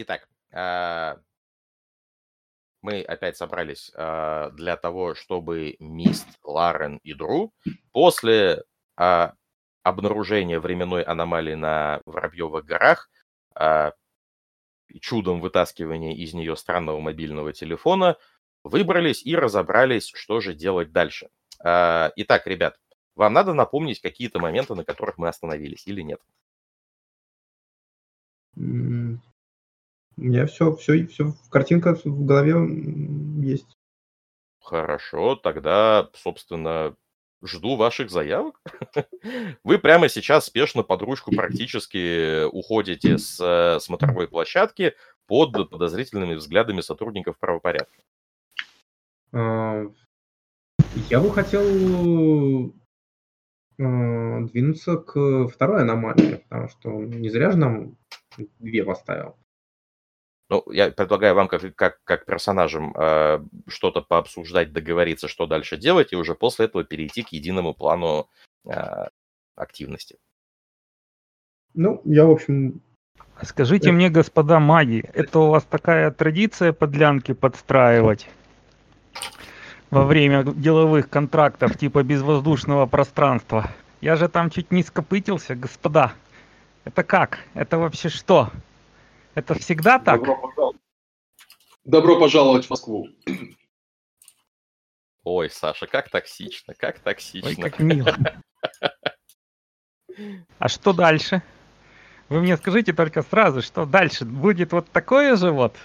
Итак, а, мы опять собрались а, для того, чтобы Мист, Ларен и Дру после а, обнаружения временной аномалии на Воробьевых горах чудом вытаскивания из нее странного мобильного телефона выбрались и разобрались, что же делать дальше. Итак, ребят, вам надо напомнить какие-то моменты, на которых мы остановились или нет? У меня все, все, все, картинка в голове есть. Хорошо, тогда, собственно, жду ваших заявок. Вы прямо сейчас спешно под ручку практически уходите с э, смотровой площадки под подозрительными взглядами сотрудников правопорядка. А, я бы хотел э, двинуться к второй аномалии, потому что не зря же нам две поставил. Ну, я предлагаю вам как, как, как персонажам э, что-то пообсуждать, договориться, что дальше делать, и уже после этого перейти к единому плану э, активности. Ну, я, в общем... Скажите мне, господа маги, это у вас такая традиция подлянки подстраивать во время деловых контрактов типа безвоздушного пространства? Я же там чуть не скопытился, господа. Это как? Это вообще что? Это всегда так? Добро пожаловать, Добро пожаловать в Москву. Ой, Саша, как токсично, как токсично. Ой, как мило. А что дальше? Вы мне скажите только сразу, что дальше? Будет вот такое же вот?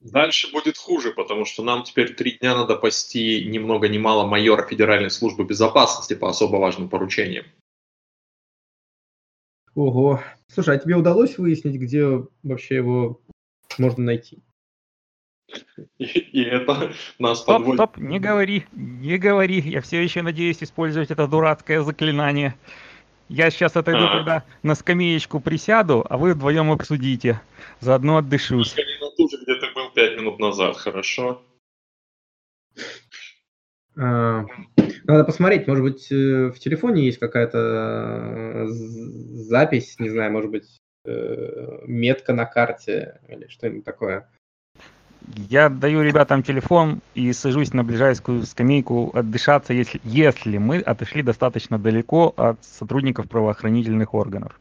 Дальше будет хуже, потому что нам теперь три дня надо пасти ни много ни мало майора Федеральной службы безопасности по особо важным поручениям. Ого. Слушай, а тебе удалось выяснить, где вообще его можно найти? И, и это нас стоп, подводит. Стоп, не говори, не говори. Я все еще надеюсь использовать это дурацкое заклинание. Я сейчас отойду, а. когда на скамеечку присяду, а вы вдвоем обсудите. Заодно отдышусь. На ту же, где ты был пять минут назад, хорошо? А, надо посмотреть, может быть, э, в телефоне есть какая-то э, запись, не знаю, может быть, э, метка на карте или что-нибудь такое. Я даю ребятам телефон и сажусь на ближайшую скамейку отдышаться, если, если мы отошли достаточно далеко от сотрудников правоохранительных органов.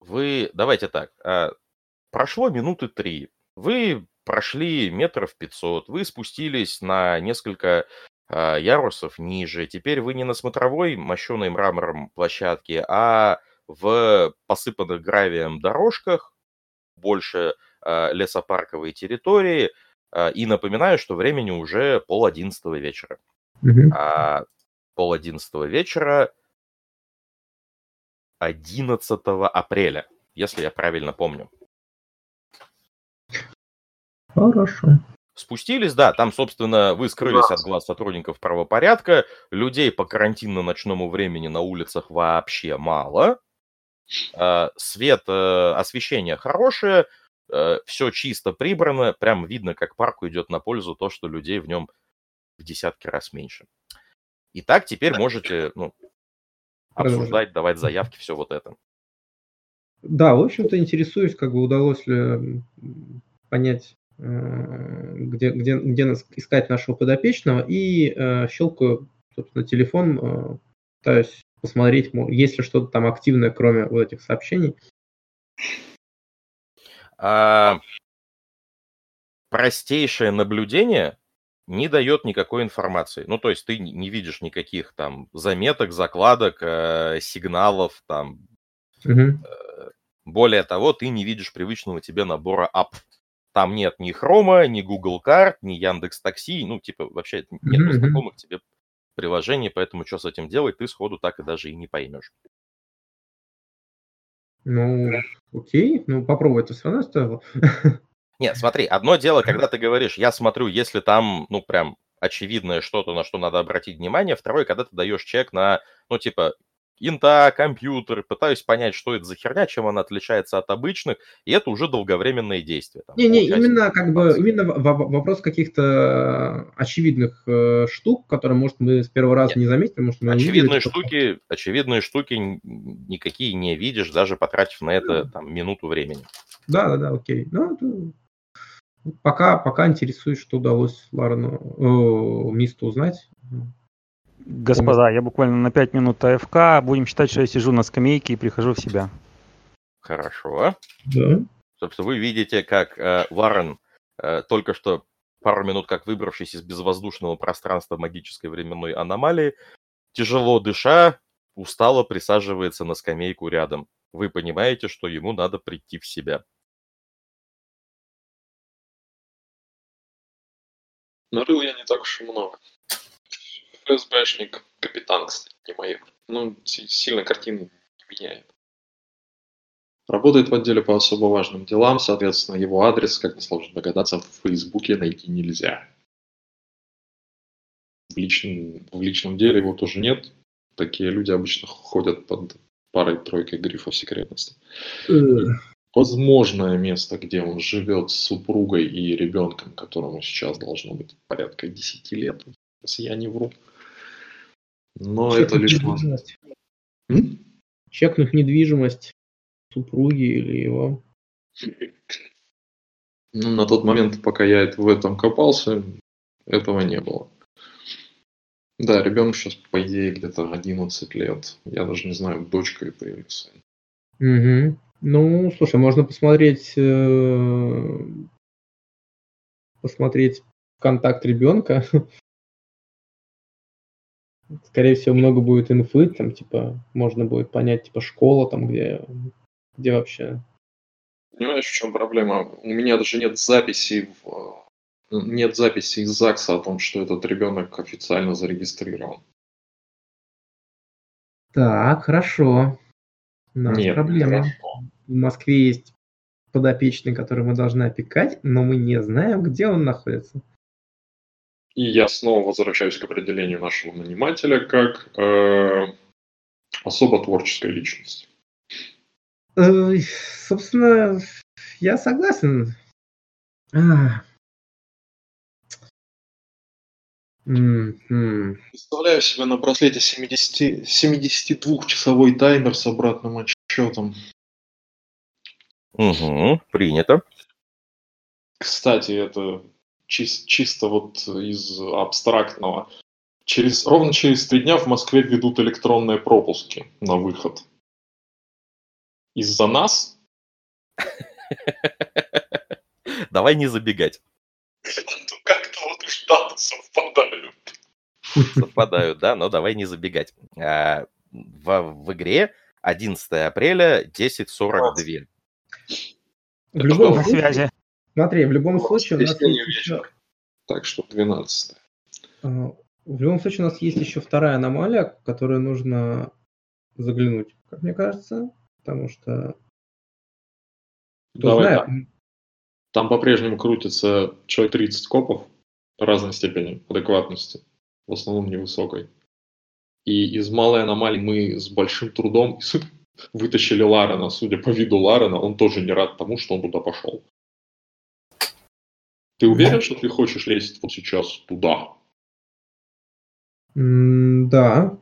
Вы, давайте так, а, прошло минуты три, вы прошли метров 500, вы спустились на несколько ярусов ниже. Теперь вы не на смотровой, мощеной мрамором площадке, а в посыпанных гравием дорожках, больше э, лесопарковой территории. Э, и напоминаю, что времени уже пол одиннадцатого вечера. Mm-hmm. А пол одиннадцатого вечера 11 апреля, если я правильно помню. Хорошо. Спустились, да, там, собственно, вы скрылись от глаз сотрудников правопорядка, людей по карантинно-ночному времени на улицах вообще мало, а, свет, э, освещение хорошее, э, все чисто прибрано, прям видно, как парку идет на пользу то, что людей в нем в десятки раз меньше. Итак, теперь можете ну, обсуждать, давать заявки, все вот это. Да, в общем-то, интересуюсь, как бы удалось ли понять где, где, где нас искать нашего подопечного, и э, щелкаю, собственно, телефон, э, пытаюсь посмотреть, есть ли что-то там активное, кроме вот этих сообщений. А, простейшее наблюдение не дает никакой информации. Ну, то есть ты не видишь никаких там заметок, закладок, э, сигналов, там. Угу. Э, более того, ты не видишь привычного тебе набора ап там нет ни Хрома, ни Google карт, ни Яндекс Такси, ну, типа, вообще нет mm-hmm. знакомых тебе приложений, поэтому что с этим делать, ты сходу так и даже и не поймешь. Ну, окей, ну попробуй это все равно стоило. Нет, смотри, одно дело, когда ты говоришь, я смотрю, если там, ну, прям очевидное что-то, на что надо обратить внимание. Второе, когда ты даешь чек на, ну, типа, инта, компьютер, пытаюсь понять, что это за херня, чем она отличается от обычных, и это уже долговременные действия. Там, не, не, именно как бы именно вопрос каких-то очевидных э, штук, которые, может, мы с первого раза Нет. не заметили, может, мы очевидные видели, штуки, что... очевидные штуки никакие не видишь, даже потратив на это там минуту времени. Да, да, да, окей. Ну, пока, пока интересует, что удалось Ларену, э, Мисту узнать. Господа, я буквально на 5 минут АФК. Будем считать, что я сижу на скамейке и прихожу в себя. Хорошо. Да. Собственно, вы видите, как э, Варен э, только что пару минут как выбравшись из безвоздушного пространства магической временной аномалии, тяжело дыша, устало присаживается на скамейку рядом. Вы понимаете, что ему надо прийти в себя. Нарыл я не так уж и много. ФСБшник, капитан, кстати, не майор. Ну, сильно картины не меняет. Работает в отделе по особо важным делам, соответственно, его адрес, как несложно догадаться, в Фейсбуке найти нельзя. В личном, в личном деле его тоже нет. Такие люди обычно ходят под парой-тройкой грифов секретности. Э. Возможное место, где он живет с супругой и ребенком, которому сейчас должно быть порядка 10 лет, если я не вру. Но Чекнуть это лишь... Недвижимость. Чекнуть недвижимость супруги или его. Ну, на тот момент, пока я в этом копался, этого не было. Да, ребенок сейчас, по идее, где-то 11 лет. Я даже не знаю, дочка это или сын. Угу. Ну, слушай, можно посмотреть, э, посмотреть контакт ребенка. Скорее всего, много будет инфы, там, типа, можно будет понять, типа, школа, там, где, где вообще. Понимаешь, в чем проблема? У меня даже нет записи в нет записи из ЗАГСа о том, что этот ребенок официально зарегистрирован. Так, хорошо. У нас Нет, проблема. Хорошо. В Москве есть подопечный, который мы должны опекать, но мы не знаем, где он находится. И я снова возвращаюсь к определению нашего нанимателя как э, особо творческой личности. Э, собственно, я согласен. А, Mm-hmm. Представляю себе на браслете 70, 72-часовой таймер с обратным отсчетом. Угу, принято. Кстати, это чис- чисто вот из абстрактного. Через, ровно через три дня в Москве ведут электронные пропуски на выход. Из-за нас? Давай не забегать. даты совпадают. Совпадают, да, но давай не забегать. А, в, в игре 11 апреля 10.42. В любом случае, смотри, в любом случае у нас есть еще... Так что 12. А, в любом случае у нас есть еще вторая аномалия, в которую нужно заглянуть, как мне кажется, потому что кто Давай знает... Так. Там по-прежнему крутится человек 30 копов, разной степени адекватности, в основном невысокой. И из малой аномалии мы с большим трудом вытащили Ларена. Судя по виду Ларена, он тоже не рад тому, что он туда пошел. Ты уверен, что ты хочешь лезть вот сейчас туда? Да.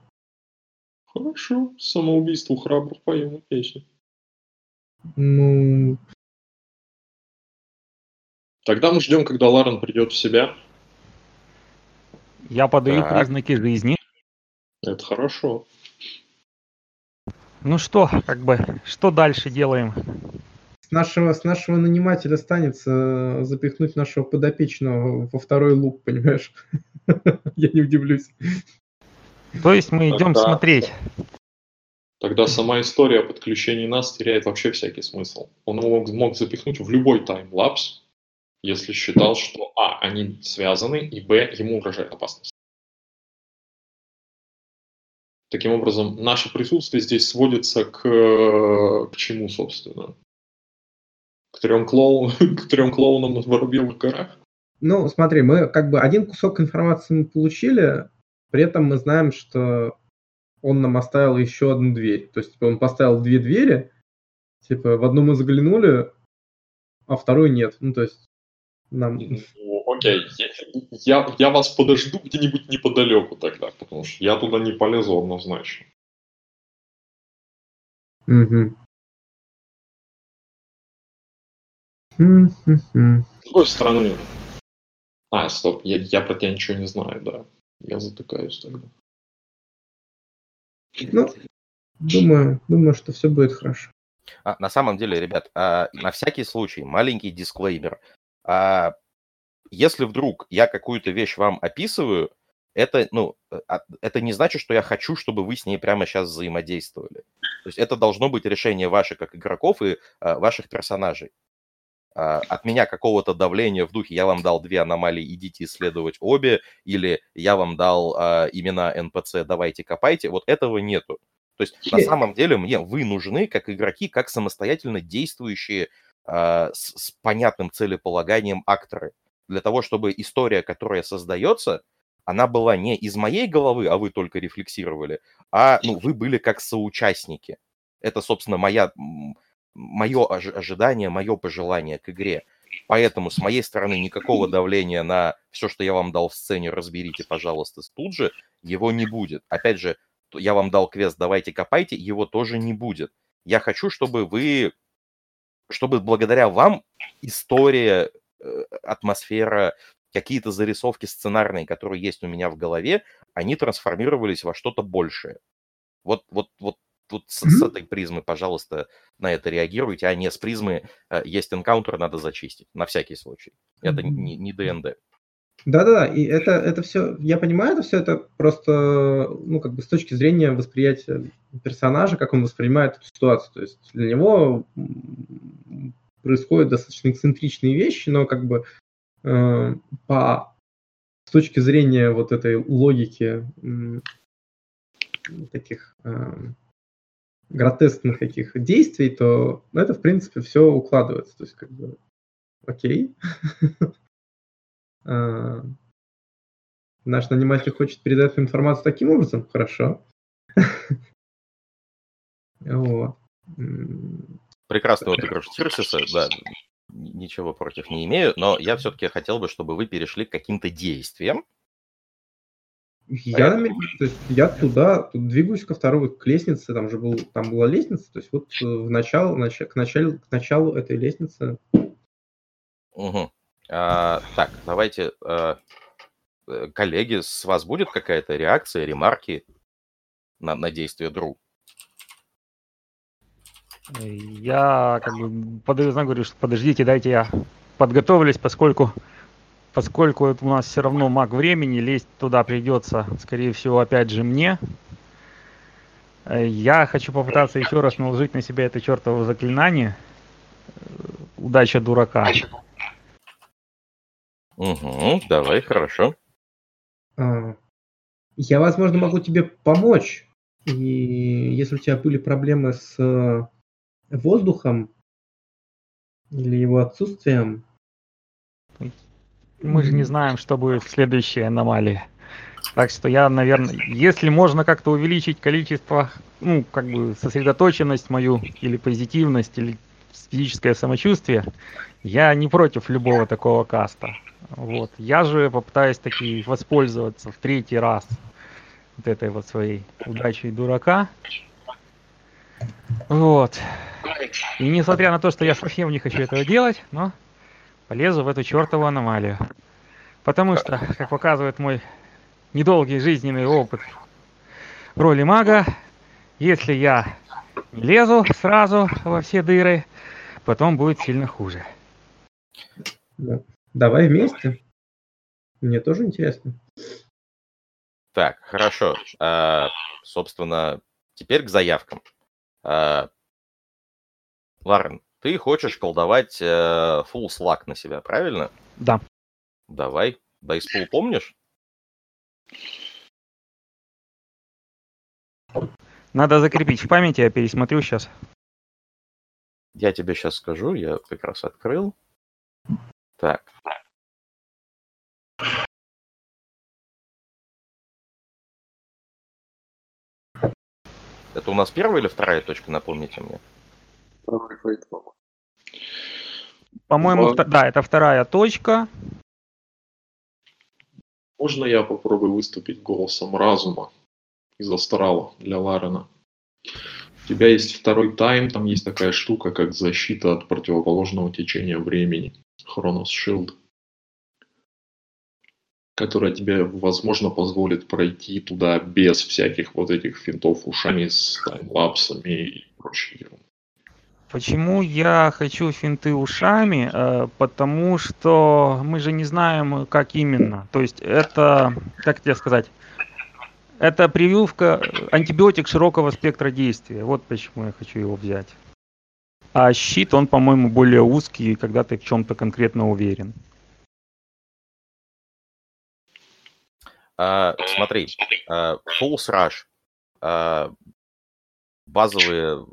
Хорошо. Самоубийство храбрых поем песни. Ну... Тогда мы ждем, когда Ларен придет в себя, я подаю так. признаки жизни. Это хорошо. Ну что, как бы, что дальше делаем? С нашего, с нашего нанимателя останется запихнуть нашего подопечного во второй лук, понимаешь? Я не удивлюсь. То есть мы идем Тогда... смотреть. Тогда сама история о подключении нас теряет вообще всякий смысл. Он мог, мог запихнуть в любой таймлапс, если считал, что а, они связаны, и б, ему угрожает опасность. Таким образом, наше присутствие здесь сводится к, к чему, собственно? Трем, клоун, к трем клоунам на Воробьевых горах? Ну, смотри, мы как бы один кусок информации мы получили, при этом мы знаем, что он нам оставил еще одну дверь. То есть типа, он поставил две двери, типа в одну мы заглянули, а второй нет. Ну, то есть нам... Ну, окей, я, я вас подожду где-нибудь неподалеку тогда, потому что я туда не полезу однозначно. Угу. С другой стороны... А, стоп, я, я про тебя ничего не знаю, да. Я затыкаюсь тогда. Ну, думаю, думаю, что все будет хорошо. А, на самом деле, ребят, а, на всякий случай, маленький дисклеймер. А, если вдруг я какую-то вещь вам описываю, это, ну, а, это не значит, что я хочу, чтобы вы с ней прямо сейчас взаимодействовали. То есть это должно быть решение ваше как игроков и а, ваших персонажей. А, от меня какого-то давления в духе «я вам дал две аномалии, идите исследовать обе», или «я вам дал а, имена НПЦ, давайте копайте», вот этого нету. То есть на самом деле мне вы нужны как игроки, как самостоятельно действующие а, с, с понятным целеполаганием акторы. Для того, чтобы история, которая создается, она была не из моей головы, а вы только рефлексировали, а ну, вы были как соучастники. Это, собственно, моя мое ожидание, мое пожелание к игре. Поэтому с моей стороны никакого давления на все, что я вам дал в сцене, разберите, пожалуйста, тут же, его не будет. Опять же, я вам дал квест, давайте копайте, его тоже не будет. Я хочу, чтобы вы, чтобы благодаря вам история, э, атмосфера, какие-то зарисовки сценарные, которые есть у меня в голове, они трансформировались во что-то большее. Вот, вот, вот вот с, с этой призмы, пожалуйста, на это реагируйте, а не с призмы э, есть энкаунтер, надо зачистить, на всякий случай. Это не, не ДНД. Да-да, и это, это все, я понимаю, это все это просто, ну, как бы с точки зрения восприятия персонажа, как он воспринимает эту ситуацию. То есть для него происходят достаточно эксцентричные вещи, но как бы э, по с точки зрения вот этой логики э, таких э, гротескных каких действий, то это, в принципе, все укладывается. То есть, как бы, окей. А, наш наниматель хочет передать информацию таким образом? Хорошо. Вот. Прекрасный отыгрыш Тирсиса, да, ничего против не имею, но я все-таки хотел бы, чтобы вы перешли к каким-то действиям, я, то есть я туда тут двигаюсь ко второй, к лестнице, там же был, там была лестница, то есть вот э, в начало, нач, к, началу, к началу этой лестницы. Угу. А, так, давайте, а, коллеги, с вас будет какая-то реакция, ремарки на, на действие Дру? Я как бы подаю говорю, что подождите, дайте я подготовлюсь, поскольку поскольку это у нас все равно маг времени, лезть туда придется, скорее всего, опять же мне. Э, я хочу попытаться еще раз наложить на себя это чертово заклинание. Э, удача дурака. Угу, давай, хорошо. А, я, возможно, могу тебе помочь. И если у тебя были проблемы с э, воздухом или его отсутствием, мы же не знаем, что будет в следующей аномалии. Так что я, наверное, если можно как-то увеличить количество, ну, как бы сосредоточенность мою, или позитивность, или физическое самочувствие, я не против любого такого каста. Вот. Я же попытаюсь таки воспользоваться в третий раз вот этой вот своей удачей дурака. Вот. И несмотря на то, что я совсем не хочу этого делать, но полезу в эту чертову аномалию. Потому что, как показывает мой недолгий жизненный опыт в роли мага, если я не лезу сразу во все дыры, потом будет сильно хуже. Да. Давай вместе. Мне тоже интересно. Так, хорошо. А, собственно, теперь к заявкам. А, Ларен, ты хочешь колдовать э, full slack на себя, правильно? Да. Давай. Дайспул помнишь? Надо закрепить в памяти, я пересмотрю сейчас. Я тебе сейчас скажу, я как раз открыл. Так. Это у нас первая или вторая точка, напомните мне? Второй фейт, по-моему. По-моему, Два... да, это вторая точка. Можно я попробую выступить голосом разума из Астрала для Ларена? У тебя есть второй тайм, там есть такая штука, как защита от противоположного течения времени. Хронос Shield которая тебе, возможно, позволит пройти туда без всяких вот этих финтов ушами с таймлапсами и прочим Почему я хочу финты ушами? Э, потому что мы же не знаем, как именно. То есть это, как тебе сказать, это прививка, антибиотик широкого спектра действия. Вот почему я хочу его взять. А щит, он, по-моему, более узкий, когда ты в чем-то конкретно уверен. А, смотри, а, False Rush, а, базовые,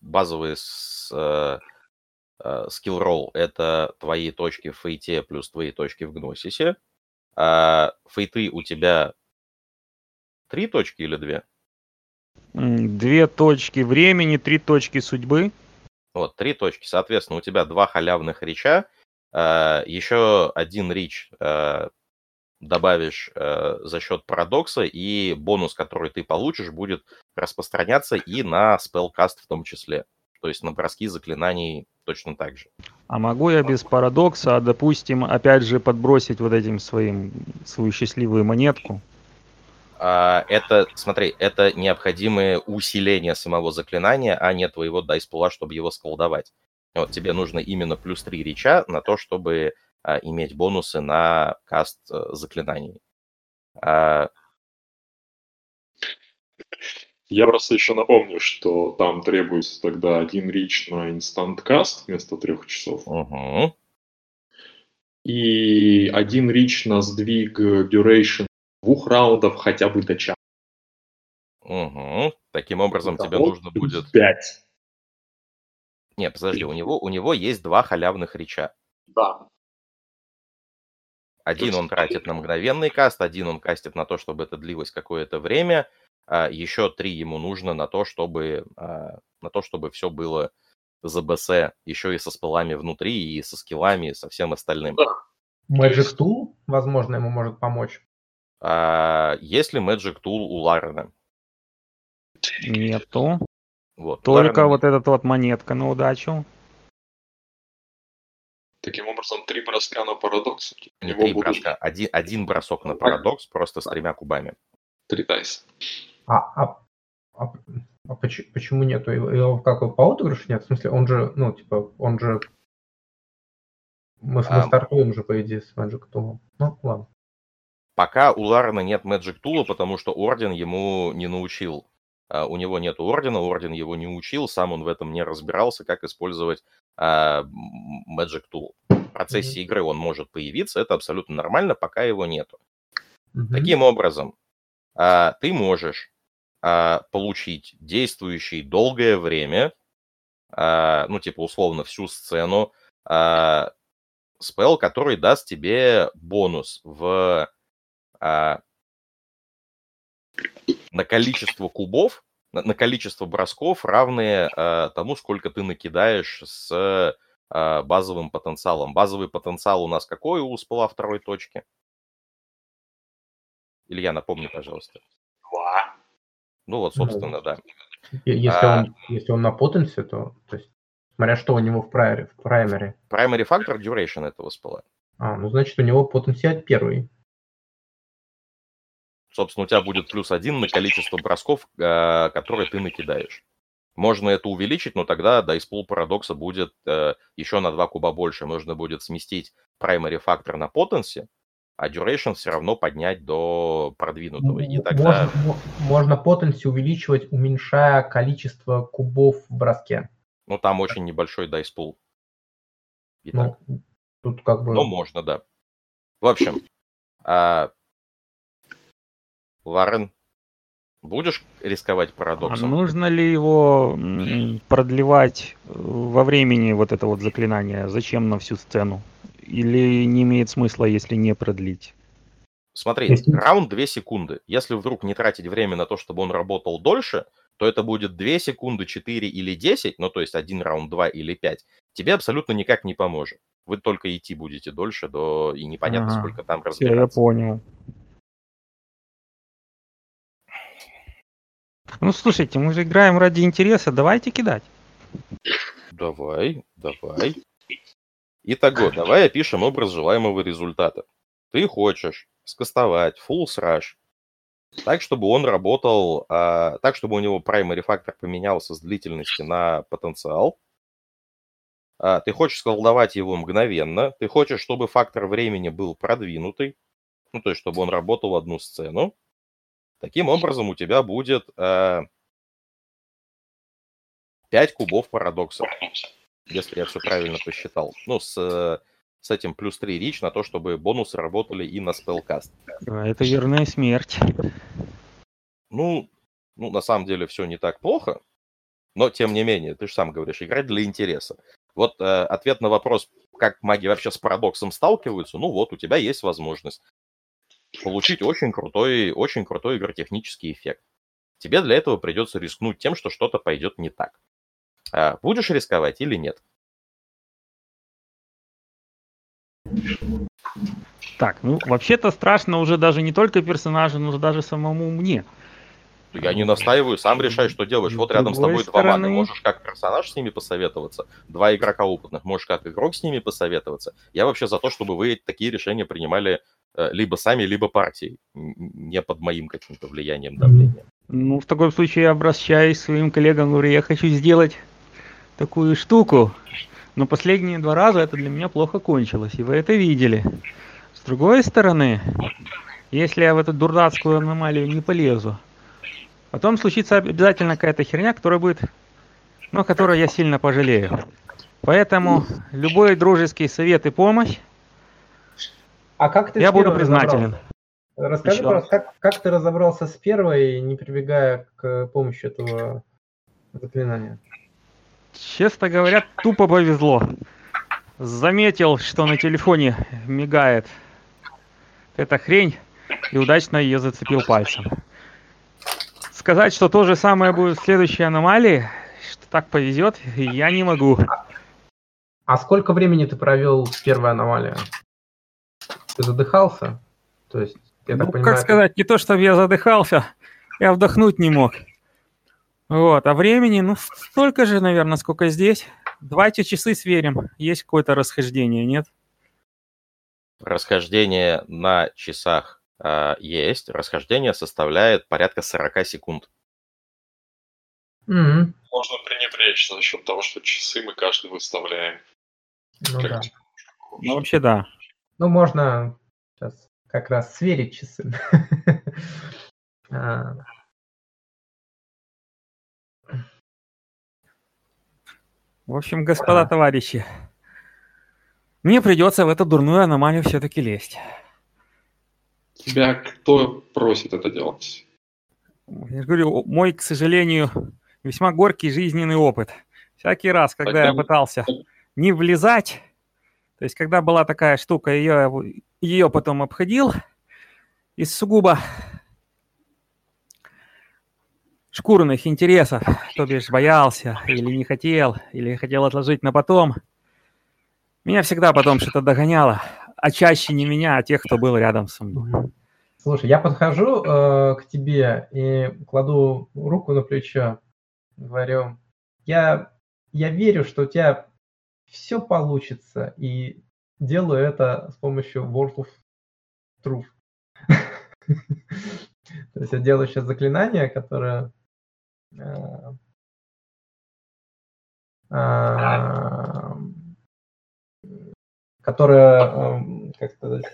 базовые с, а, skill roll это твои точки в фейте плюс твои точки в гносисе. А фейты у тебя три точки или две? Две точки времени, три точки судьбы. Вот, три точки. Соответственно, у тебя два халявных реча, еще один рич добавишь э, за счет парадокса, и бонус, который ты получишь, будет распространяться и на спелкаст в том числе. То есть на броски заклинаний точно так же. А могу я без парадокса, допустим, опять же подбросить вот этим своим свою счастливую монетку? А, это, смотри, это необходимое усиление самого заклинания, а не твоего дайспула, чтобы его сколдовать. Вот тебе нужно именно плюс 3 реча на то, чтобы а, иметь бонусы на каст э, заклинаний. А Я просто еще напомню, что там требуется тогда один рич на инстант каст вместо трех часов. Угу. И один рич на сдвиг duration двух раундов хотя бы до часа. Угу. Таким образом, Это тебе нужно будет... Пять. Не, подожди, у него, у него есть два халявных реча. Да. Один он тратит на мгновенный каст, один он кастит на то, чтобы это длилось какое-то время, а еще три ему нужно на то, чтобы, а, на то, чтобы все было за БС, еще и со спылами внутри, и со скиллами, и со всем остальным. Magic Tool, возможно, ему может помочь. А, есть ли Magic Tool у Ларена? Нету. Вот, Только Ларена... вот этот вот монетка на удачу. Таким образом, три броска на парадокс. У него три будут... броска. Один, один бросок на парадокс, просто с тремя кубами. Три дайса. А, а, а, а почему, почему нету? Его как по отыгрышу нет? В смысле, он же, ну, типа, он же... Мы, а... мы стартуем же, по идее, с Magic Tool. Ну, ладно. Пока у Ларна нет Magic Tool, потому что Орден ему не научил. Uh, у него нет Ордена, Орден его не учил, сам он в этом не разбирался, как использовать uh, Magic Tool. В процессе mm-hmm. игры он может появиться, это абсолютно нормально, пока его нету. Mm-hmm. Таким образом, uh, ты можешь получить действующий долгое время, ну, типа, условно, всю сцену, спел, который даст тебе бонус в на количество кубов, на, на количество бросков, равные э, тому, сколько ты накидаешь с э, базовым потенциалом. Базовый потенциал у нас какой у спала второй точки? Илья, напомни, пожалуйста. Два. Ну вот, собственно, ну, да. Если, а, он, если он на потенсе, то, то есть, смотря что у него в, прайме, в праймере. Primary фактор duration этого спала. А, ну значит, у него потенциал первый собственно, у тебя будет плюс один на количество бросков, э, которые ты накидаешь. Можно это увеличить, но тогда Dice парадокса будет э, еще на 2 куба больше. Можно будет сместить primary фактор на потенси, а duration все равно поднять до продвинутого. И тогда... Можно, можно potency увеличивать, уменьшая количество кубов в броске. Ну, там очень небольшой dice pool. Ну, тут как бы... Ну, можно, да. В общем, а, Ларен, будешь рисковать парадоксом? А нужно ли его продлевать э, во времени вот это вот заклинание? Зачем на всю сцену? Или не имеет смысла, если не продлить? Смотри, раунд 2 секунды. Если вдруг не тратить время на то, чтобы он работал дольше, то это будет 2 секунды, 4 или 10, ну то есть один раунд 2 или 5, тебе абсолютно никак не поможет. Вы только идти будете дольше, до... и непонятно, ага. сколько там разбираться. Я понял. Ну, слушайте, мы же играем ради интереса, давайте кидать. Давай, давай. Итого, давай опишем образ желаемого результата. Ты хочешь скастовать full сраж так, чтобы он работал, а, так, чтобы у него primary фактор поменялся с длительности на потенциал. А, ты хочешь сколдовать его мгновенно. Ты хочешь, чтобы фактор времени был продвинутый. Ну, то есть, чтобы он работал одну сцену. Таким образом, у тебя будет а, 5 кубов парадокса. Если я все правильно посчитал. Ну, с с этим плюс 3 рич на то, чтобы бонусы работали и на спелкаст. Это верная смерть. Ну, ну, на самом деле все не так плохо, но тем не менее, ты же сам говоришь, играть для интереса. Вот э, ответ на вопрос, как маги вообще с парадоксом сталкиваются, ну вот, у тебя есть возможность получить очень крутой, очень крутой игротехнический эффект. Тебе для этого придется рискнуть тем, что что-то пойдет не так. А будешь рисковать или нет? Так, ну вообще-то страшно уже даже не только персонажу, но даже самому мне. Я не настаиваю, сам решай, что делаешь. Вот рядом с тобой стороны... два мага, можешь как персонаж с ними посоветоваться, два игрока опытных, можешь как игрок с ними посоветоваться. Я вообще за то, чтобы вы такие решения принимали либо сами, либо партией, не под моим каким-то влиянием давления. Ну, в таком случае я обращаюсь к своим коллегам, говорю, я хочу сделать такую штуку, но последние два раза это для меня плохо кончилось, и вы это видели. С другой стороны, если я в эту дурацкую аномалию не полезу, потом случится обязательно какая-то херня, которая будет, ну, которую я сильно пожалею. Поэтому любой дружеский совет и помощь а как ты я буду признателен. Расскажи, пожалуйста, как, как ты разобрался с первой, не прибегая к помощи этого заклинания? Честно говоря, тупо повезло. Заметил, что на телефоне мигает эта хрень, и удачно ее зацепил пальцем. Сказать, что то же самое будет в следующей аномалии, что так повезет, я не могу. А сколько времени ты провел в первой аномалии? Ты задыхался? То есть, я ну, так понимаю, как сказать, не то, чтобы я задыхался, я вдохнуть не мог. Вот, а времени, ну, столько же, наверное, сколько здесь. Давайте часы сверим. Есть какое-то расхождение, нет? Расхождение на часах э, есть. Расхождение составляет порядка 40 секунд. Mm-hmm. Можно пренебречь за счет того, что часы мы каждый выставляем. Ну, как да. ну вообще да. Ну, можно сейчас как раз сверить часы. А, В общем, господа товарищи, мне придется в эту дурную аномалию все-таки лезть. Тебя кто просит это делать? Я говорю, мой, к сожалению, весьма горький жизненный опыт. Всякий раз, когда так, я пытался не влезать, то есть когда была такая штука, ее, ее потом обходил, из сугубо шкурных интересов, то бишь боялся или не хотел, или хотел отложить на потом. Меня всегда потом что-то догоняло, а чаще не меня, а тех, кто был рядом со мной. Слушай, я подхожу э, к тебе и кладу руку на плечо, говорю, я, я верю, что у тебя все получится, и делаю это с помощью World of Truth. То есть я делаю сейчас заклинание, которое Э, а, которая, эм, как сказать,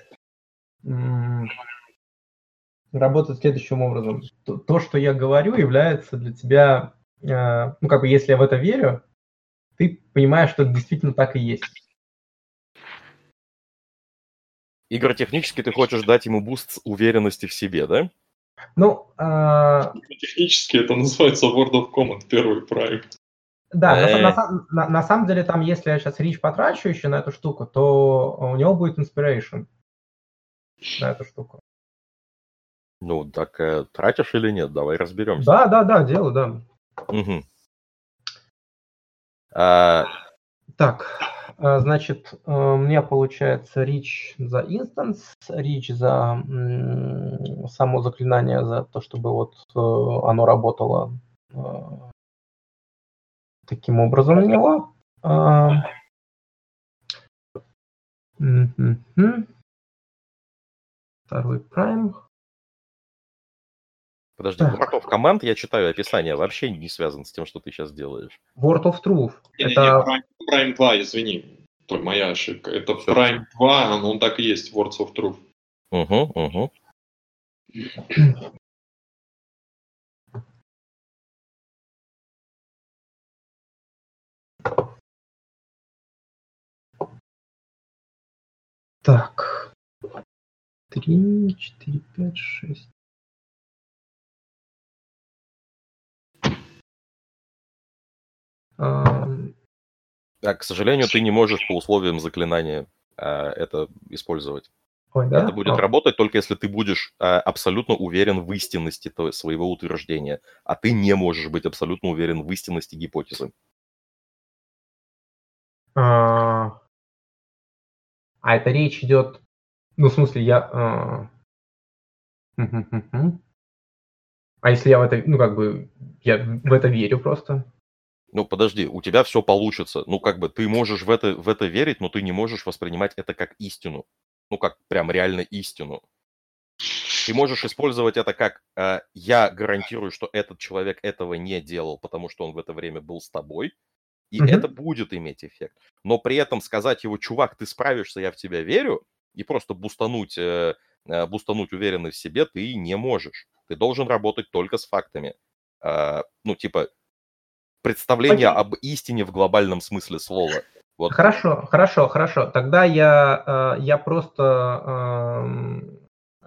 работает следующим образом. То, что я говорю, является для тебя, э, ну, как бы, если я в это верю, ты понимаешь, что это действительно так и есть. Игротехнически ты хочешь дать ему буст уверенности в себе, да? Ну, а... технически это называется Word of Command, первый Prime. Да, на, на, на, на самом деле там, если я сейчас речь потрачу еще на эту штуку, то у него будет inspiration на эту штуку. Ну, так э, тратишь или нет? Давай разберемся. Да, да, да, дело, да. Угу. А, Так, а, значит, э, у меня получается рич за инстанс, рич за само заклинание, за то, чтобы вот э, оно работало э, таким образом на него. А. Второй прайм. Подожди, Так. Word of Command, я читаю описание, вообще не связан с тем, что ты сейчас делаешь. Word of Truth. Не-не-не, Это Prime, Prime 2, извини. Толь, моя ошибка. Это Всё. Prime 2, он, он так и есть, Words of Truth. Угу, угу. так. Три, четыре, пять, шесть. Ам, А, к сожалению, ты не можешь по условиям заклинания а, это использовать. Ой, да? Это будет А, работать только если ты будешь а, абсолютно уверен в истинности то- своего утверждения, а ты не можешь быть абсолютно уверен в истинности гипотезы. а, а это речь идет, ну, в смысле, я... а. А если я в это, ну, как бы, я в это верю просто? Ну, подожди, у тебя все получится. Ну, как бы ты можешь в это, в это верить, но ты не можешь воспринимать это как истину. Ну, как прям реально истину. Ты можешь использовать это как э, «я гарантирую, что этот человек этого не делал, потому что он в это время был с тобой», и Мгм. это будет иметь эффект. Но при этом сказать его «чувак, ты справишься, я в тебя верю», и просто бустануть, э, э, бустануть уверенность в себе ты не можешь. Ты должен работать только с фактами. Э, ну, типа, представление Окей. об истине в глобальном смысле слова. Вот. Хорошо, хорошо, хорошо. Тогда я, э, я просто эм, э,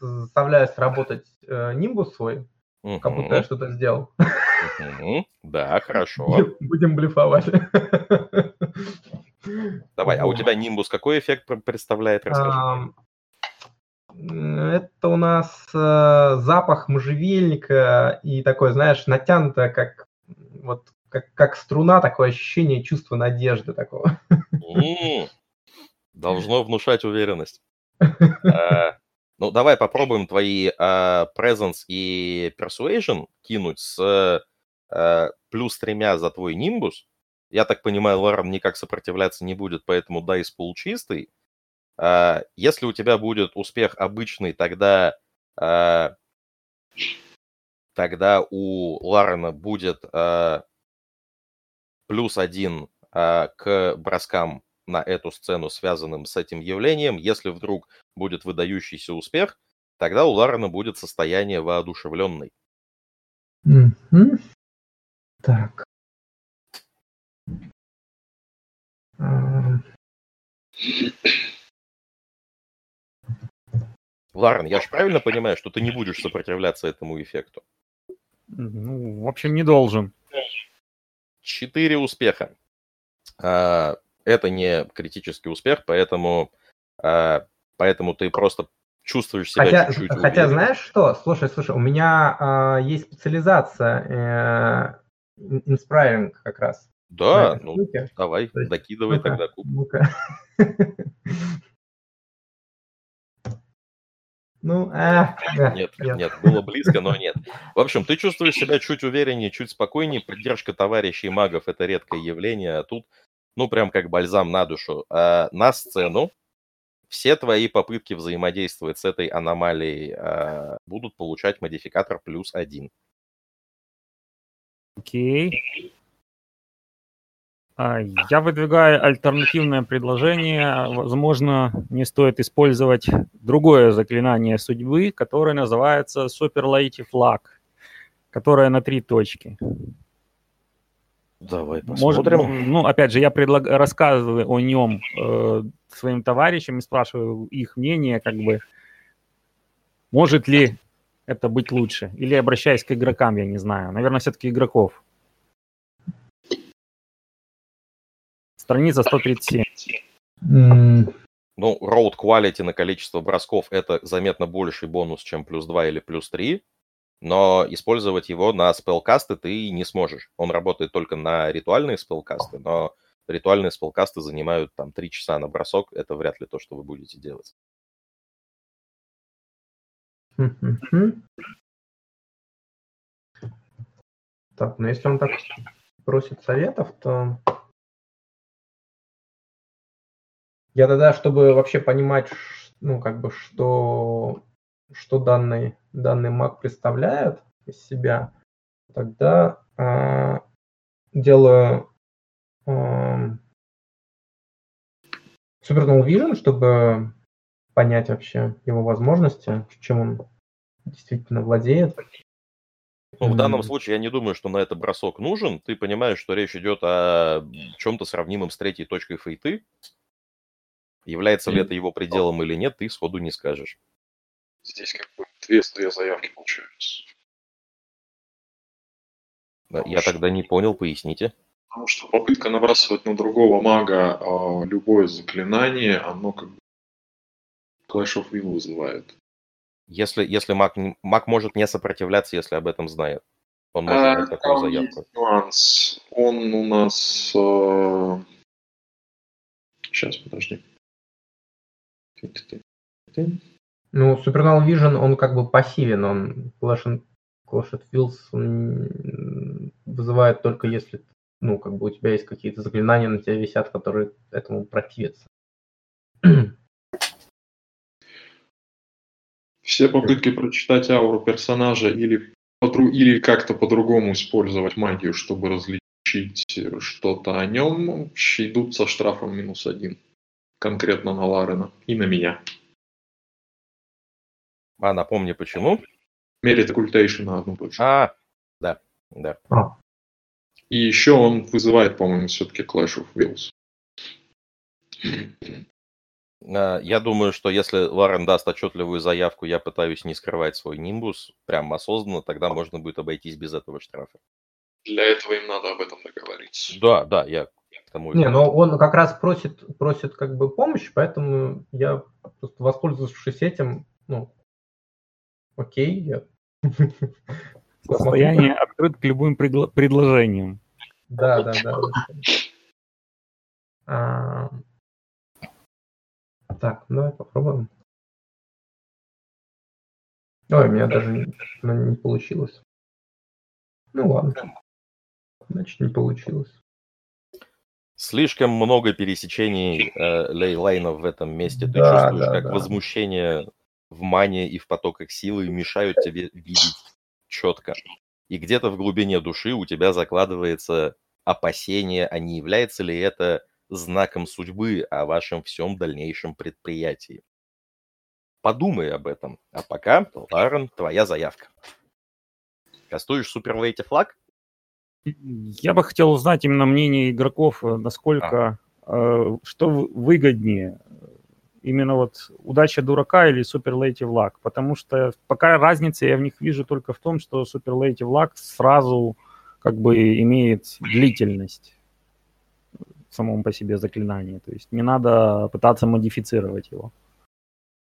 заставляю сработать э, нимбус свой, как будто я что-то сделал. мгм. Да, хорошо. Будем- Будем блефовать. Давай, а у тебя нимбус какой эффект пр- представляет? Расскажи. Это у нас э, запах можжевельника и такое, знаешь, натянутое, как вот как, как струна, такое ощущение чувства надежды такого. Должно внушать уверенность. А, Ну, давай попробуем твои а, Presence и Persuasion кинуть с а, плюс тремя за твой нимбус. Я так понимаю, Ларен никак сопротивляться не будет, поэтому дайс пул чистый. А, Если у тебя будет успех обычный, тогда а, тогда у Ларена будет а, плюс один к броскам на эту сцену, связанным с этим явлением. Если вдруг будет выдающийся успех, тогда у Ларена будет состояние воодушевленной. Мгм. Так. Ам, Ларен, я же правильно понимаю, что ты не будешь сопротивляться этому эффекту? Ну, в общем, не должен. Четыре успеха. А, Это не критический успех, поэтому, а, поэтому ты просто чувствуешь себя Хотя, чуть-чуть хотя уверенно. знаешь что? Слушай, слушай, у меня а, есть специализация э, как раз. Да, ну штуке. давай, То есть, докидывай ну-ка, тогда куб. Ну-ка. Ну, а, да, Нет, нет, было близко, но нет. В общем, ты чувствуешь себя чуть увереннее, чуть спокойнее. Поддержка товарищей магов – это редкое явление, а тут, ну, прям как бальзам на душу. А на сцену все твои попытки взаимодействовать с этой аномалией а, будут получать модификатор плюс один. Окей. А, Я выдвигаю альтернативное предложение. Возможно, не стоит использовать другое заклинание судьбы, которое называется Superlative Luck, которое на три точки. Давай Может, посмотрим. ну, опять же, я предлаг... рассказываю о нем э, своим товарищам и спрашиваю их мнение, как бы, может ли это быть лучше? Или обращаясь к игрокам, я не знаю. Наверное, все-таки игроков. Страница 137. М, Ну, road quality на количество бросков – это заметно больший бонус, чем плюс 2 или плюс 3, но использовать его на спелкасты ты не сможешь. Он работает только на ритуальные спелкасты, но ритуальные спелкасты занимают там 3 часа на бросок, это вряд ли то, что вы будете делать. Так, ну если он так просит советов, то я тогда, чтобы вообще понимать, ну, как бы, что, что данный, данный Mac представляет из себя, тогда э, делаю э, Supernal Vision, чтобы понять вообще его возможности, чем он действительно владеет. Ну, в данном случае я не думаю, что на это бросок нужен. Ты понимаешь, что речь идет о чем-то сравнимом с третьей точкой фейты. Является ли это его пределом или нет, ты сходу не скажешь. Здесь как бы две, две заявки получаются. я что... тогда не понял, поясните. Потому что попытка набрасывать на другого мага э, любое заклинание, оно как бы Clash of Will вызывает. Если, если маг, маг может не сопротивляться, если об этом знает. Он может а, дать такую заявку. Есть нюанс. Он у нас... Э... Сейчас, подожди. Ну, Supernal Vision, он как бы пассивен, он Clash, Clash of Wills он вызывает только если, ну, как бы у тебя есть какие-то заклинания на тебя висят, которые этому противятся. Все попытки прочитать ауру персонажа или, или как-то по-другому использовать магию, чтобы различить что-то о нем, идут со штрафом минус один. Конкретно на Ларена и на меня. А напомни, почему? Мерит оккультейшн на одну точку. А, да, да. А. И еще он вызывает, по-моему, все-таки Clash of Wills. А, я думаю, что если Ларен даст отчетливую заявку, я пытаюсь не скрывать свой нимбус, прям осознанно, тогда можно будет обойтись без этого штрафа. Для этого им надо об этом договориться. Да, да, я тому Не, но он как раз просит, просит как бы помощь, поэтому я просто воспользовавшись этим, ну, окей, я... Состояние открыт к любым предложениям. Да, да, да. А, так, давай попробуем. Ой, у меня даже не, ну, не получилось. Ну ладно. Значит, не получилось. Слишком много пересечений э, лейлайнов в этом месте. Ты да, чувствуешь, да, как да. возмущение в мане и в потоках силы мешают тебе видеть четко. И где-то в глубине души у тебя закладывается опасение, а не является ли это знаком судьбы о вашем всем дальнейшем предприятии. Подумай об этом. А пока, Ларен, твоя заявка. Кастуешь суперлейте флаг? Я бы хотел узнать именно мнение игроков, э, насколько, а. что выгоднее, именно вот удача дурака или суперлейтив лак, потому что пока разница я в них вижу только в том, что суперлейтив лак сразу как бы имеет длительность самом по себе заклинании. То есть не надо пытаться модифицировать его.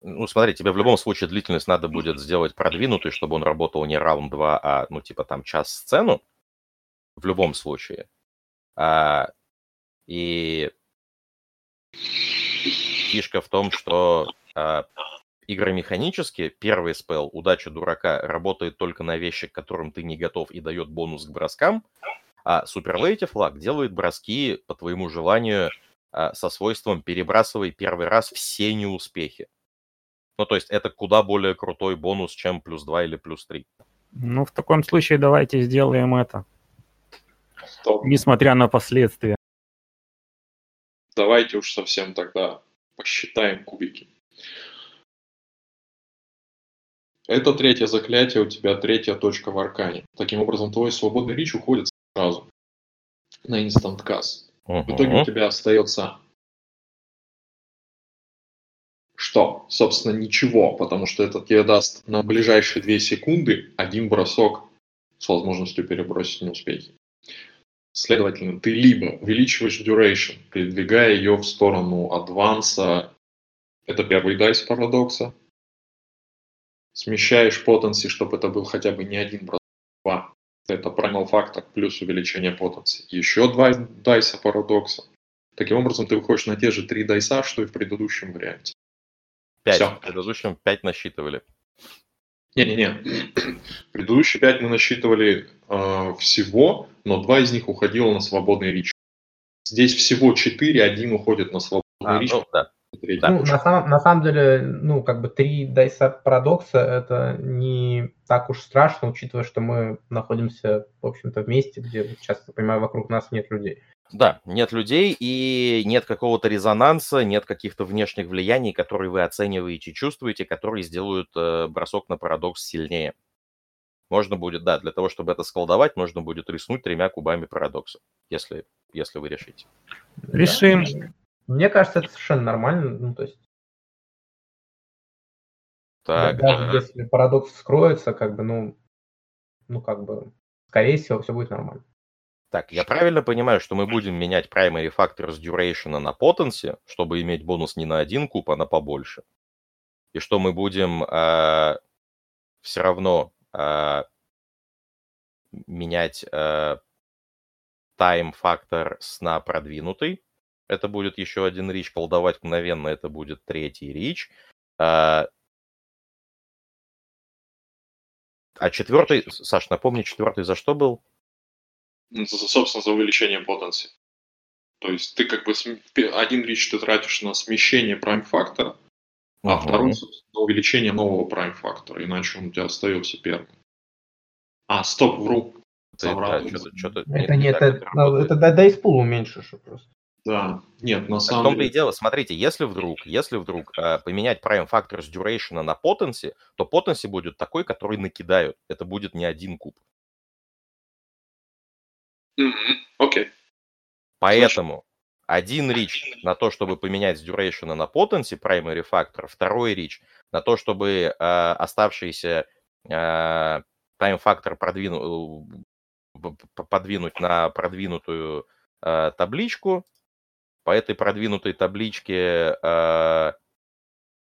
Ну, смотри, тебе в любом случае длительность надо будет сделать продвинутый, чтобы он работал не раунд 2, а, ну, типа там час сцену. В любом случае. А, и фишка в том, что а, игромеханически первый спел «Удача дурака» работает только на вещи, к которым ты не готов и дает бонус к броскам, а Superlative флаг делает броски по твоему желанию а, со свойством перебрасывай первый раз все неуспехи. Ну, то есть это куда более крутой бонус, чем плюс 2 или плюс 3. Ну, в таком случае давайте сделаем это. Стоп. Несмотря на последствия. Давайте уж совсем тогда посчитаем кубики. Это третье заклятие, у тебя третья точка в аркане. Таким образом, твой свободный рич уходит сразу на Instant Cast. Uh-huh. В итоге у тебя остается что? Собственно, ничего, потому что это тебе даст на ближайшие 2 секунды один бросок с возможностью перебросить неуспехи. Следовательно, ты либо увеличиваешь duration, передвигая ее в сторону адванса Это первый дайс парадокса. Смещаешь потенси, чтобы это был хотя бы не один два. Это primal фактор плюс увеличение потенси. Еще два дайса парадокса. Таким образом, ты выходишь на те же три дайса, что и в предыдущем варианте. Пять. Всё. В предыдущем пять насчитывали. Не-не-не. Предыдущие пять мы насчитывали э, всего, но два из них уходило на свободный рич. Здесь всего четыре, один уходит на свободный А, рич. ну, да. Ну, на, самом, на самом деле, ну, как бы три дайса парадокса это не так уж страшно, учитывая, что мы находимся, в общем-то, в месте, где, сейчас, я понимаю, вокруг нас нет людей. Да, нет людей и нет какого-то резонанса, нет каких-то внешних влияний, которые вы оцениваете, чувствуете, которые сделают э, бросок на парадокс сильнее. Можно будет, да, для того, чтобы это сколдовать, можно будет рискнуть тремя кубами парадокса, если, если вы решите. Решим. Да, Мне кажется, это совершенно нормально. Ну, то есть, Так, даже э, если парадокс вскроется, как бы, ну, ну, как бы, скорее всего, все будет нормально. Так, я правильно понимаю, что мы будем менять primary factors duration на potency, чтобы иметь бонус не на один куб, а на побольше? И что мы будем все равно э, менять э, time фактор с на продвинутый. Это будет еще один рич. Колдовать мгновенно это будет третий рич. А а четвертый, Саш, напомни, четвертый за что был? Ну, за- собственно, за увеличение потенции. То есть ты как бы один рич ты тратишь на смещение прайм-фактора, а Мгм. второй, собственно, на увеличение нового прайм-фактора, иначе он у тебя остается первым. А, стоп, вру. Ты- Соврал. да, что-то- что-то Это не не, так это, это это дай- дайспул уменьшишь просто. Да, нет, на Так в самом том-то и дело, смотрите, если вдруг, если вдруг э, поменять prime factors duration на potency, то potency будет такой, который накидают. Это будет не один куб. Окей. Поэтому один рич на то, чтобы поменять с duration на potency, primary factor, второй рич на то, чтобы э, оставшийся э, factor продвину, п- подвинуть на продвинутую э, табличку. По этой продвинутой табличке э,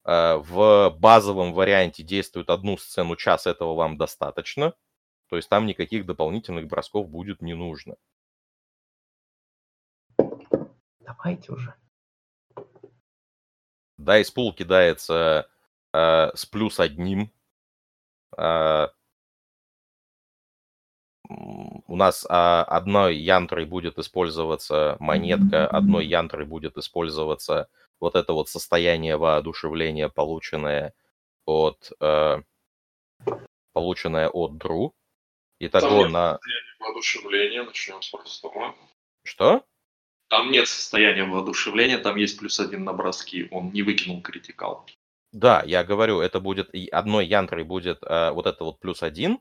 э, в базовом варианте действует одну сцену час, этого вам достаточно. То есть там никаких дополнительных бросков будет не нужно. Давайте уже. Дайс пул кидается э, с плюс одним. Э, у нас а, одной янтрой будет использоваться монетка, одной янтрой будет использоваться вот это вот состояние воодушевления, полученное от, э, полученное от Дру. Итого Там на... воодушевления, начнем с простого. Что? Там нет состояния воодушевления, там есть плюс один на броски. Он не выкинул критикал. Да, я говорю, это будет одной янтрой будет э, вот это вот плюс один,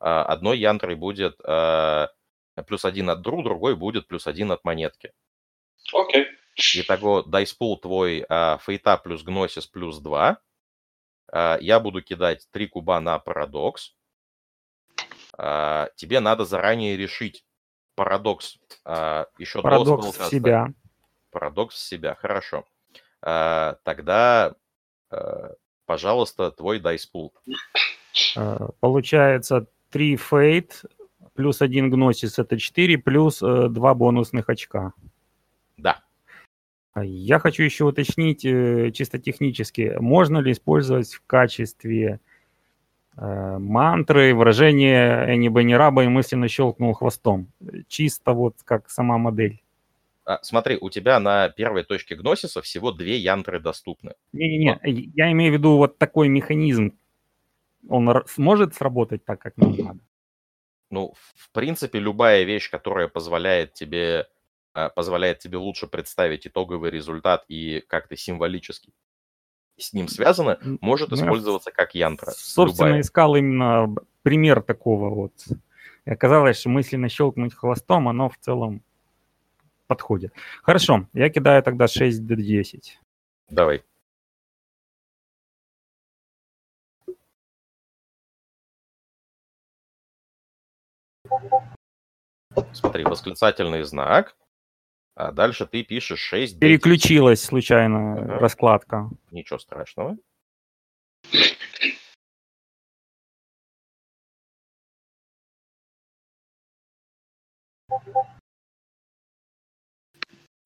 а одной янтрой будет э, плюс один от дру, другой будет плюс один от монетки. Окей. Итого дайспул твой э, фейта плюс гносис плюс 2. Э, я буду кидать 3 куба на парадокс. Э, тебе надо заранее решить парадокс э, еще Парадокс до в себя. Парадокс в себя, хорошо. Э, тогда, э, пожалуйста, твой дайспул. Э, Получается 3 фейт, плюс 1 гносис это 4, плюс 2 бонусных очка. Да. А Я хочу еще уточнить э, чисто технически, можно ли использовать в качестве э, мантры выражение «Энни Бенни Раба» и мысленно щелкнул хвостом. Чисто вот как сама модель. А, смотри, у тебя на первой точке гносиса всего две янтры доступны. Не-не-не, я имею в виду вот такой механизм. Он сможет сработать так, как нам надо? Ну, в принципе, любая вещь, которая позволяет тебе, а, позволяет тебе лучше представить итоговый результат и как-то символически с ним связано, может ну, использоваться как янтра. Собственно, Любая. искал именно пример такого вот. И оказалось, что мысленно щелкнуть хвостом, оно в целом подходит. Хорошо, я кидаю тогда 6 до 10. Давай. Смотри, восклицательный знак. А дальше ты пишешь 6 d Переключилась случайно Ага. раскладка. Ничего страшного.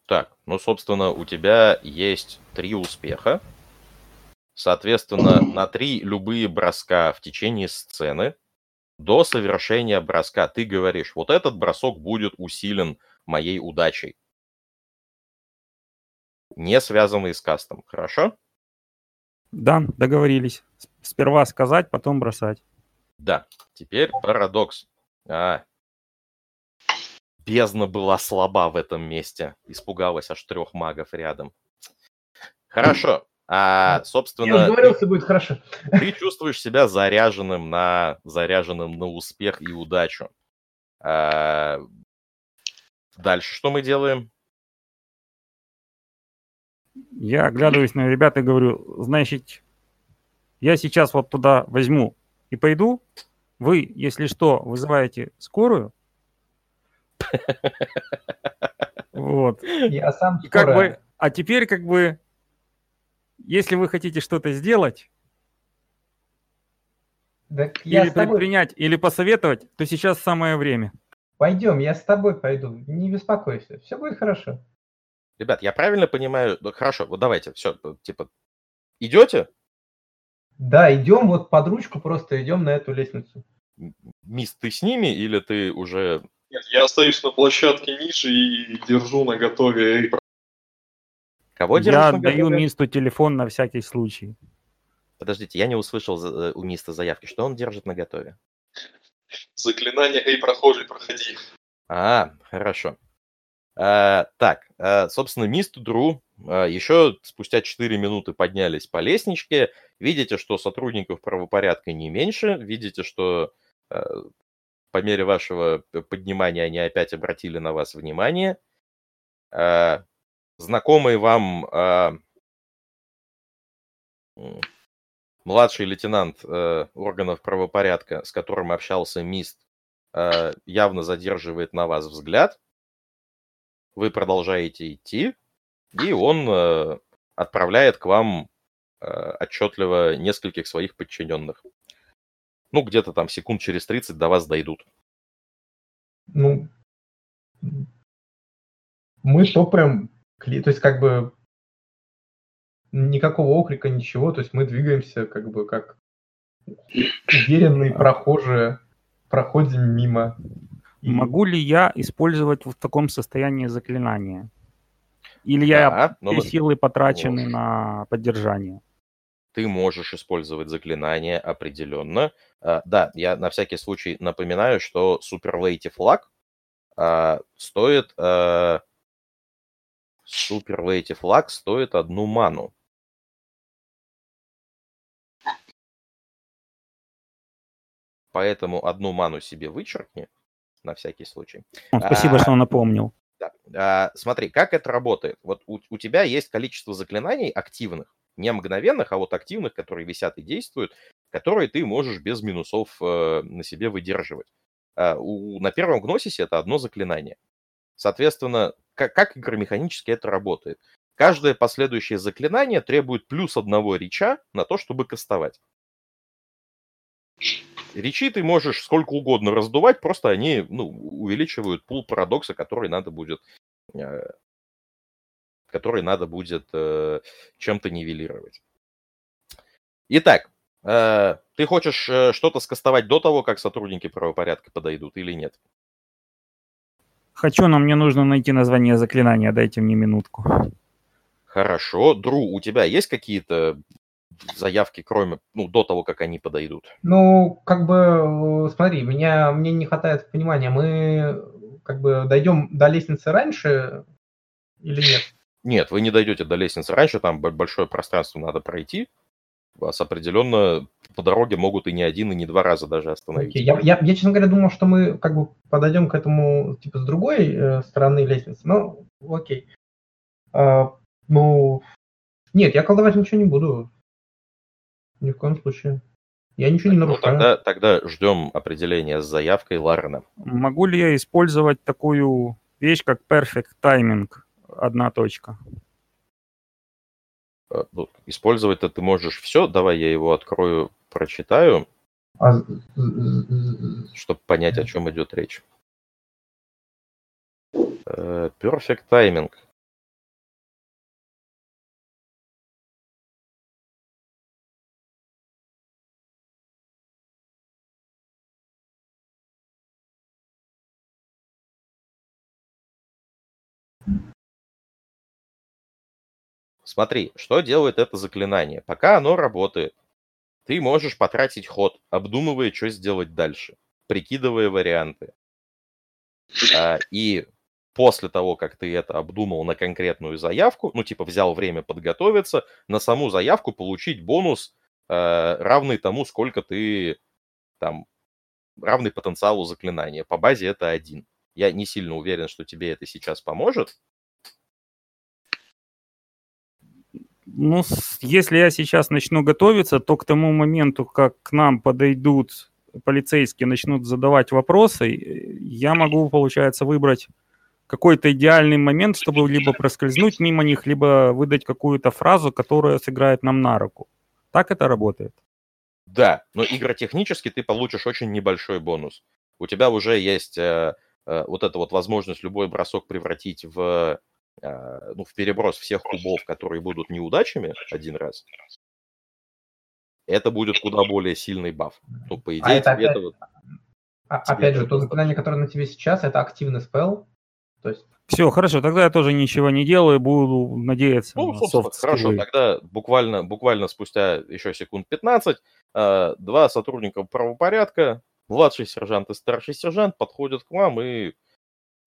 Так, ну, собственно, у тебя есть три успеха. Соответственно, на три любые броска в течение сцены до совершения броска ты говоришь, вот этот бросок будет усилен моей удачей. Не связанный с кастом, хорошо? Да, договорились. Сперва сказать, потом бросать. Да, теперь парадокс. А, бездна была слаба в этом месте. Испугалась аж трех магов рядом. Хорошо. А, Я собственно, ты, говорил, все будет хорошо. ты чувствуешь себя заряженным на, заряженным на успех и удачу. А, дальше что мы делаем? Я оглядываюсь на ребят и говорю, значит, я сейчас вот туда возьму и пойду. Вы, если что, вызываете скорую. Вот. Я сам И как бы, а теперь как бы, если вы хотите что-то сделать, Так или предпринять, или посоветовать, то сейчас самое время. пойдем, я с тобой пойду. Не беспокойся, все будет хорошо. Ребят, я правильно понимаю? Ну, хорошо, вот давайте, все, типа, идете? Да, идем вот под ручку, просто идем на эту лестницу. Мисс, ты с ними или ты уже... Нет, я остаюсь на площадке ниже и держу на готове Кого Я держишь на даю? Мисту телефон на всякий случай. Подождите, я не услышал э, у Миста заявки. Что он держит на готове? заклинание «Эй, прохожий, проходи». А, хорошо. А, так, а, собственно, Мист и Дру а, еще спустя 4 минуты поднялись по лестничке. Видите, что сотрудников правопорядка не меньше. Видите, что по мере вашего поднимания они опять обратили на вас внимание. Знакомый вам младший лейтенант э, органов правопорядка, с которым общался Мист, э, явно задерживает на вас взгляд. Вы продолжаете идти, и он э, отправляет к вам э, отчетливо нескольких своих подчиненных. Ну, где-то там секунд через 30 до вас дойдут. Ну, мы топаем, то есть как бы никакого окрика, ничего, то есть мы двигаемся как бы как уверенные прохожие, проходим мимо. Могу ли я использовать в таком состоянии заклинание? Или я Да, но все мы- силы потрачены Можешь. на поддержание? ты можешь использовать заклинание определенно. А, да, я на всякий случай напоминаю, что Super Lady Flag а, стоит... а, Super Lady Flag стоит одну ману. Поэтому одну ману себе вычеркни, на всякий случай. Спасибо, А, что напомнил. Да. А, смотри, как это работает. Вот у, у тебя есть количество заклинаний активных, не мгновенных, а вот активных, которые висят и действуют, которые ты можешь без минусов э, на себе выдерживать. А, у, на первом гносисе это одно заклинание. Соответственно, как, как игромеханически это работает? Каждое последующее заклинание требует плюс одного реча на то, чтобы кастовать. Речи ты можешь сколько угодно раздувать, просто они ну, увеличивают пул парадокса, который надо будет, э, который надо будет э, чем-то нивелировать. Итак, э, ты хочешь э, что-то скастовать до того, как сотрудники правопорядка подойдут или нет? Хочу, но мне нужно найти название заклинания. Дайте мне минутку. Хорошо. Дру, у тебя есть какие-то заявки, кроме, ну, до того, как они подойдут? Ну, как бы, смотри, меня, мне не хватает понимания, мы как бы дойдем до лестницы раньше или нет? Нет, вы не дойдете до лестницы раньше, там большое пространство надо пройти. Вас определенно по дороге могут и не один, и не два раза даже остановить. Окей, Я, я, я, честно говоря, думал, что мы как бы подойдем к этому типа с другой э, стороны лестницы. Ну, окей. А, ну, нет, я колдовать ничего не буду. Ни в коем случае. Я ничего не Ну, нарушаю. тогда, тогда ждем определения с заявкой Ларена. Могу ли я использовать такую вещь, как Perfect Timing? одна точка. Э, ну, Использовать-то ты можешь все. Давай я его открою, прочитаю, А чтобы понять, о чем идет речь. Э, Perfect timing. Смотри, что делает это заклинание. Пока оно работает, ты можешь потратить ход, обдумывая, что сделать дальше, прикидывая варианты. А, И после того, как ты это обдумал на конкретную заявку, ну, типа взял время подготовиться, на саму заявку получить бонус, э, равный тому, сколько ты там, равный потенциалу заклинания. По базе это один. Я не сильно уверен, что тебе это сейчас поможет. Ну, если я сейчас начну готовиться, то к тому моменту, как к нам подойдут полицейские, начнут задавать вопросы, э, я могу, получается, выбрать какой-то идеальный момент, чтобы либо проскользнуть мимо них, либо выдать какую-то фразу, которая сыграет нам на руку. Так это работает? Да, но игротехнически ты получишь очень небольшой бонус. У тебя уже есть э, э, вот эта вот возможность любой бросок превратить в, ну, в переброс всех кубов, которые будут неудачами один раз. Это будет куда более сильный баф. Ну, по идее, это тебе опять- это вот- А- Тебе Опять это же, то заклинание, которое на тебе сейчас, это активный спел. То есть Все, хорошо, тогда я тоже ничего не делаю, буду надеяться Ну, на собственно, софт хорошо, тогда буквально, буквально спустя еще секунд 15 э, два сотрудника правопорядка, младший сержант и старший сержант, подходят к вам и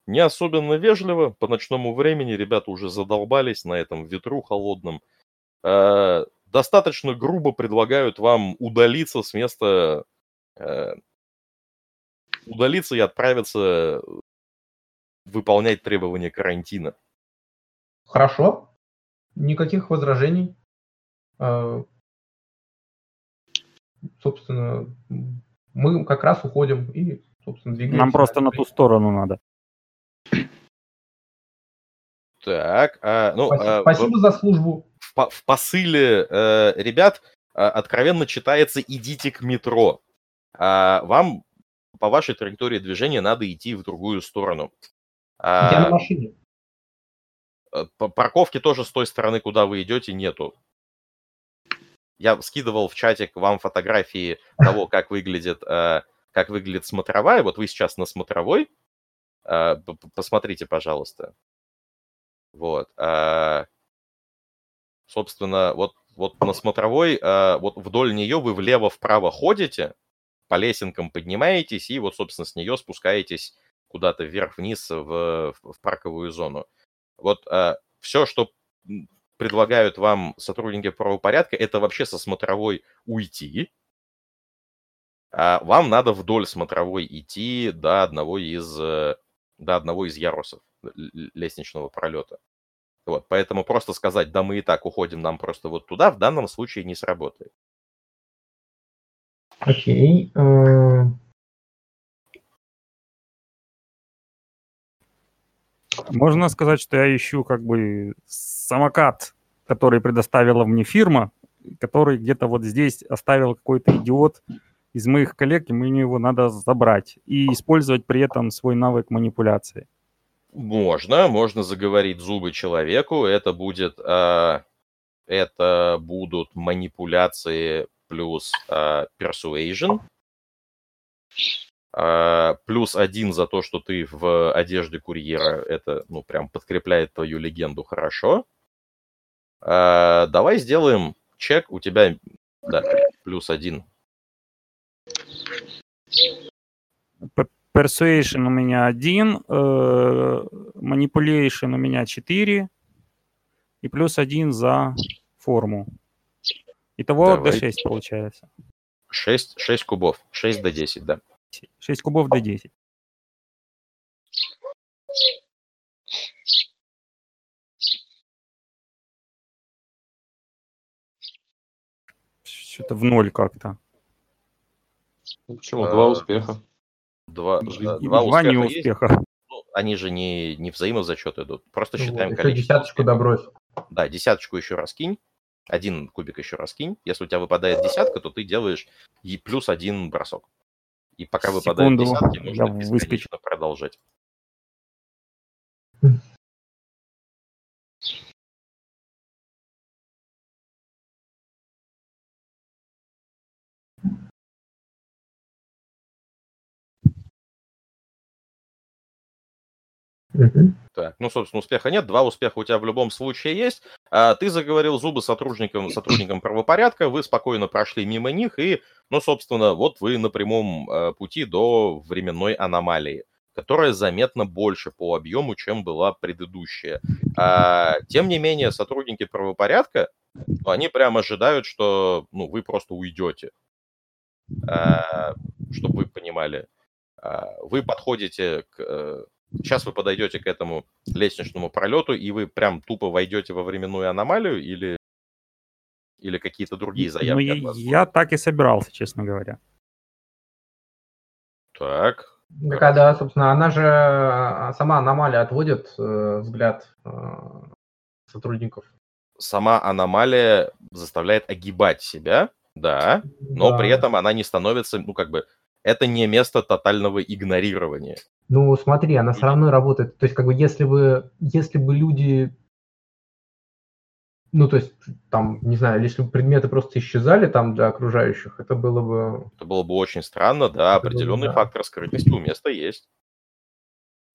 не особенно вежливо, по ночному времени ребята уже задолбались на этом ветру холодном, э, достаточно грубо предлагают вам удалиться с места, э, удалиться и отправиться выполнять требования карантина. хорошо, никаких возражений. Э, Собственно, мы как раз уходим и, собственно, двигаемся. Нам просто на ту сторону надо. Так, а, ну, Спасибо, а, в- спасибо за службу. в, в посыле э, ребят а, откровенно читается «идите к метро». А вам по вашей траектории движения надо идти в другую сторону. А, Я на машине. э, парковки тоже с той стороны, куда вы идете, нету. Я скидывал в чатик вам фотографии того, как выглядит, э, как выглядит смотровая. Вот вы сейчас на смотровой. Э, Посмотрите, пожалуйста. Вот. э, Собственно, вот, вот на смотровой, э, вот вдоль нее вы влево-вправо ходите, по лесенкам поднимаетесь и вот, собственно, с нее спускаетесь куда-то вверх-вниз в, в парковую зону. Вот все, что предлагают вам сотрудники правопорядка, это вообще со смотровой уйти. А вам надо вдоль смотровой идти до одного из, до одного из ярусов лестничного пролета. Вот, поэтому просто сказать, да мы и так уходим, нам просто вот туда, в данном случае не сработает. Окей. э, Можно сказать, что я ищу как бы самокат, который предоставила мне фирма, который где-то вот здесь оставил какой-то идиот из моих коллег, мне его надо забрать и использовать при этом свой навык манипуляции. Можно, можно заговорить зубы человеку, это будет, а, это будут манипуляции плюс а, persuasion, А, плюс один за то, что ты в одежде курьера, это, ну, прям подкрепляет твою легенду хорошо. А, давай сделаем чек, у тебя, да, плюс один. Persuasion у меня один, э, Manipulation у меня 4, и плюс один за форму. Итого Давай. D6 получается. 6, 6 кубов, 6 до 10, да. 6 кубов D10. Что-то в ноль как-то. Ну, Почему? А, Два успеха. Два, э, два два успеха есть. неуспеха. Ну, они же не, не взаимозачет идут. Просто Ну считаем вот, еще количество десяточку успехов. добрось. Да, десяточку еще раз кинь. Один кубик еще раз кинь. Если у тебя выпадает десятка, то ты делаешь и плюс один бросок. И пока выпадают Секунду, десятки, я можно выскочу. бесконечно продолжать. Мгм. Так, ну, собственно, успеха нет, два успеха у тебя в любом случае есть. А, ты заговорил зубы сотрудникам, сотрудникам правопорядка, вы спокойно прошли мимо них, и, ну, собственно, вот вы на прямом э, пути до временной аномалии, которая заметно больше по объему, чем была предыдущая. А, тем не менее, сотрудники правопорядка, ну, они прям ожидают, что, ну, вы просто уйдете. А, чтобы вы понимали. А, вы подходите к... Сейчас вы подойдете к этому лестничному пролету, и вы прям тупо войдете во временную аномалию, или, или какие-то другие Ну, заявки я, вас я будут? так и собирался, честно говоря. Так, Так, а да, собственно, она же, а, сама аномалия отводит э, взгляд э, сотрудников. сама аномалия заставляет огибать себя, да, но Да. при этом она не становится, ну, как бы, это не место тотального игнорирования. Ну, смотри, она все равно работает. То есть, как бы, если бы, если бы люди, ну, то есть, там, не знаю, если бы предметы просто исчезали там для окружающих, это было бы... Это было бы очень странно, да, Это было бы, определенный да. фактор скрытности у места есть.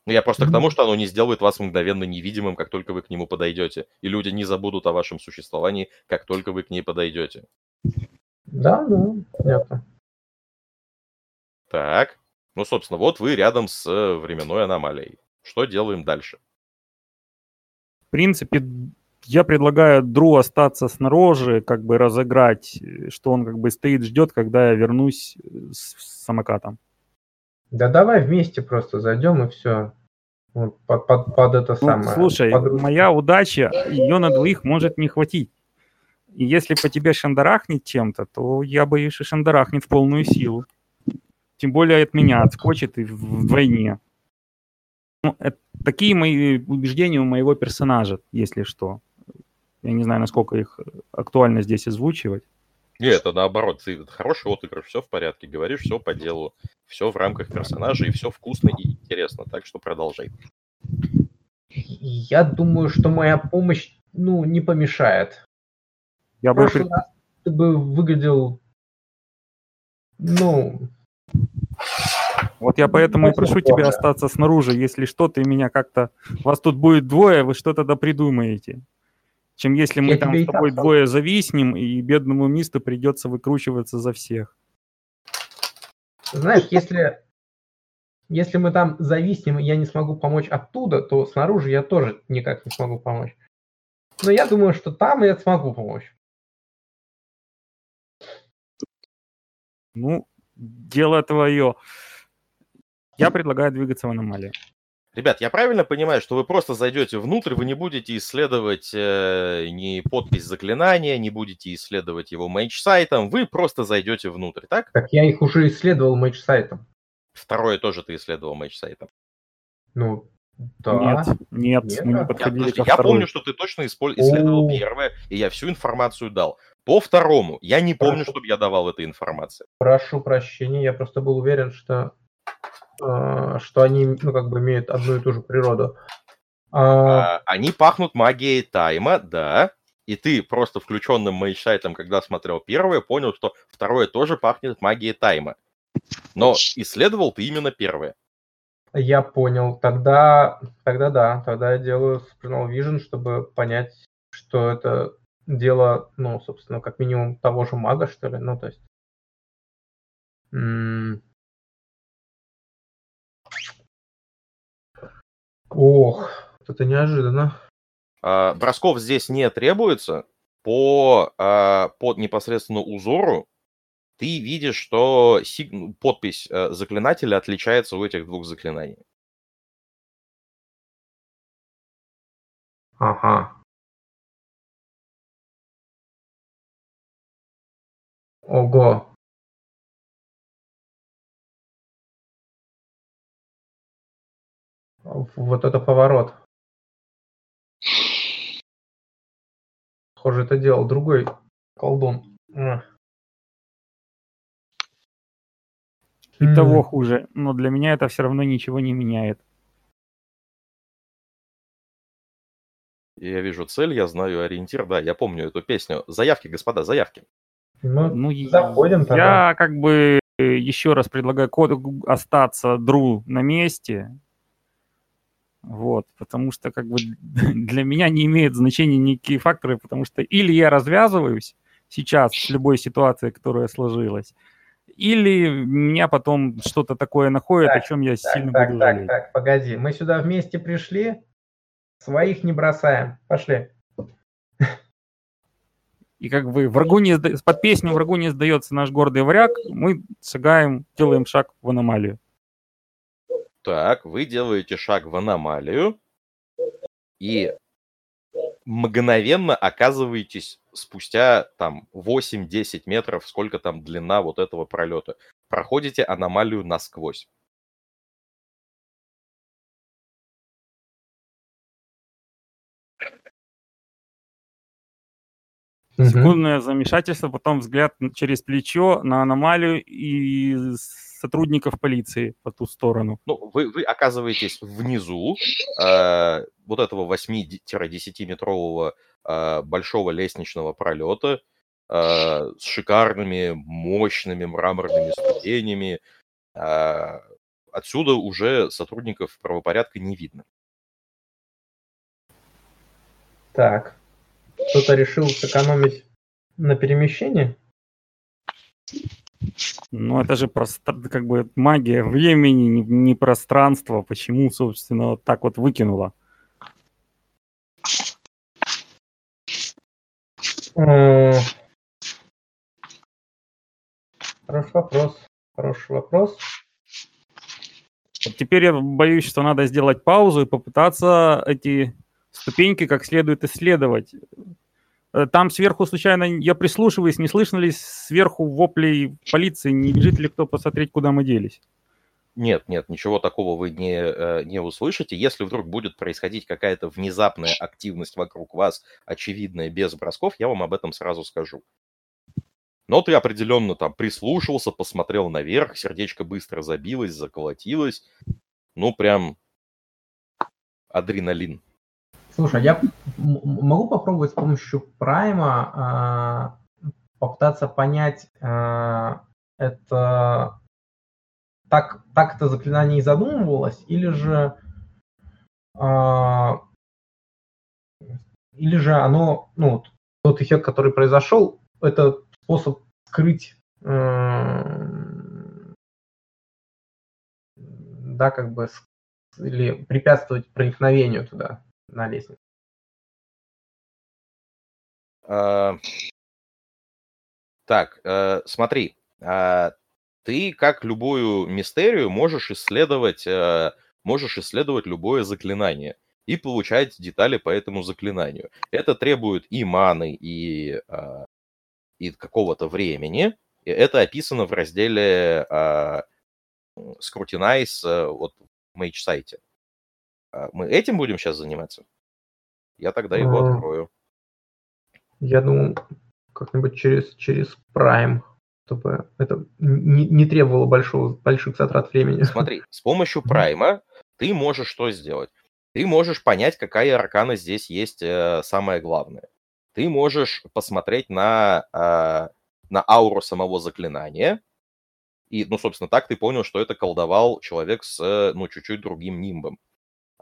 Ну, я просто к Ну. тому, что оно не сделает вас мгновенно невидимым, как только вы к нему подойдете. И люди не забудут о вашем существовании, как только вы к ней подойдете. Да, да, понятно. Так, ну, собственно, вот вы рядом с э, временной аномалией. Что делаем дальше? В принципе, я предлагаю Дру остаться снаружи, как бы разыграть, э, что он как бы стоит, ждет, когда я вернусь э, с с самокатом. Да давай вместе просто зайдем и все. Вот под, под, под это Ну, самое. слушай, под- моя удача, ее на двоих может не хватить. И если по тебе шандарахнет чем-то, то я боюсь, что шандарахнет в полную силу. Тем более от меня отскочит и в- вдвойне. Ну, это- такие мои убеждения у моего персонажа, если что. Я не знаю, насколько их актуально здесь озвучивать. Нет, это наоборот, ты хороший отыгрыш, все в порядке, говоришь все по делу, все в рамках персонажа, и все вкусно и интересно, так что продолжай. Я думаю, что моя помощь, ну, не помешает. Я бы ты бы выглядел, ну, Вот я поэтому и прошу тебя остаться снаружи. Если что, ты меня как-то... Вас тут будет двое, вы что тогда придумаете. Чем если мы Я там с тобой двое зависнем, и бедному мисту придется выкручиваться за всех. знаешь, если, если мы там зависнем, и я не смогу помочь оттуда, то снаружи я тоже никак не смогу помочь. Но я думаю, что там я смогу помочь. Ну, дело твое. Я предлагаю двигаться в аномалию. Ребят, я правильно понимаю, что вы просто зайдете внутрь, вы не будете исследовать э, ни подпись заклинания, не будете исследовать его мейдж-сайтом, вы просто зайдете внутрь, так? Так я их уже исследовал мейдж-сайтом. Второе тоже ты исследовал Mage Sight ом. Ну, да. Нет, нет, Нет, мы не? Я, подходили подожди, ко я помню, что ты точно исполь- исследовал О. первое, и я всю информацию дал. По второму, я не помню, Хорошо. чтобы я давал эту информацию. Прошу прощения, я просто был уверен, что, что они, ну, как бы имеют одну и ту же природу. А, А, они пахнут магией Time а, да. И ты просто включенным мейдж-сайтом, когда смотрел первое, понял, что второе тоже пахнет магией тайма. Но исследовал ты именно первое. я понял. Тогда, тогда да, тогда я делаю Supernal Vision, чтобы понять, что это дело, ну, собственно, как минимум того же мага, что ли. Ну, то есть. м. Ох, это неожиданно. А, бросков здесь не требуется. По, а, по непосредственно узору ты видишь, что сиг- подпись э, заклинателя отличается у этих двух заклинаний. Ага. Ого. Вот это поворот. Похоже, это делал другой колдун. И того хуже, но для меня это все равно ничего не меняет. Я вижу цель, я знаю ориентир, да, я помню эту песню. Заявки, господа, заявки. Ну, ну заходим тогда. Я как бы еще раз предлагаю коду остаться дру на месте. Вот, потому что как бы для меня не имеет значения никакие факторы, потому что или я развязываюсь сейчас с любой ситуацией, которая сложилась, или меня потом что-то такое находит, так, о чем я так, сильно так, буду так, жалеть. Так, так, погоди, мы сюда вместе пришли, своих не бросаем, пошли. И как бы врагу не сда... под песню врагу не сдается наш гордый враг, мы шагаем, делаем шаг в аномалию. Так, вы делаете шаг в аномалию и мгновенно оказываетесь спустя там 8-10 метров, сколько там длина вот этого пролета. Проходите аномалию насквозь. Секундное замешательство, потом взгляд через плечо на аномалию и сотрудников полиции по ту сторону. Ну, вы, вы оказываетесь внизу э, вот этого 8-10-метрового э, большого лестничного пролета э, с шикарными, мощными мраморными ступенями. Э, отсюда уже сотрудников правопорядка не видно. Так, кто-то решил сэкономить на перемещении? Ну, это же просто как бы магия времени, не, не пространство. Почему, собственно, вот так вот выкинула? Хороший вопрос. Хороший вопрос. Вот теперь я боюсь, что надо сделать паузу и попытаться эти ступеньки как следует исследовать. Э, там сверху случайно, я прислушиваюсь, не слышно ли сверху воплей полиции, не бежит ли кто посмотреть, куда мы делись? Нет, нет, ничего такого вы не, э, не услышите. Если вдруг будет происходить какая-то внезапная активность вокруг вас, очевидная, без бросков, я вам об этом сразу скажу. Но ты определенно там прислушался, посмотрел наверх, сердечко быстро забилось, заколотилось. Ну, прям адреналин. Слушай, я могу попробовать с помощью прайма э, попытаться понять, э, это так, так это заклинание и задумывалось, или же э, или же оно, ну, тот эффект, который произошел, это способ скрыть, э, да, как бы, или препятствовать проникновению туда на лестнице? А, так, э, смотри, а, ты как любую мистерию можешь исследовать, э, можешь исследовать любое заклинание и получать детали по этому заклинанию. Это требует и маны, и, а, и какого-то времени. Это описано в разделе Scrutinize э, вот в Mage сайте. А мы этим будем сейчас заниматься? Я тогда его а, открою. Я думаю, как-нибудь через, через Prime, чтобы это не, не требовало большого, больших затрат времени. Смотри, с помощью Prime ты можешь что сделать? Ты можешь понять, какая аркана здесь есть э, самое главное. Ты можешь посмотреть на, э, на ауру самого заклинания, и, ну, собственно, так ты понял, что это колдовал человек с, ну, чуть-чуть другим нимбом.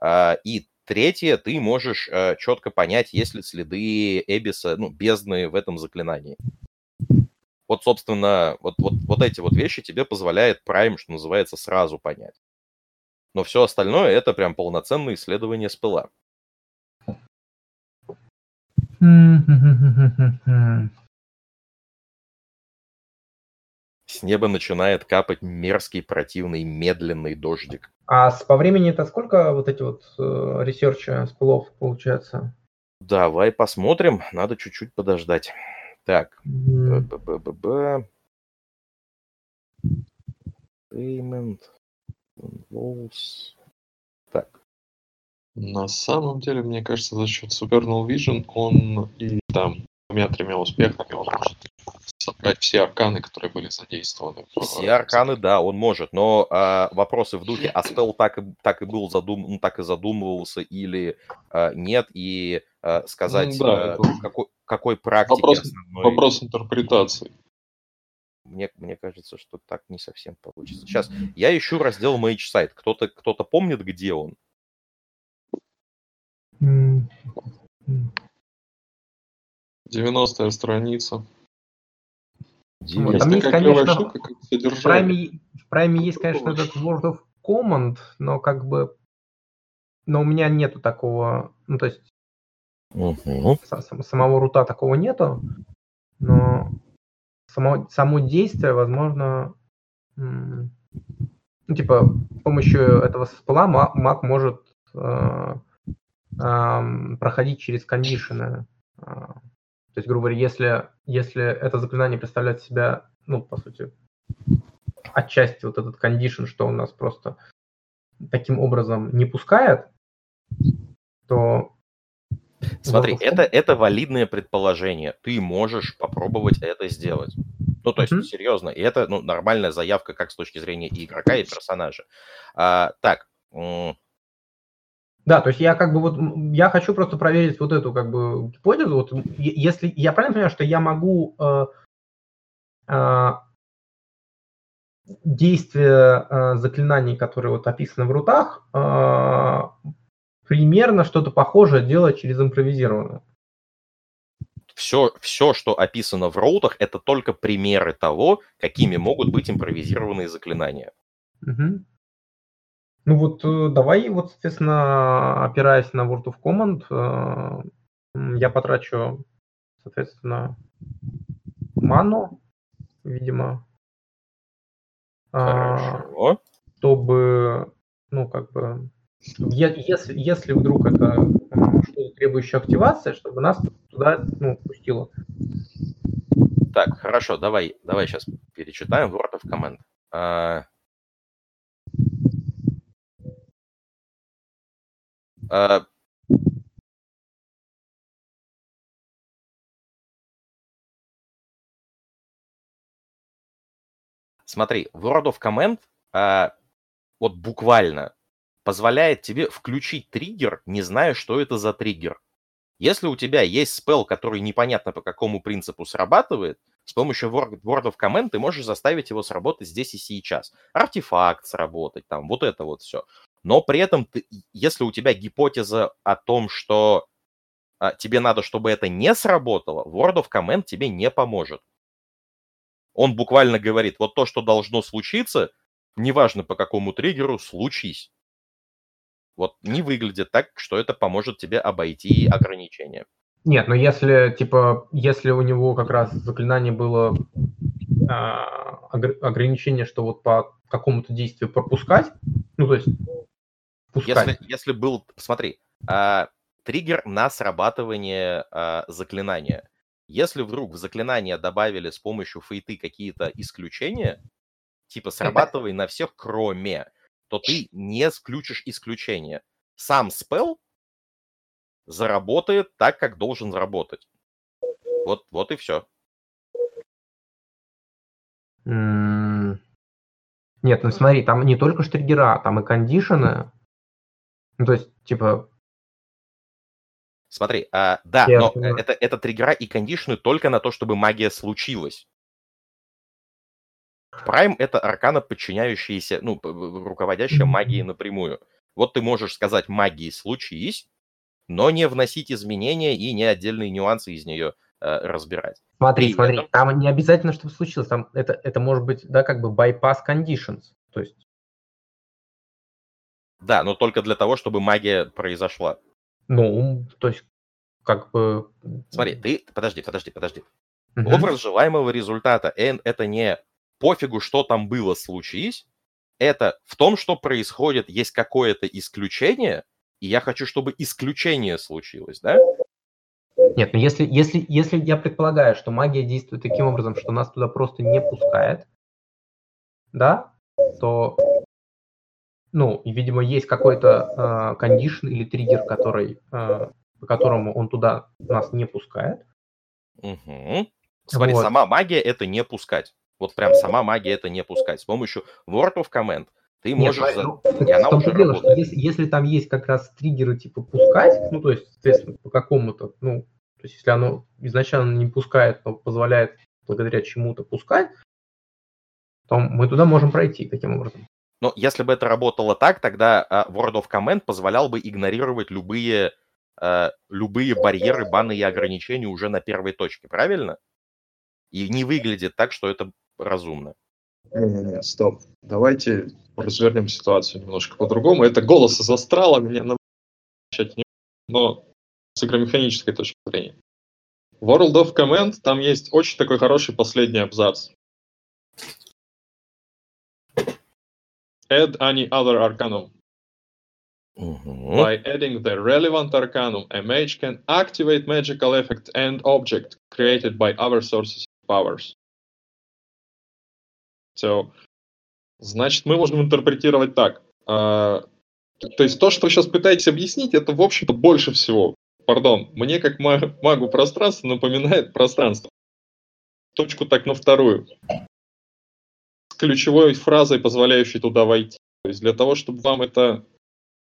А, и третье, ты можешь э, четко понять, есть ли следы Эбиса, ну, бездны в этом заклинании. Вот, собственно, вот, вот, вот эти вот вещи тебе позволяет Prime, что называется, сразу понять. Но все остальное это прям полноценное исследование спыла. С неба начинает капать мерзкий, противный, медленный дождик. А с, по времени это сколько вот эти вот э, research а spell ов получается? Давай посмотрим. Надо чуть-чуть подождать. Так. Mm. Payment. Involves. Так. На самом деле, мне кажется, за счет Supernal Vision он и там двумя-тремя успехами он может собрать все арканы, которые были задействованы. Все арканы, да, он может, но а, вопросы в духе, а спел так и, так и был задум, ну, так и задумывался или а, нет, и а, сказать, ну, да, а, какой, какой практике вопрос, основной... Вопрос интерпретации. Мне, мне кажется, что так не совсем получится. Сейчас, я ищу раздел Mage Site. Кто-то кто помнит, где он? Девяностая страница. Вот, там есть, конечно, штука, в, прайме, в прайме есть, конечно, этот World of Command, но как бы, но у меня нету такого, ну то есть угу. самого рута такого нету, но само, само действие, возможно, ну типа с помощью этого спала маг может э, э, проходить через кондишены. То есть, грубо говоря, если, если это заклинание представляет себя, ну, по сути, отчасти вот этот кондишн, что у нас просто таким образом не пускает, то... Смотри, это, это валидное предположение. Ты можешь попробовать это сделать. Ну, то есть, mm-hmm. серьезно. И это ну, нормальная заявка как с точки зрения и игрока, и персонажа. А, так, да, то есть я как бы вот, я хочу просто проверить вот эту как бы гипотезу. Вот, если я правильно понимаю, что я могу э, э, действия э, заклинаний, которые вот описаны в рутах, э, примерно что-то похожее делать через импровизированное. Все, все, что описано в роутах, это только примеры того, какими могут быть импровизированные заклинания. Угу. Ну вот э, давай, вот, соответственно, опираясь на World of Command, э, я потрачу, соответственно, ману, видимо, а, Хорошо. чтобы, ну, как бы, если, если вдруг это что-то требующее активации, чтобы нас туда, ну, пустило. Так, хорошо, давай, давай сейчас перечитаем World of Command. А, смотри, World of Command а, вот буквально позволяет тебе включить триггер, не зная, что это за триггер. Если у тебя есть спел, который непонятно по какому принципу срабатывает, с помощью World of Command ты можешь заставить его сработать здесь и сейчас. Артефакт сработать, там, вот это вот все но при этом, ты, если у тебя гипотеза о том, что а, тебе надо, чтобы это не сработало, World of Command тебе не поможет. Он буквально говорит, вот то, что должно случиться, неважно по какому триггеру, случись. Вот не выглядит так, что это поможет тебе обойти ограничения. Нет, но если, типа, если у него как раз заклинание было а, ограничение, что вот по какому-то действию пропускать, ну, то есть если, если был, смотри, а, триггер на срабатывание а, заклинания. Если вдруг в заклинание добавили с помощью фейты какие-то исключения, типа срабатывай на всех, кроме, то ты не включишь исключение. Сам спел заработает так, как должен заработать. Вот, вот и все. Нет, ну смотри, там не только штриггера, там и кондишены, ну, то есть, типа... Смотри, а, да, Я но понимаю. это, это триггера и кондишны только на то, чтобы магия случилась. Прайм — это аркана, подчиняющаяся, ну, руководящая магией напрямую. Вот ты можешь сказать магии случись, но не вносить изменения и не отдельные нюансы из нее э, разбирать. Смотри, и смотри, это... там не обязательно, чтобы случилось, там это, это может быть, да, как бы bypass conditions, то есть да, но только для того, чтобы магия произошла. Ну, то есть, как бы... Смотри, ты... Подожди, подожди, подожди. Угу. Образ желаемого результата. Это не пофигу, что там было, случись. Это в том, что происходит, есть какое-то исключение, и я хочу, чтобы исключение случилось, да? Нет, но если, если, если я предполагаю, что магия действует таким образом, что нас туда просто не пускает, да, то ну, и, видимо, есть какой-то кондишн э, или триггер, который, э, по которому он туда нас не пускает. Угу. Смотри, вот. сама магия это не пускать. Вот прям сама магия это не пускать. С помощью Word of Command ты Нет, можешь... Ну, и она уже дело, работает. Если, если там есть как раз триггеры типа пускать, ну, то есть, соответственно, по какому-то, ну, то есть, если оно изначально не пускает, но позволяет благодаря чему-то пускать, то мы туда можем пройти таким образом. Но если бы это работало так, тогда uh, Word of Command позволял бы игнорировать любые, uh, любые барьеры, баны и ограничения уже на первой точке, правильно? И не выглядит так, что это разумно. Не-не-не, стоп. Давайте развернем ситуацию немножко по-другому. Это голос из астрала, меня не но с игромеханической точки зрения. World of Command там есть очень такой хороший последний абзац. Add any other arcanum. Mm-hmm. By adding the relevant arcanum, a mage can activate magical effect and object created by other sources of powers. So, значит, мы можем интерпретировать так. Uh, то есть то, что вы сейчас пытаетесь объяснить, это, в общем-то, больше всего, пардон, мне как магу пространства напоминает пространство. Точку так на вторую ключевой фразой, позволяющей туда войти. То есть для того, чтобы вам это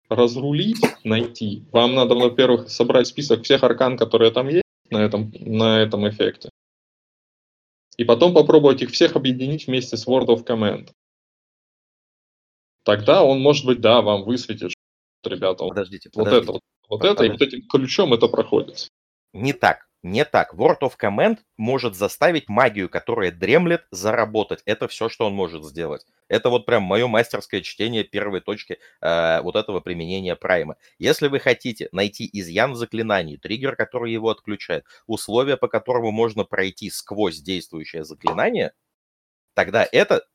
разрулить, найти, вам надо, во-первых, собрать список всех аркан, которые там есть на этом, на этом эффекте. И потом попробовать их всех объединить вместе с Word of Command. Тогда он, может быть, да, вам высветит, что, ребята, подождите, вот подождите. это, вот, вот это, и вот этим ключом это проходит. Не так. Не так. Word of Command может заставить магию, которая дремлет, заработать. Это все, что он может сделать. Это вот прям мое мастерское чтение первой точки э, вот этого применения прайма. Если вы хотите найти изъян в заклинании, триггер, который его отключает, условия, по которому можно пройти сквозь действующее заклинание, тогда это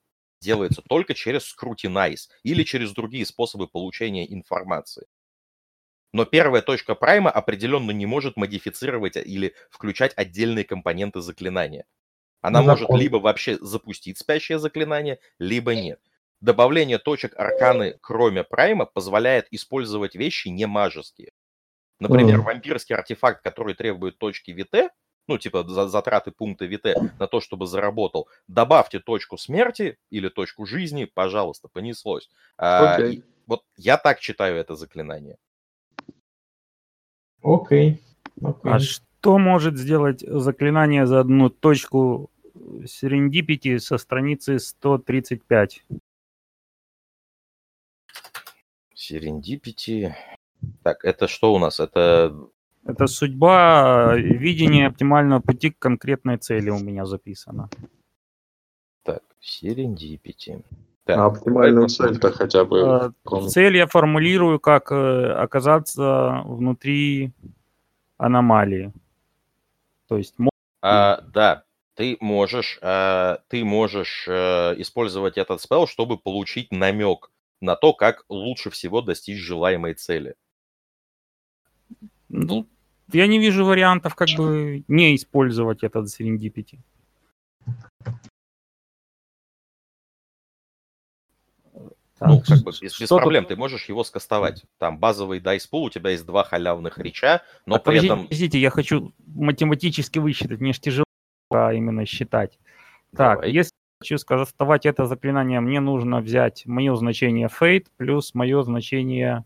делается только через Scrutinize или через другие способы получения информации. Но первая точка прайма определенно не может модифицировать или включать отдельные компоненты заклинания. Она ну, может либо вообще запустить спящее заклинание, либо нет. Добавление точек арканы, кроме прайма, позволяет использовать вещи не мажеские. Например, mm. вампирский артефакт, который требует точки ВТ, ну, типа затраты пункта ВТ на то, чтобы заработал, добавьте точку смерти или точку жизни, пожалуйста, понеслось. Okay. А, вот я так читаю это заклинание. Окей. Okay. А что может сделать заклинание за одну точку Serendipity со страницы 135? Serendipity. Так, это что у нас? Это... Это судьба, видение оптимального пути к конкретной цели у меня записано. Так, Serendipity. Так, а оптимальную цель-то хотя бы. Э, цель я формулирую как э, оказаться внутри аномалии. То есть... А, да, ты можешь, а, ты можешь а, использовать этот спел, чтобы получить намек на то, как лучше всего достичь желаемой цели. Ну, я не вижу вариантов, как бы не использовать этот Serendipity. ну, как бы без, без проблем, ты можешь его скастовать. Там базовый дайспул, у тебя есть два халявных реча, но а при подождите, этом... Подождите, я хочу математически высчитать, мне же тяжело именно считать. Давай. Так, если хочу скастовать это заклинание, мне нужно взять мое значение Fate плюс мое значение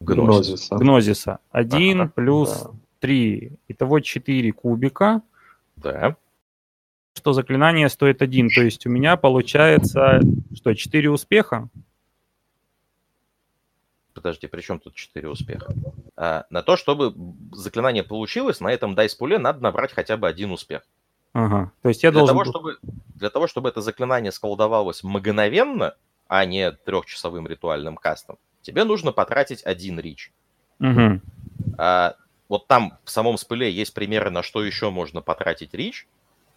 Гнозиса. Гнозиса. Один ага, плюс да. 3. Итого 4 кубика. Да что заклинание стоит один. То есть у меня получается, что, 4 успеха? Подожди, при чем тут 4 успеха? А, на то, чтобы заклинание получилось, на этом дайс-пуле надо набрать хотя бы один успех. Ага, то есть я для должен... Того, чтобы, для того, чтобы это заклинание сколдовалось мгновенно, а не трехчасовым ритуальным кастом, тебе нужно потратить один рич. Угу. А, вот там в самом спыле есть примеры, на что еще можно потратить рич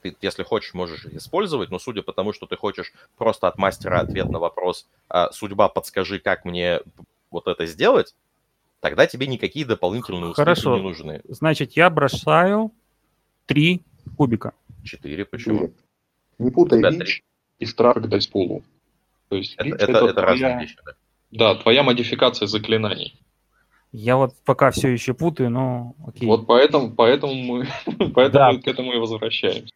ты, если хочешь, можешь использовать, но судя по тому, что ты хочешь просто от мастера ответ на вопрос а, «Судьба, подскажи, как мне вот это сделать», тогда тебе никакие дополнительные успехи Хорошо. не нужны. Значит, я бросаю три кубика. Четыре, почему? Не путай речь и страх к дайспулу. То есть Это, это, это это разные твоя, вещи, да. да, твоя модификация заклинаний. Я вот пока все еще путаю, но окей. Вот поэтому, поэтому мы, поэтому Да. мы к этому и возвращаемся.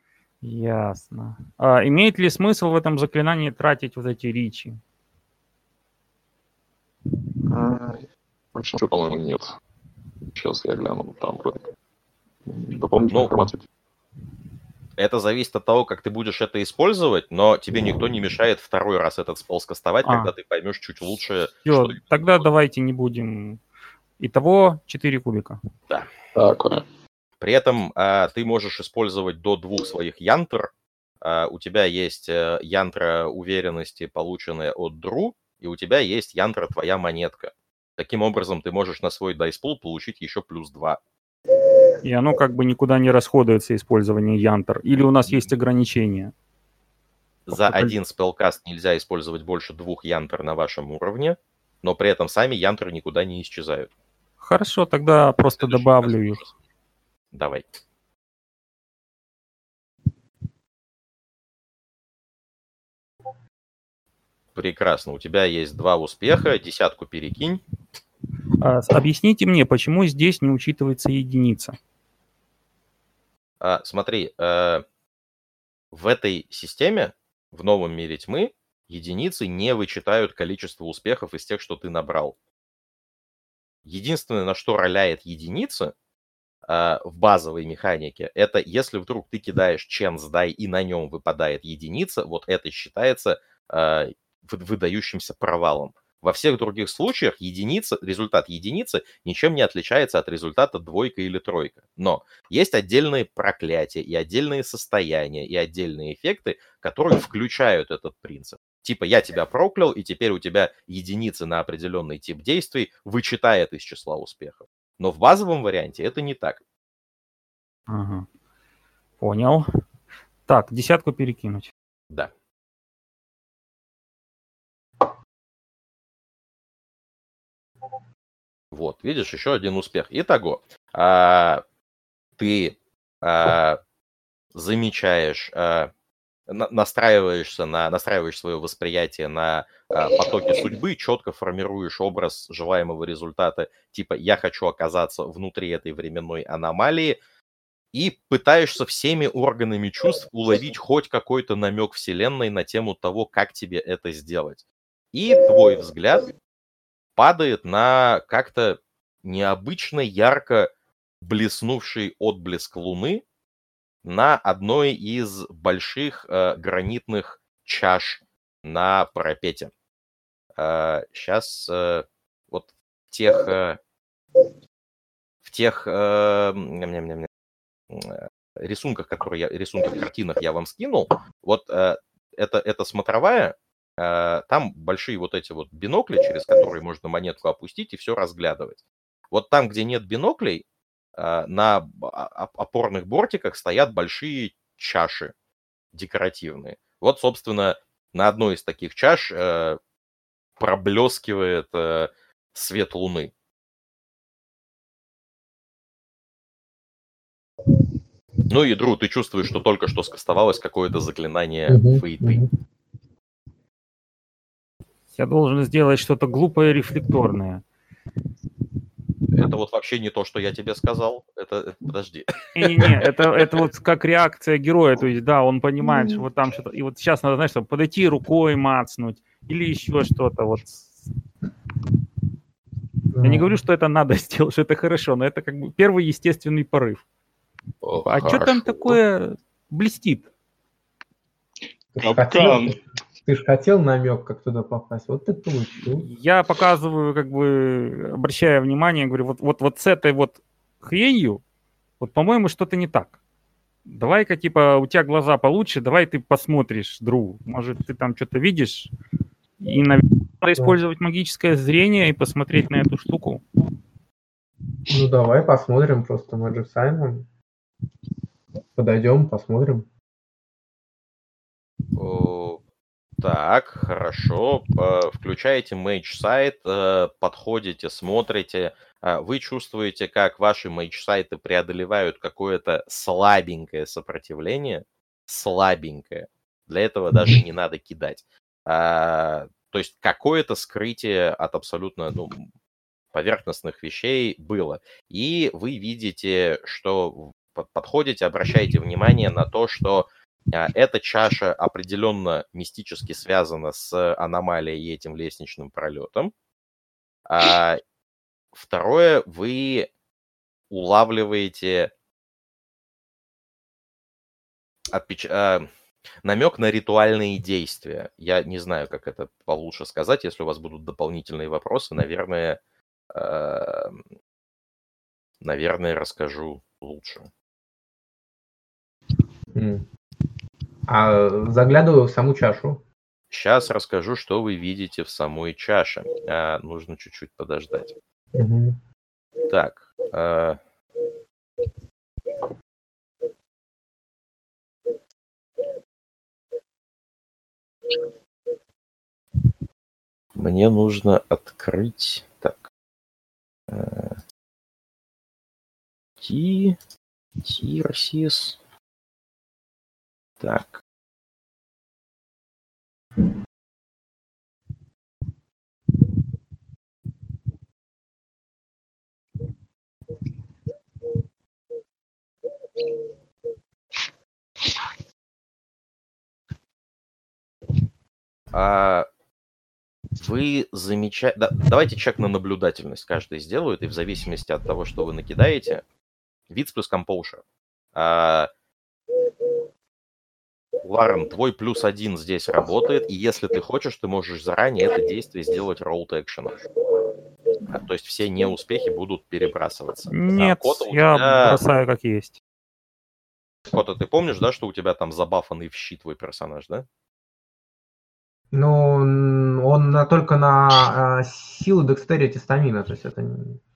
Ясно. А имеет ли смысл в этом заклинании тратить вот эти ричи? Больше, по-моему, нет. Сейчас я гляну, там вроде дополнительная Ну, информация. Это зависит от того, как ты будешь это использовать, но тебе никто не мешает второй раз этот спел скастовать, А. когда ты поймешь чуть лучше, Все, тогда делать. давайте не будем. Итого 4 кубика. Такое. При этом а, ты можешь использовать до двух своих янтр. А, у тебя есть э, янтра уверенности, полученная от Дру, и у тебя есть янтра твоя монетка. Таким образом, ты можешь на свой дайспул получить еще плюс 2. И оно как бы никуда не расходуется, использование янтр. Или у нас есть ограничения? За один спелкаст нельзя использовать больше двух янтр на вашем уровне, но при этом сами янтры никуда не исчезают. Хорошо, тогда просто добавлю их. Давай. Прекрасно. У тебя есть два успеха, десятку перекинь. А, объясните мне, почему здесь не учитывается единица? А, смотри, э, в этой системе, в новом мире тьмы, единицы не вычитают количество успехов из тех, что ты набрал. Единственное, на что роляет единица а, в базовой механике, это если вдруг ты кидаешь чен с дай и на нем выпадает единица, вот это считается вы- выдающимся провалом. Во всех других случаях единица, результат единицы ничем не отличается от результата двойка или тройка. Но есть отдельные проклятия и отдельные состояния и отдельные эффекты, которые включают этот принцип. Типа я тебя проклял, и теперь у тебя единицы на определенный тип действий вычитает из числа успехов. Но в базовом варианте это не так. Ага. Понял. Так, десятку перекинуть. Да. Вот, видишь, еще один успех. Итого, а, ты а, замечаешь, а, настраиваешься на, настраиваешь свое восприятие на а, потоки судьбы, четко формируешь образ желаемого результата, типа я хочу оказаться внутри этой временной аномалии, и пытаешься всеми органами чувств уловить хоть какой-то намек вселенной на тему того, как тебе это сделать. И твой взгляд падает на как-то необычно ярко блеснувший отблеск луны на одной из больших э, гранитных чаш на парапете. Сейчас вот в тех, э, в тех э, ням-ням-ням-ням, э, рисунках, которые я, рисунки в картинах я вам скинул, вот э, это, это смотровая, э, там большие вот эти вот бинокли, через которые можно монетку опустить и все разглядывать. Вот там, где нет биноклей, э, на б- а- опорных бортиках стоят большие чаши декоративные. Вот, собственно, на одной из таких чаш э, проблескивает э, свет луны. Ну и, Дру, ты чувствуешь, что только что скастовалось какое-то заклинание Мгм, фейты. Я должен сделать что-то глупое и рефлекторное. Это вот вообще не то, что я тебе сказал. Это, это- подожди. Не-не-не, это, это вот как реакция героя, то есть, да, он понимает, что вот там что-то, и вот сейчас надо, знаешь, что, подойти рукой мацнуть или еще что-то, вот. Я не говорю, что это надо сделать, что это хорошо, но это как бы первый естественный порыв. А что там Хорошо. такое блестит? Капкан. Ты же хотел намек, как туда попасть. Вот ты получил. Я показываю, как бы, обращая внимание, говорю, вот, вот, вот с этой вот хренью, вот, по-моему, что-то не так. Давай-ка, типа, у тебя глаза получше, давай ты посмотришь, Дру. Может, ты там что-то видишь? И, наверное, надо использовать магическое зрение и посмотреть на эту штуку. Ну давай посмотрим просто Magic Simon. Подойдем, посмотрим. О, Так, хорошо. Э, Включаете Mage сайт, э, подходите, смотрите. А Вы чувствуете, как ваши Mage сайты преодолевают какое-то слабенькое сопротивление. Слабенькое. Для этого даже не надо кидать. А, то есть какое-то скрытие от абсолютно ну, поверхностных вещей было. И вы видите, что подходите, обращаете внимание на то, что эта чаша определенно мистически связана с аномалией и этим лестничным пролетом. А второе, вы улавливаете отпеч... а, намек на ритуальные действия. Я не знаю, как это получше сказать. Если у вас будут дополнительные вопросы, наверное, э, наверное, расскажу лучше. А заглядываю в саму чашу. Сейчас расскажу, что вы видите в самой чаше. А, нужно чуть-чуть подождать. Угу. Так. А... Мне нужно открыть... Так. Ти... Тирсис. Так. А вы замечаете... Да, давайте чек на наблюдательность каждый сделают, и в зависимости от того, что вы накидаете, вид плюс компоушер. А, Ларен, твой плюс один здесь работает, и если ты хочешь, ты можешь заранее это действие сделать roll экшеном. А, то есть все неуспехи будут перебрасываться. Нет, а, Кота, я тебя... бросаю как есть. Кота, ты помнишь, да, что у тебя там забафанный в щит твой персонаж, да? Ну, он на, только на э, силу, декстерити, стамина, то есть это...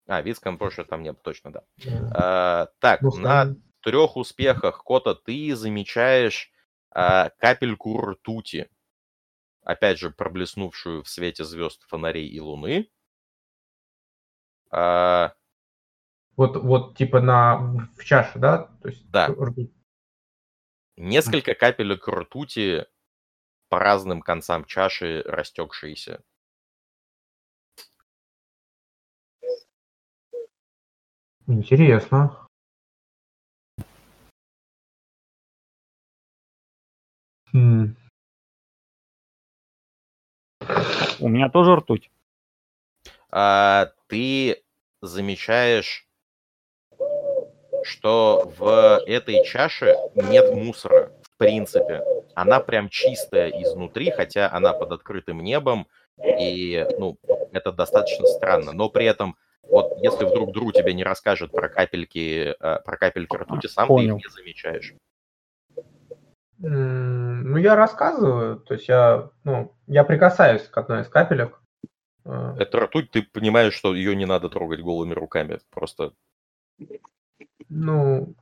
А, вид компошер там нет, точно, да. Yeah. А, так, ну, на трех успехах, Кота, ты замечаешь капельку ртути, опять же, проблеснувшую в свете звезд, фонарей и луны. А... Вот, вот типа на в чаше, да? То есть да. Ртуть. Несколько капелек ртути по разным концам чаши растекшиеся. Интересно. Хм. У меня тоже ртуть. А, ты замечаешь, что в этой чаше нет мусора, в принципе. Она прям чистая изнутри, хотя она под открытым небом, и, ну, это достаточно странно. Но при этом, вот если вдруг Дру тебе не расскажет про капельки, э, про капельки ртути, сам Понял. ты их не замечаешь. Ну, я рассказываю, то есть я, ну, я прикасаюсь к одной из капелек. Э. Это ртуть, ты понимаешь, что ее не надо трогать голыми руками, просто... Ну,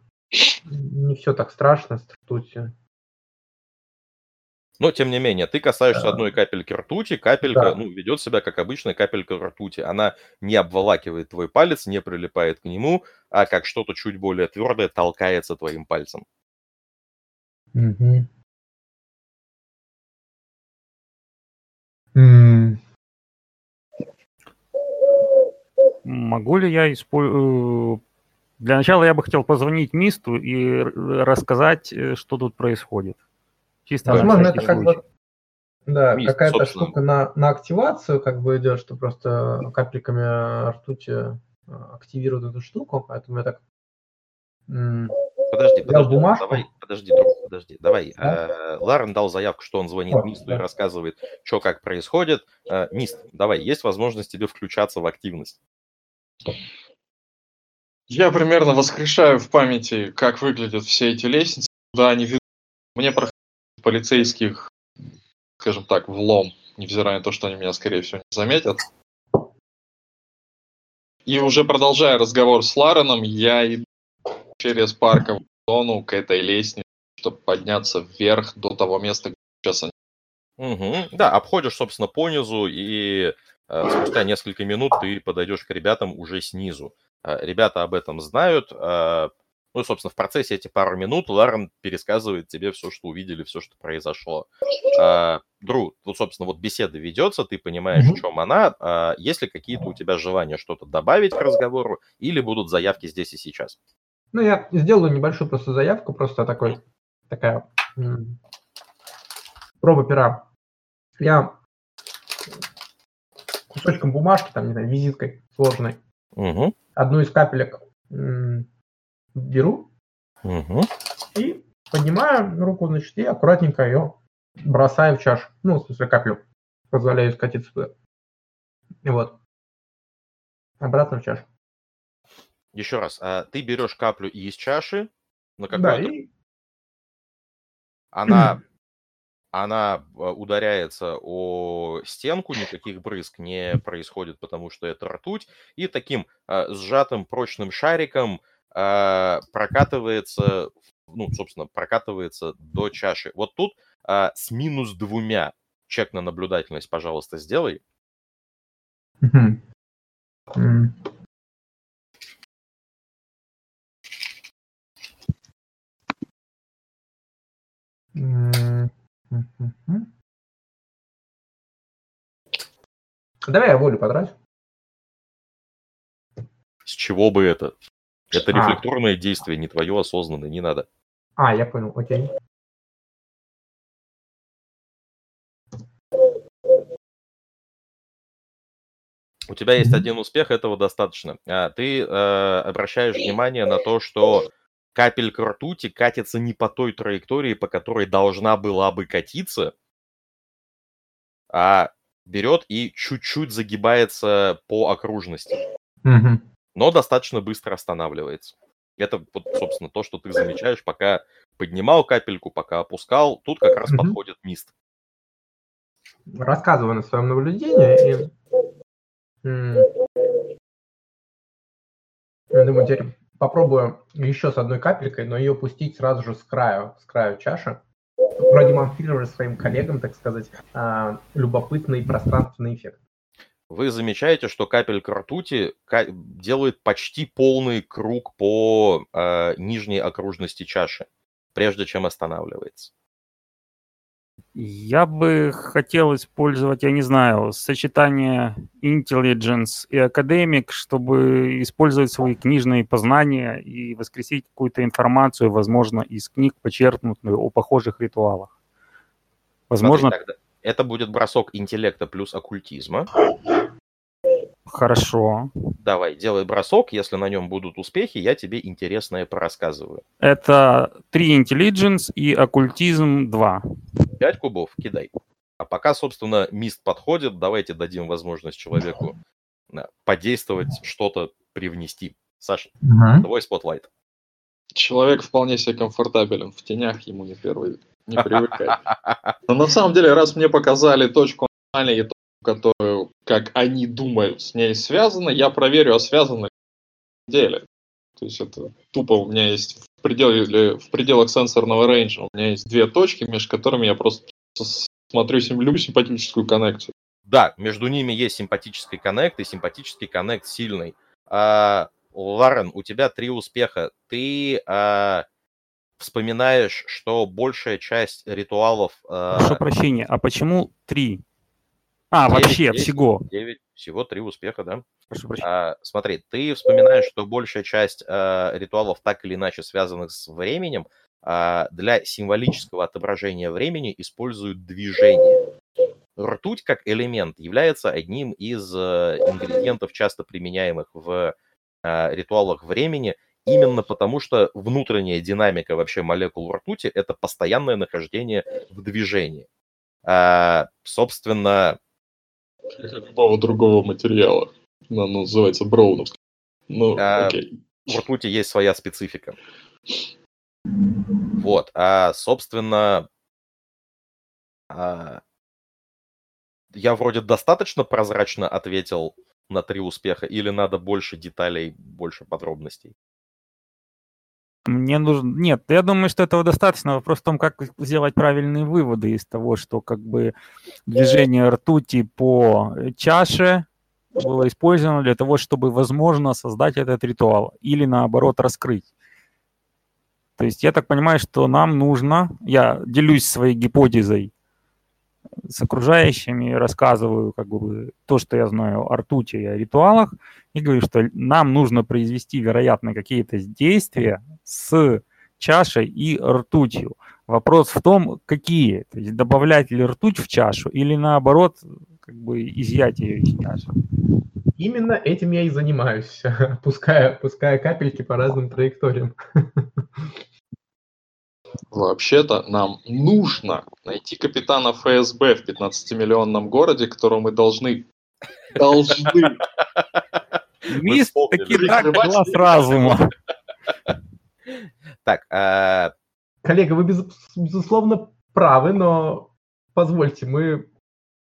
не все так страшно с ртутью. Но, тем не менее, ты касаешься да. одной капельки ртути, капелька, да. ну, ведет себя как обычная капелька ртути. Она не обволакивает твой палец, не прилипает к нему, а как что-то чуть более твердое толкается твоим пальцем. Мгм. М. Могу ли я использовать... Э, для начала я бы хотел позвонить Мисту и рассказать, э, что тут происходит. Чисто Возможно, это как бы да, Мист, какая-то собственно. штука на, на активацию как бы идет, что просто капельками ртути э, активирует эту штуку, поэтому я так Подожди, подожди, бумажку. давай, подожди, друг, подожди, давай. Да? Э, Ларен дал заявку, что он звонит Мисту и рассказывает, что как происходит. Э, Мист, давай, есть возможность тебе включаться в активность. Я примерно воскрешаю в памяти, как выглядят все эти лестницы, куда они ведут. Мне проходят полицейских, скажем так, влом, невзирая на то, что они меня, скорее всего, не заметят. И уже продолжая разговор с Лареном, я иду через парковую зону к этой лестнице, чтобы подняться вверх до того места, где сейчас они. Угу. Да, обходишь, собственно, по низу, и э, спустя несколько минут ты подойдешь к ребятам уже снизу. Э, ребята об этом знают. Э, Ну и, собственно, в процессе эти пару минут Ларен пересказывает тебе все, что увидели, все, что произошло. А, Дру, вот, собственно, вот беседа ведется, ты понимаешь, mm-hmm. в чем она. А, есть ли какие-то у тебя желания что-то добавить к разговору, или будут заявки здесь и сейчас? Ну, я сделаю небольшую просто заявку, просто такой, такая проба пера. Я кусочком бумажки, там, не знаю, визиткой сложной, угу. одну из капелек беру угу. и поднимаю руку, значит, и аккуратненько ее бросаю в чашу. Ну, в смысле, каплю. Позволяю скатиться туда. И вот. Обратно в чашу. Еще раз, а ты берешь каплю из чаши на какой-то... Да, и... Она, она а, ударяется о стенку, никаких брызг не происходит, потому что это ртуть, и таким а, сжатым прочным шариком а, прокатывается, ну, собственно, прокатывается до чаши. Вот тут а, с минус двумя чек на наблюдательность, пожалуйста, сделай. Давай я волю потрачу. С чего бы это? Это а. рефлекторное действие, не твое осознанное, не надо. А, я понял, окей. У тебя есть один успех, этого достаточно. А, ты э, обращаешь внимание на то, что капелька ртути катится не по той траектории, по которой должна была бы катиться, а берет и чуть-чуть загибается по окружности. Угу. Но достаточно быстро останавливается. Это, вот, собственно, то, что ты замечаешь, пока поднимал капельку, пока опускал. Тут как раз угу. подходит мист. Рассказываю на своем наблюдении. И... Думаю, теперь попробую еще с одной капелькой, но ее пустить сразу же с краю, с краю чаши. Продемонстрировать своим коллегам, так сказать, а, любопытный пространственный эффект. Вы замечаете, что капелька ртути делает почти полный круг по э, нижней окружности чаши, прежде чем останавливается. Я бы хотел использовать, я не знаю, сочетание intelligence и academic, чтобы использовать свои книжные познания и воскресить какую-то информацию, возможно, из книг, почерпнутую о похожих ритуалах. Возможно... Смотри, тогда это будет бросок интеллекта плюс оккультизма. Хорошо. Давай, делай бросок. Если на нем будут успехи, я тебе интересное порассказываю. Это 3 intelligence и оккультизм 2. 5 кубов, кидай. А пока, собственно, мист подходит, давайте дадим возможность человеку подействовать, что-то привнести. Саша, угу. твой spotlight. Человек вполне себе комфортабелен в тенях, ему не первый, не привыкать. Но на самом деле, раз мне показали точку аномалии, которую, как они думают, с ней связано, я проверю, а связано ли на деле. То есть это тупо у меня есть в, пределе, в пределах сенсорного рейнджа, у меня есть две точки, между которыми я просто смотрю, люблю симпатическую коннекцию. Да, между ними есть симпатический коннект, и симпатический коннект сильный. А, Ларен, у тебя три успеха. Ты а, вспоминаешь, что большая часть ритуалов... А... Прошу прощения, а почему три? А, 9, вообще, 10, всего. 9, всего три успеха, да? А, смотри, ты вспоминаешь, что большая часть а, ритуалов так или иначе связанных с временем, а, для символического отображения времени используют движение. Ртуть как элемент является одним из а, ингредиентов, часто применяемых в а, ритуалах времени, именно потому что внутренняя динамика вообще молекул ртути – это постоянное нахождение в движении. А, собственно, любого другого материала. Оно называется броуновский. Ну, а, окей. В ртути есть своя специфика. Вот, а, собственно, а, я вроде достаточно прозрачно ответил на три успеха, или надо больше деталей, больше подробностей? Мне нужно... Нет, я думаю, что этого достаточно. Вопрос в том, как сделать правильные выводы из того, что как бы движение ртути по чаше было использовано для того, чтобы, возможно, создать этот ритуал или, наоборот, раскрыть. То есть я так понимаю, что нам нужно, я делюсь своей гипотезой с окружающими, рассказываю как бы то, что я знаю о ртути и о ритуалах, и говорю, что нам нужно произвести, вероятно, какие-то действия с чашей и ртутью. Вопрос в том, какие. То есть добавлять ли ртуть в чашу или наоборот как бы изъять ее из чаши. Именно этим я и занимаюсь, пуская, пуская капельки по разным траекториям. Вообще-то нам нужно найти капитана ФСБ в 15-миллионном городе, которого мы должны... Должны... Мисс таки так глаз разума. Так, Коллега, вы без- безусловно правы, но позвольте, мы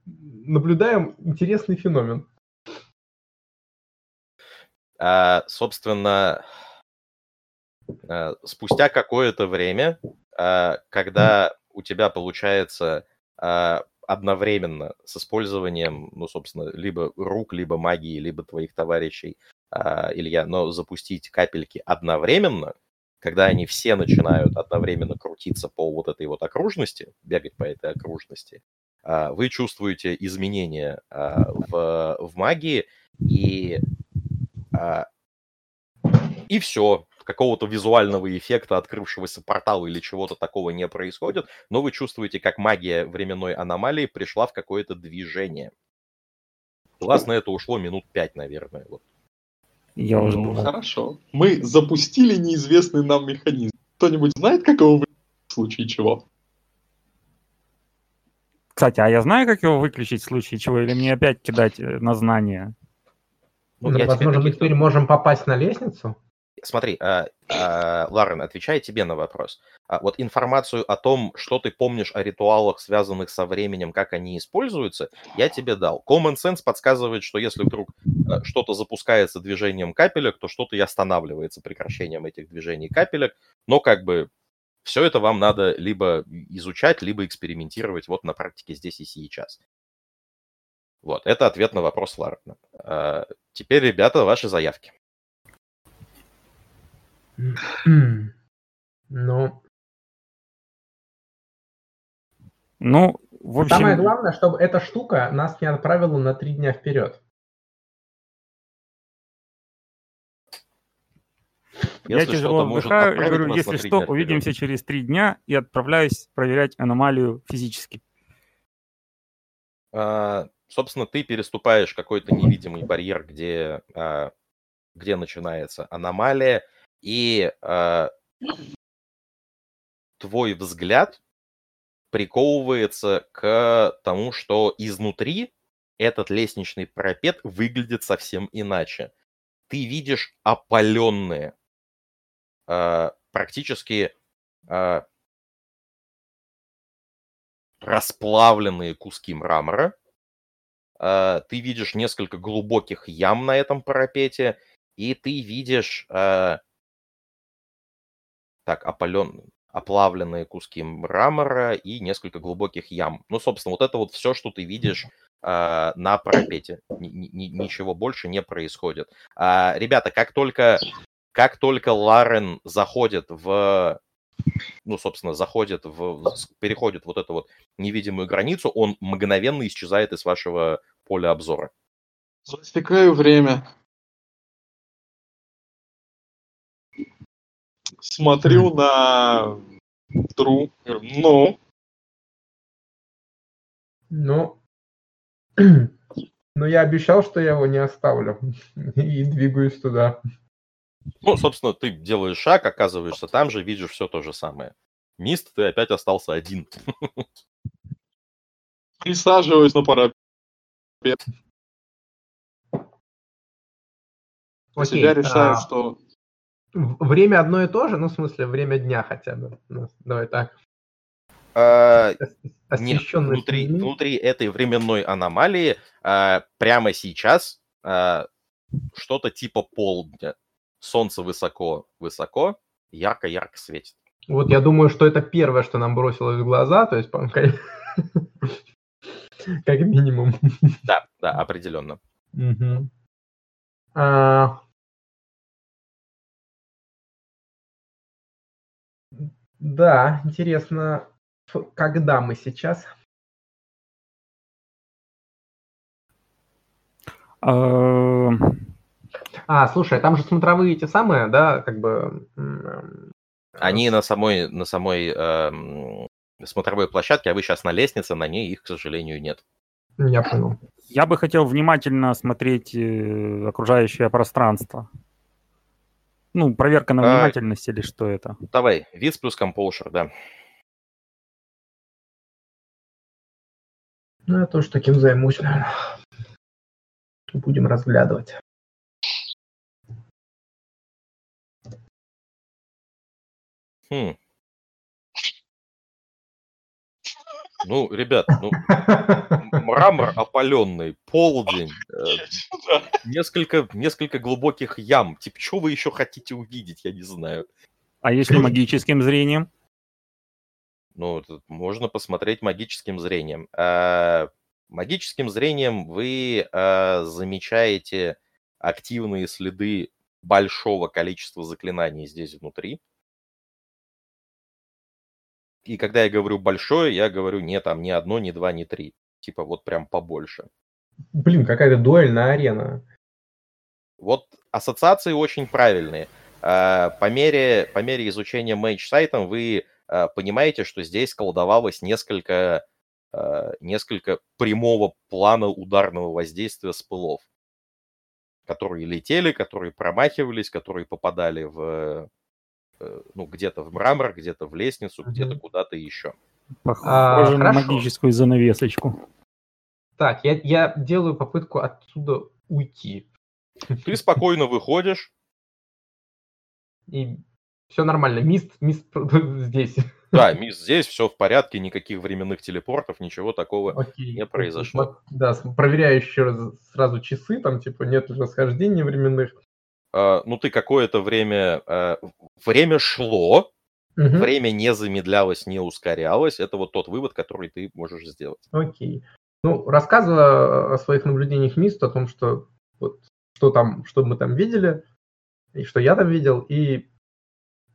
наблюдаем интересный феномен. а, собственно, а, спустя какое-то время, а, когда у тебя получается а, одновременно с использованием, ну, собственно, либо рук, либо магии, либо твоих товарищей, Илья, но запустить капельки одновременно, когда они все начинают одновременно крутиться по вот этой вот окружности, бегать по этой окружности, вы чувствуете изменения а, в, в магии, и, а, и все. Какого-то визуального эффекта открывшегося портала или чего-то такого не происходит, но вы чувствуете, как магия временной аномалии пришла в какое-то движение. У вас на это ушло минут пять, наверное. Вот. Я уже Ну, думал. хорошо. Мы запустили неизвестный нам механизм. Кто-нибудь знает, как его выключить в случае чего? Кстати, а я знаю, как его выключить в случае чего, или мне опять кидать э, на знания? Ну, Ну, возможно, мы теперь можем попасть на лестницу. Смотри, а, а, Ларен, отвечая тебе на вопрос. А, вот информацию о том, что ты помнишь о ритуалах, связанных со временем, как они используются, я тебе дал. Common sense подсказывает, что если вдруг а, что-то запускается движением капелек, то что-то и останавливается прекращением этих движений капелек. Но как бы все это вам надо либо изучать, либо экспериментировать вот на практике здесь и сейчас. Вот, это ответ на вопрос Ларена. А, Теперь, ребята, ваши заявки. Ну, Ну, в общем, самое главное, чтобы эта штука нас не отправила на три дня вперед. Я Если тяжело может вздыхаю и отправить говорю, если что, вперед. увидимся через три дня и отправляюсь проверять аномалию физически. А, собственно, ты переступаешь какой-то невидимый барьер, где, а, где начинается аномалия, и а, твой взгляд приковывается к тому, что изнутри этот лестничный парапет выглядит совсем иначе. Ты видишь опаленные, практически а, расплавленные куски мрамора. А, Ты видишь несколько глубоких ям на этом парапете, и ты видишь так, опален... оплавленные куски мрамора и несколько глубоких ям. Ну, собственно, вот это вот все, что ты видишь а, на парапете. Ни- ничего больше не происходит. А, ребята, как только, как только Ларен заходит в ну, собственно, заходит в, переходит вот эту вот невидимую границу, он мгновенно исчезает из вашего поля обзора. Засекаю время. Смотрю на Тру. Говорю, Ну, Ну, но я обещал, что я его не оставлю. И двигаюсь туда. Ну, собственно, ты делаешь шаг, оказываешься там же, видишь все то же самое. Мист, ты опять остался один. присаживаюсь на парапет. Окей, себя решаю, а, что Время одно и то же, ну, в смысле, время дня хотя бы. Ну, Давай так. А, Нет, внутри, внутри этой временной аномалии а, прямо сейчас а, что-то типа полдня. Солнце высоко-высоко, ярко-ярко светит. Вот я думаю, что это первое, что нам бросилось в глаза, то есть, как минимум. Да, да, определенно. Мгм. А, Да, интересно, когда мы сейчас? Э, А, слушай, там же смотровые эти самые, да, как бы... м, Они э, на самой, на самой эм, смотровой площадке, а вы сейчас на лестнице, на ней их, к сожалению, нет. Я понял. Я бы хотел внимательно смотреть э, окружающее пространство. Ну, проверка на А, внимательность или что это? Давай, виз плюс компоушер, да. Ну, я тоже таким займусь, наверное. Будем разглядывать. Хм. Ну, ребят, ну, мрамор опаленный, полдень, э, несколько, несколько глубоких ям. Типа, что вы еще хотите увидеть, я не знаю. А если магическим зрением? Ну, тут можно посмотреть магическим зрением. А, магическим зрением вы а, замечаете активные следы большого количества заклинаний здесь внутри. И когда я говорю большое, я говорю не там ни одно, ни два, ни три. Типа вот прям побольше. Блин, какая-то дуэльная арена. Вот ассоциации очень правильные. А, По мере, по мере изучения мейдж-сайтом вы а, понимаете, что здесь колдовалось несколько, а, несколько прямого плана ударного воздействия с пылов, которые летели, которые промахивались, которые попадали в ну, где-то в мрамор, где-то в лестницу, где-то Мгм. куда-то еще. Похоже А, на хорошо. магическую занавесочку. Так, я, я делаю попытку отсюда уйти. Ты спокойно выходишь, И все нормально. Мист, мист здесь. да, мисс, здесь все в порядке, никаких временных телепортов, ничего такого Окей. не произошло. Да, проверяю еще раз сразу часы, там типа нет расхождений временных. А, ну, ты какое-то время... а, время шло, Мгм. время не замедлялось, не ускорялось. Это вот тот вывод, который ты можешь сделать. Окей. Ну, рассказывая о своих наблюдениях Мист, о том, что вот что там, что мы там видели, и что я там видел, и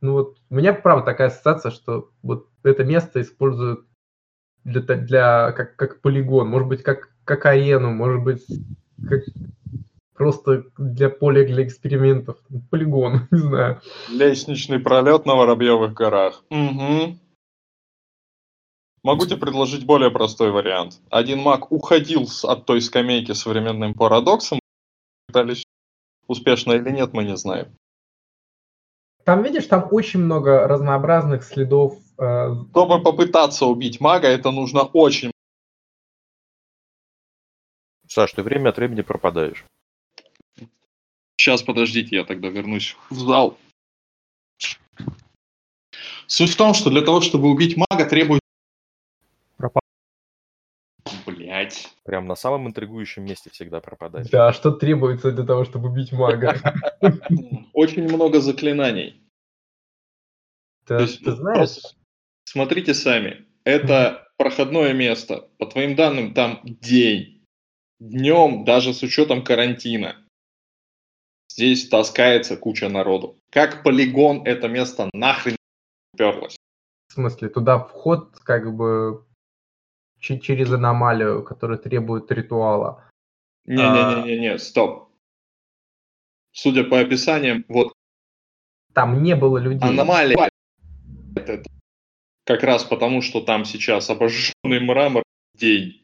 ну вот у меня правда такая ассоциация, что вот это место используют для, для как, как полигон, может быть, как, как арену, может быть, как просто для поля для экспериментов. Полигон, не знаю. Лестничный пролет на Воробьевых горах. Угу. Могу тебе предложить более простой вариант. Один маг уходил от той скамейки с современным парадоксом. Пытались успешно или нет, мы не знаем. Там, видишь, там очень много разнообразных следов. э, Чтобы попытаться убить мага, это нужно очень... Саш, ты время от времени пропадаешь. Сейчас, подождите, я тогда вернусь в зал. Суть в том, что для того, чтобы убить мага, требуется... Пропал. Блять. Прям на самом интригующем месте всегда пропадаешь. Да, что требуется для того, чтобы убить мага? Очень много заклинаний. Ты, То есть, ты знаешь? Смотрите сами. Это проходное место. По твоим данным, там день. Днем, даже с учетом карантина. Здесь таскается куча народу. Как полигон это место нахрен уперлось. В смысле, туда вход как бы че- через аномалию, которая требует ритуала. Не-не-не-не, стоп. Судя по описаниям, вот Там не было людей. аномалия как раз потому, что там сейчас обожженный мрамор день.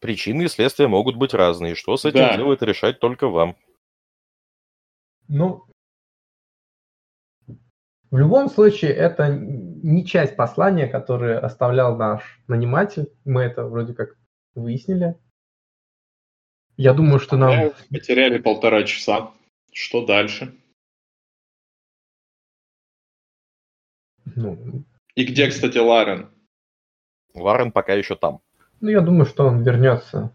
Причины и следствия могут быть разные. Что с этим Да. делать, решать только вам. Ну, в любом случае, это не часть послания, которое оставлял наш наниматель. Мы это вроде как выяснили. Я думаю, что нам... Мы Потеряли полтора часа. Что дальше? Ну, И где, кстати, Ларен? Ларен пока еще там. Ну, я думаю, что он вернется.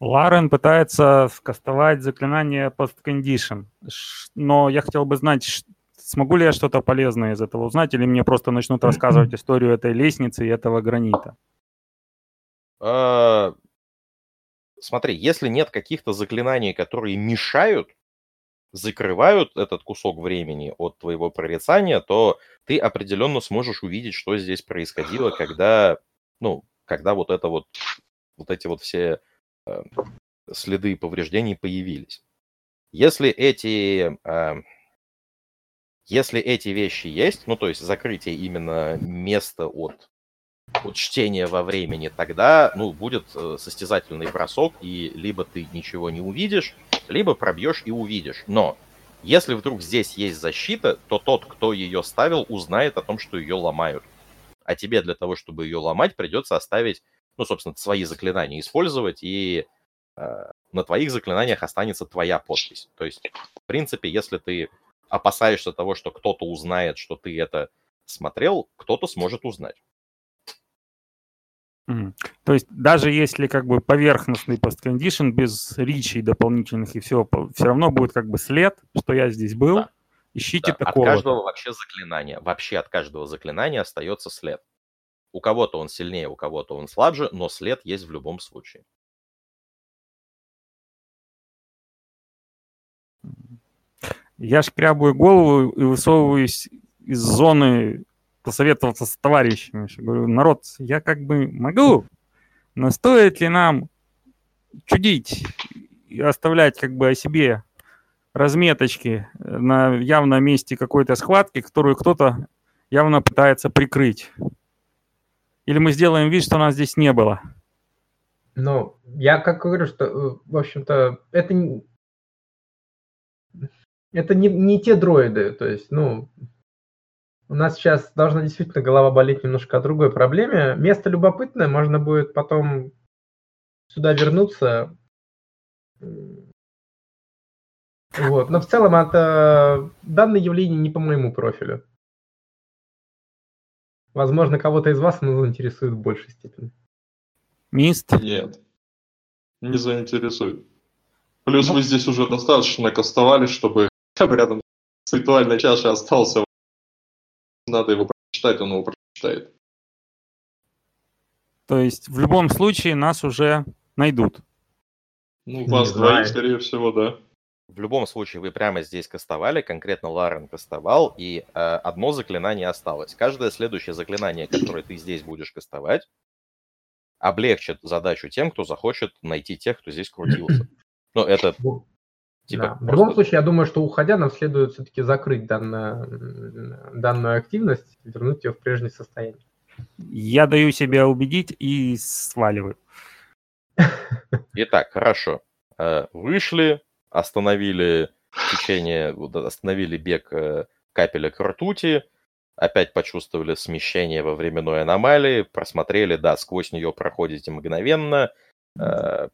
Ларен пытается скастовать заклинание Post Condition. Ш- Но я хотел бы знать, смогу ли я что-то полезное из этого узнать, или мне просто начнут рассказывать историю этой лестницы и этого гранита. А, Смотри, если нет каких-то заклинаний, которые мешают, закрывают этот кусок времени от твоего прорицания, то ты определенно сможешь увидеть, что здесь происходило, когда, ну, когда вот это вот, вот эти вот все э, следы повреждений появились. Если эти, э, если эти вещи есть, ну, то есть закрытие именно места от, от чтения во времени, тогда, ну, будет э, состязательный бросок, и либо ты ничего не увидишь, либо пробьешь и увидишь. Но если вдруг здесь есть защита, то тот, кто ее ставил, узнает о том, что ее ломают. А тебе для того, чтобы ее ломать, придется оставить, ну, собственно, свои заклинания использовать, и э, на твоих заклинаниях останется твоя подпись. То есть, в принципе, если ты опасаешься того, что кто-то узнает, что ты это смотрел, кто-то сможет узнать. То есть даже если как бы поверхностный посткондишн без ричей дополнительных и всего, все равно будет как бы след, что я здесь был. Да. Ищите да. такого. От каждого вообще заклинания, вообще от каждого заклинания остается след. У кого-то он сильнее, у кого-то он слабже, но след есть в любом случае. Я шкрябую голову и высовываюсь из зоны посоветоваться с товарищами. Говорю, народ, я как бы могу, но стоит ли нам чудить и оставлять как бы о себе разметочки на явном месте какой-то схватки, которую кто-то явно пытается прикрыть? Или мы сделаем вид, что нас здесь не было? Ну, я как говорю, что, э, в общем-то, это, это не, не те дроиды, то есть, ну, у нас сейчас должна действительно голова болеть немножко о другой проблеме. Место любопытное, можно будет потом сюда вернуться. Вот. Но в целом это данное явление не по моему профилю. Возможно, кого-то из вас оно заинтересует в большей степени. Мист? Нет. Не заинтересует. Плюс ну... вы здесь уже достаточно кастовали, чтобы рядом с ритуальной чашей остался надо его прочитать, он его прочитает. То есть в любом случае нас уже найдут. Ну, вас двоих, скорее всего, да. В любом случае, вы прямо здесь кастовали, конкретно Ларен кастовал, и э, одно заклинание осталось. Каждое следующее заклинание, которое ты здесь будешь кастовать, облегчит задачу тем, кто захочет найти тех, кто здесь крутился. Ну, это ну, Типа, да. просто... В любом случае, я думаю, что уходя, нам следует все-таки закрыть данную, данную активность, вернуть ее в прежнее состояние. Я даю себя убедить и сваливаю. Итак, хорошо. Э, вышли, остановили течение, остановили бег э, капеля к ртути, опять почувствовали смещение во временной аномалии, просмотрели, да, сквозь нее проходите мгновенно, э,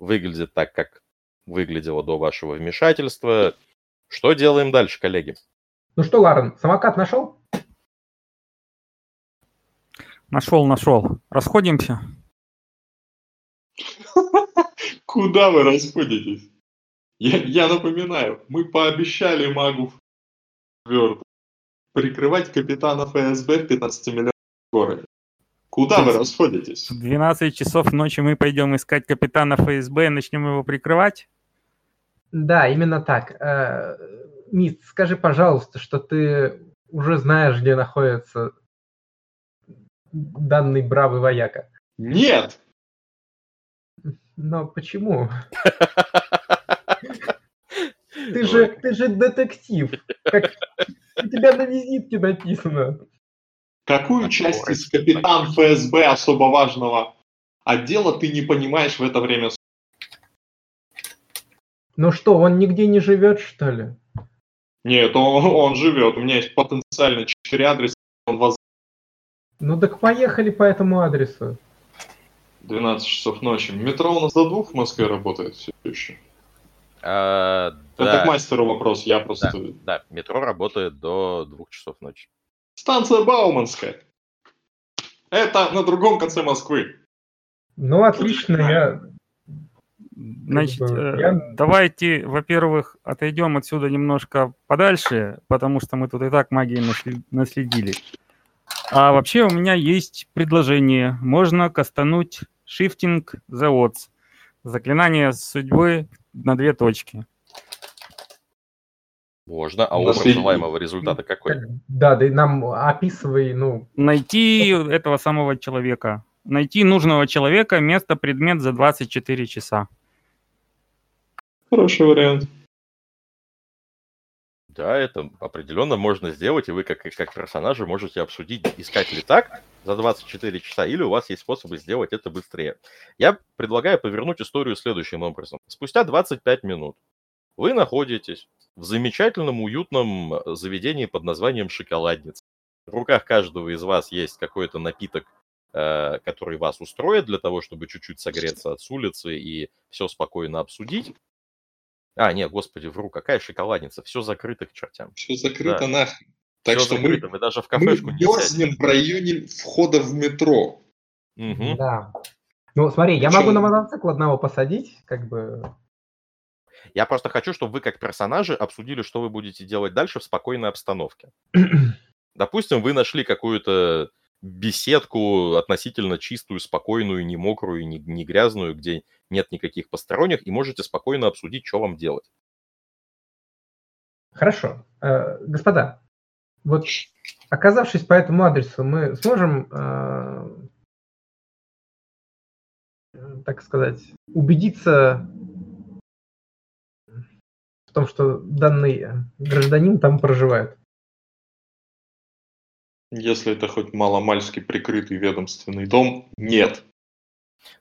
выглядит так, как выглядело до вашего вмешательства. Что делаем дальше, коллеги? Ну что, Ларен, самокат нашел? Нашел, нашел. Расходимся. Куда вы расходитесь? Я, я напоминаю, мы пообещали магу Вёрд прикрывать капитана ФСБ в 15 миллионов городе. Куда вы расходитесь? В 12 часов ночи мы пойдем искать капитана ФСБ и начнем его прикрывать? Да, именно так. Э, Мист, скажи, пожалуйста, что ты уже знаешь, где находится данный бравый вояка. Нет! Но почему? Ты же, ты же детектив. Как у тебя на визитке написано. Какую часть из капитан ФСБ особо важного отдела ты не понимаешь в это время ну что, он нигде не живет, что ли? Нет, он, он живет. У меня есть потенциально четыре адреса. Он воз... Ну так поехали по этому адресу. 12 часов ночи. Метро у нас до двух в Москве работает все еще. А, Это да. к мастеру вопрос, я просто... Да, да, метро работает до двух часов ночи. Станция Бауманская. Это на другом конце Москвы. Ну, отлично, я Значит, э, я... давайте, во-первых, отойдем отсюда немножко подальше, потому что мы тут и так магией наследили. А вообще у меня есть предложение. Можно кастануть Shifting the Odds. Заклинание судьбы на две точки. Можно, а У образ нас есть- желаемого результата какой? Да, да нам описывай, ну, Найти этого самого человека. Найти нужного человека, место, предмет за 24 часа. Хороший вариант. Да, это определенно можно сделать, и вы как, как персонажи можете обсудить, искать ли так за 24 часа, или у вас есть способы сделать это быстрее. Я предлагаю повернуть историю следующим образом. Спустя 25 минут вы находитесь в замечательном, уютном э, заведении под названием «Шоколадница». В руках каждого из вас есть какой-то напиток, э, который вас устроит для того, чтобы чуть-чуть согреться от улицы и все спокойно обсудить. А, нет, господи, вру, какая шоколадница, все закрыто к чертям. Все закрыто Да. нахрен. Так Всё что мы, закрыто, вы даже в мы кафешку не сядете. мерзнем в районе входа в метро. Мгм. да. Ну, смотри, я Причём- могу на мотоцикл одного посадить, как бы. Я просто хочу, чтобы вы как персонажи обсудили, что вы будете делать дальше в спокойной обстановке. Допустим, вы нашли какую-то беседку относительно чистую, спокойную, не мокрую, не, не грязную, где нет никаких посторонних, и можете спокойно обсудить, что вам делать. Хорошо. Э, Господа, вот оказавшись по этому адресу, мы сможем, э, так сказать, убедиться в том, что данный гражданин там проживает. Если это хоть маломальски прикрытый ведомственный дом, нет.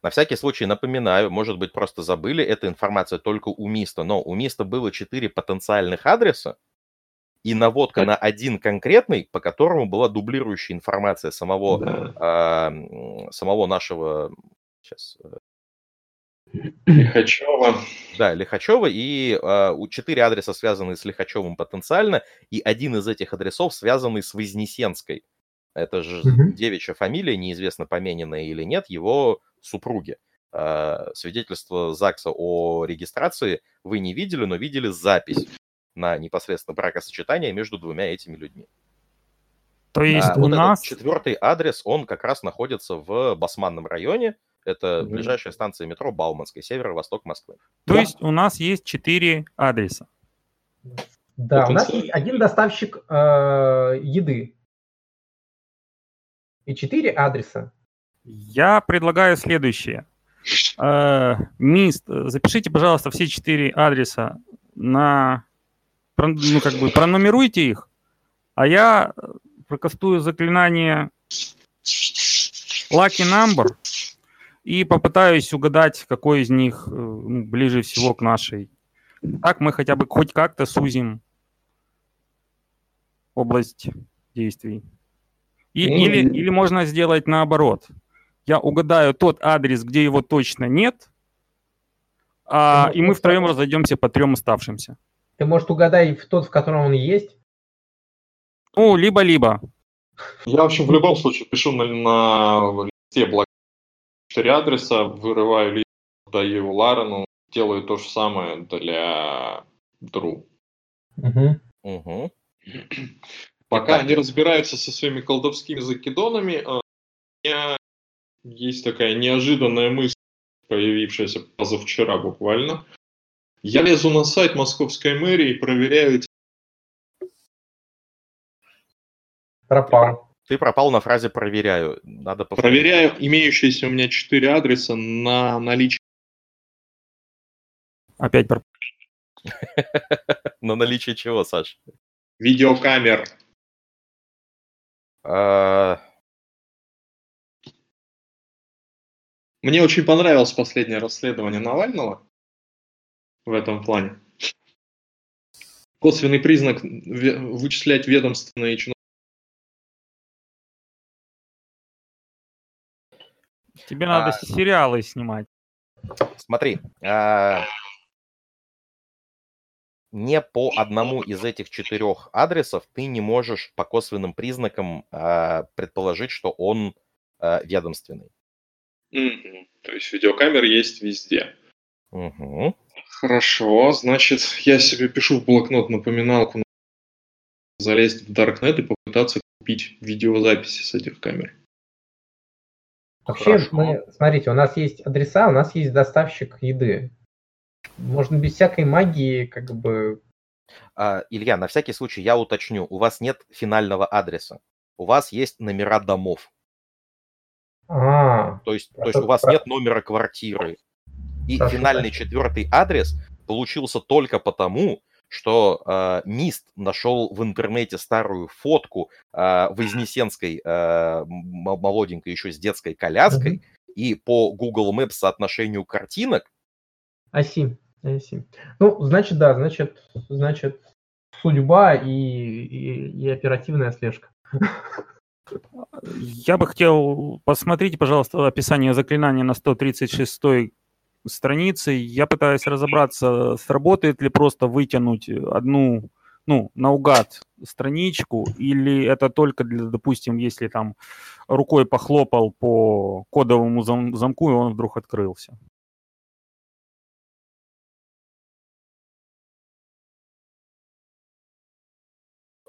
На всякий случай напоминаю, может быть, просто забыли, эта информация только у Миста, но у Миста было 4 потенциальных адреса, и наводка Так. на один конкретный, по которому была дублирующая информация самого Да. м, самого нашего сейчас, Лихачева. да, Лихачева, и а, у четыре адреса связаны с Лихачевым потенциально, и один из этих адресов связанный с Вознесенской. Это же Мгм. девичья фамилия, неизвестно, помененная или нет, его супруги. А, Свидетельство ЗАГСа о регистрации вы не видели, но видели запись на непосредственно бракосочетание между двумя этими людьми. То есть А у вот нас... этот четвертый адрес, он как раз находится в Басманном районе. Это Мгм. ближайшая станция метро Бауманская, северо-восток Москвы. То Да. есть у нас есть четыре адреса. Да, у нас есть один доставщик э, еды и четыре адреса. Я предлагаю следующее. Э, Мист, запишите, пожалуйста, все четыре адреса на... Ну, как бы пронумеруйте их, а я э, прокастую заклинание Lucky Number и попытаюсь угадать, какой из них э, ну, ближе всего к нашей. Так мы хотя бы хоть как-то сузим область действий. И- Ну, или, и- или можно сделать наоборот. Я угадаю тот адрес, где его точно нет, а, и мы втроем разойдемся по трем оставшимся. Ты, может, угадай в тот, в котором он есть. Ну, либо-либо. Я, в общем, в любом случае пишу на, на листе блок 4 адреса, вырываю лист, даю его Ларену, делаю то же самое для Дру. Угу. Пока Итак. они разбираются со своими колдовскими закидонами, э, у меня есть такая неожиданная мысль, появившаяся позавчера буквально. Я лезу на сайт московской мэрии и проверяю Пропал. Ты пропал на фразе «проверяю». Надо повторить. Проверяю имеющиеся у меня четыре адреса на наличие. Опять про- На наличие чего, Саш? видеокамер. А, Мне очень понравилось последнее расследование Навального в этом плане. Косвенный признак вычислять ведомственные чиновники. Тебе надо А. сериалы снимать. Смотри, а, не по одному из этих четырех адресов ты не можешь по косвенным признакам а, предположить, что он а, ведомственный. Мгм. То есть видеокамер есть везде. Мгм. Хорошо, значит, я себе пишу в блокнот напоминалку залезть в Даркнет и попытаться купить видеозаписи с этих камер. Вообще, Хорошо. мы, смотрите, у нас есть адреса, у нас есть доставщик еды. Можно без всякой магии, как бы, А, Илья, на всякий случай я уточню, у вас нет финального адреса, у вас есть номера домов. А, То есть, то Это есть у вас про- нет номера квартиры. И Прошу финальный четвертый адрес получился только потому, что э, МИСТ нашел в интернете старую фотку э, Вознесенской э, м- молоденькой еще с детской коляской, и по Google Maps соотношению картинок Аси, Аси. Ну, значит, да, значит, значит, судьба и, и, и оперативная слежка. Я бы хотел, посмотрите, пожалуйста, описание заклинания на 136 странице. Я пытаюсь разобраться, сработает ли просто вытянуть одну, ну, наугад страничку, или это только для, допустим, если там рукой похлопал по кодовому зам- замку, и он вдруг открылся.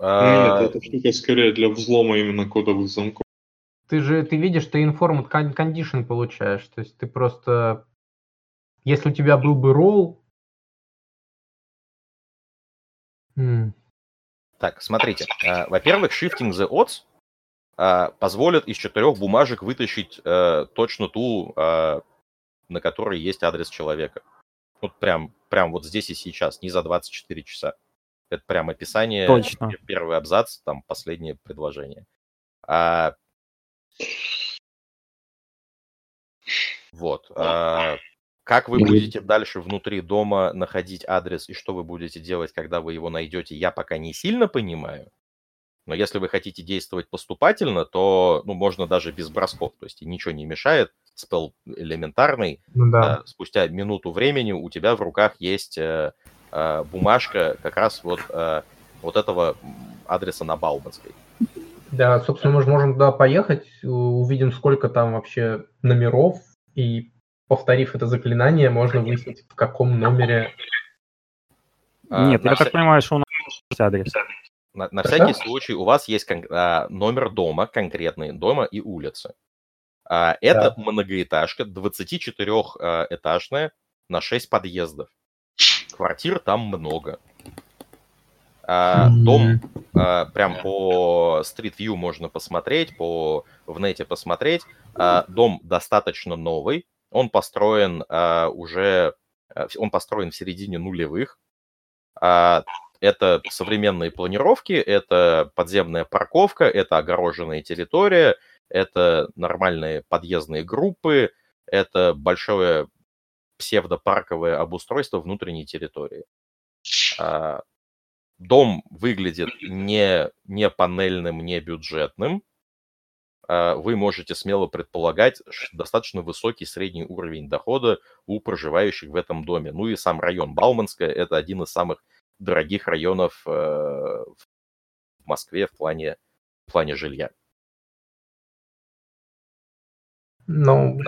э, Нет, эта штука скорее для взлома именно кодовых замков. Ты же, ты видишь, ты informant кон- condition получаешь. То есть ты просто... Если у тебя был бы ролл... М, Так, смотрите. э, Во-первых, Shifting the Odds э, позволит из четырех бумажек вытащить э, точно ту, на которой есть адрес человека. Вот прям, прям вот здесь и сейчас, не за 24 часа. Это прям описание, Точно. пер- первый абзац, там последнее предложение. А, Вот. а, Как вы будете дальше внутри дома находить адрес и что вы будете делать, когда вы его найдете, я пока не сильно понимаю. Но если вы хотите действовать поступательно, то ну, можно даже без бросков. То есть ничего не мешает. Спел элементарный. Ну да. А, Спустя минуту времени у тебя в руках есть э, э, бумажка как раз вот, э, вот этого адреса на Бауманской. Да, собственно, мы же можем туда поехать, увидим, сколько там вообще номеров, и повторив это заклинание, можно выяснить, в каком номере... А, Нет, на я вся- так понимаю, что у нас есть адрес. На, на всякий случай у вас есть кон- а, номер дома, конкретный дома и улицы. А, это многоэтажка, 24-этажная, на 6 подъездов. Квартир там много. А, дом а, прям по Street View можно посмотреть, по в нете посмотреть. А, дом достаточно новый. Он построен а, уже, а, он построен в середине нулевых. А, это современные планировки, это подземная парковка, это огороженная территория, это нормальные подъездные группы, это большое псевдопарковое обустройство внутренней территории. Дом выглядит не, не панельным, не бюджетным. А, Вы можете смело предполагать достаточно высокий средний уровень дохода у проживающих в этом доме. Ну и сам район Бауманская – это один из самых дорогих районов э, в Москве в плане, в плане жилья. Ну,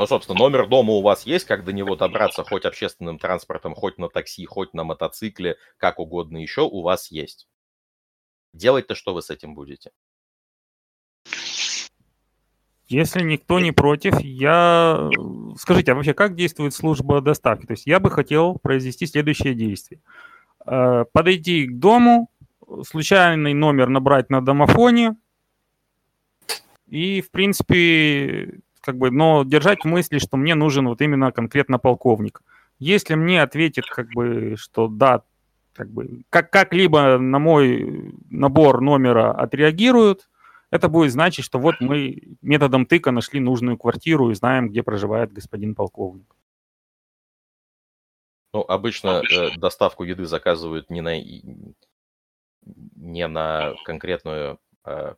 Ну, собственно, номер дома у вас есть, как до него добраться хоть общественным транспортом, хоть на такси, хоть на мотоцикле, как угодно еще, у вас есть. Делать-то что вы с этим будете? Если никто не против, я... Скажите, а вообще как действует служба доставки? То есть я бы хотел произвести следующее действие. Э, Подойти к дому, случайный номер набрать на домофоне и, в принципе, как бы, но держать в мысли, что мне нужен вот именно конкретно полковник. Если мне ответит, как бы, что да, как бы, как, как-либо на мой набор номера отреагируют, это будет значить, что вот мы методом тыка нашли нужную квартиру и знаем, где проживает господин полковник. Ну, обычно э, доставку еды заказывают не на, не на конкретную... э,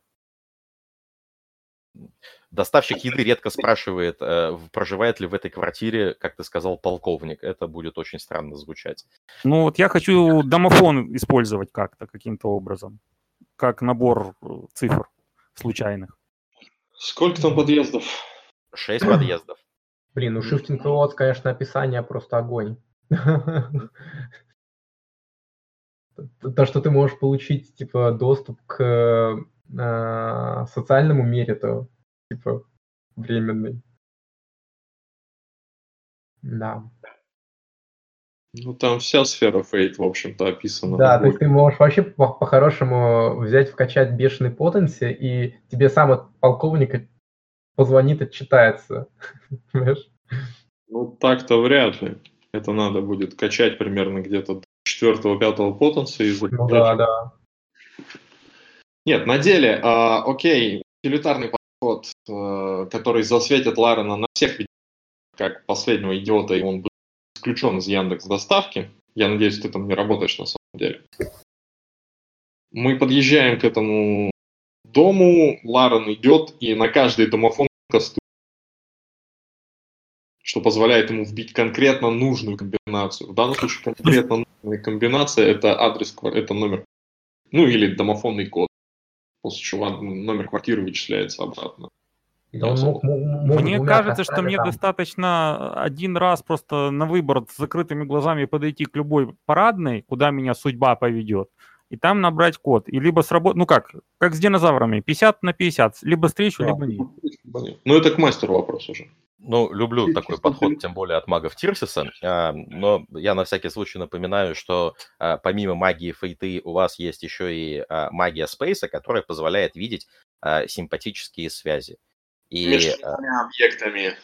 Доставщик еды редко спрашивает, э, проживает ли в этой квартире, как ты сказал, полковник. Это будет очень странно звучать. Ну вот я хочу домофон использовать как-то, каким-то образом, как набор э, цифр случайных. Сколько там подъездов? Шесть подъездов. блин, у Shifting Roads, конечно, описание просто огонь. То, что ты можешь получить, типа, доступ к э, социальному мире, то, типа, временный. Да. Ну, там вся сфера фейт, в общем-то, описана. Да, то есть ты можешь вообще по- по-хорошему взять, вкачать бешеный потенси, и тебе сам от полковника позвонит, отчитается. Понимаешь? Ну, так-то вряд ли. Это надо будет качать примерно где-то до четвертого-пятого потенса. И Ну да, да. Нет, на деле, а, окей, утилитарный подход, а, который засветит Ларена на всех как последнего идиота, и он будет исключен из Яндекс доставки. Я надеюсь, ты там не работаешь на самом деле. Мы подъезжаем к этому дому, Ларен идет и на каждый домофон кастует, что позволяет ему вбить конкретно нужную комбинацию. В данном случае конкретно нужная комбинация это адрес, это номер, ну или домофонный код, после чего номер квартиры вычисляется обратно. Да он мог- мог- мог Мне кажется, что мне там. достаточно один раз просто на выбор с закрытыми глазами подойти к любой парадной, куда меня судьба поведет, и там набрать код. И либо сработать, ну как, как с динозаврами, 50 на 50, либо встречу, Да. либо нет. Ну это к мастеру вопрос уже. Ну, люблю Чуть- такой подход, ты- тем более от магов Тирсиса, а, но я на всякий случай напоминаю, что а, помимо магии фейты у вас есть еще и а, магия спейса, которая позволяет видеть а, симпатические связи. И Между а, объектами.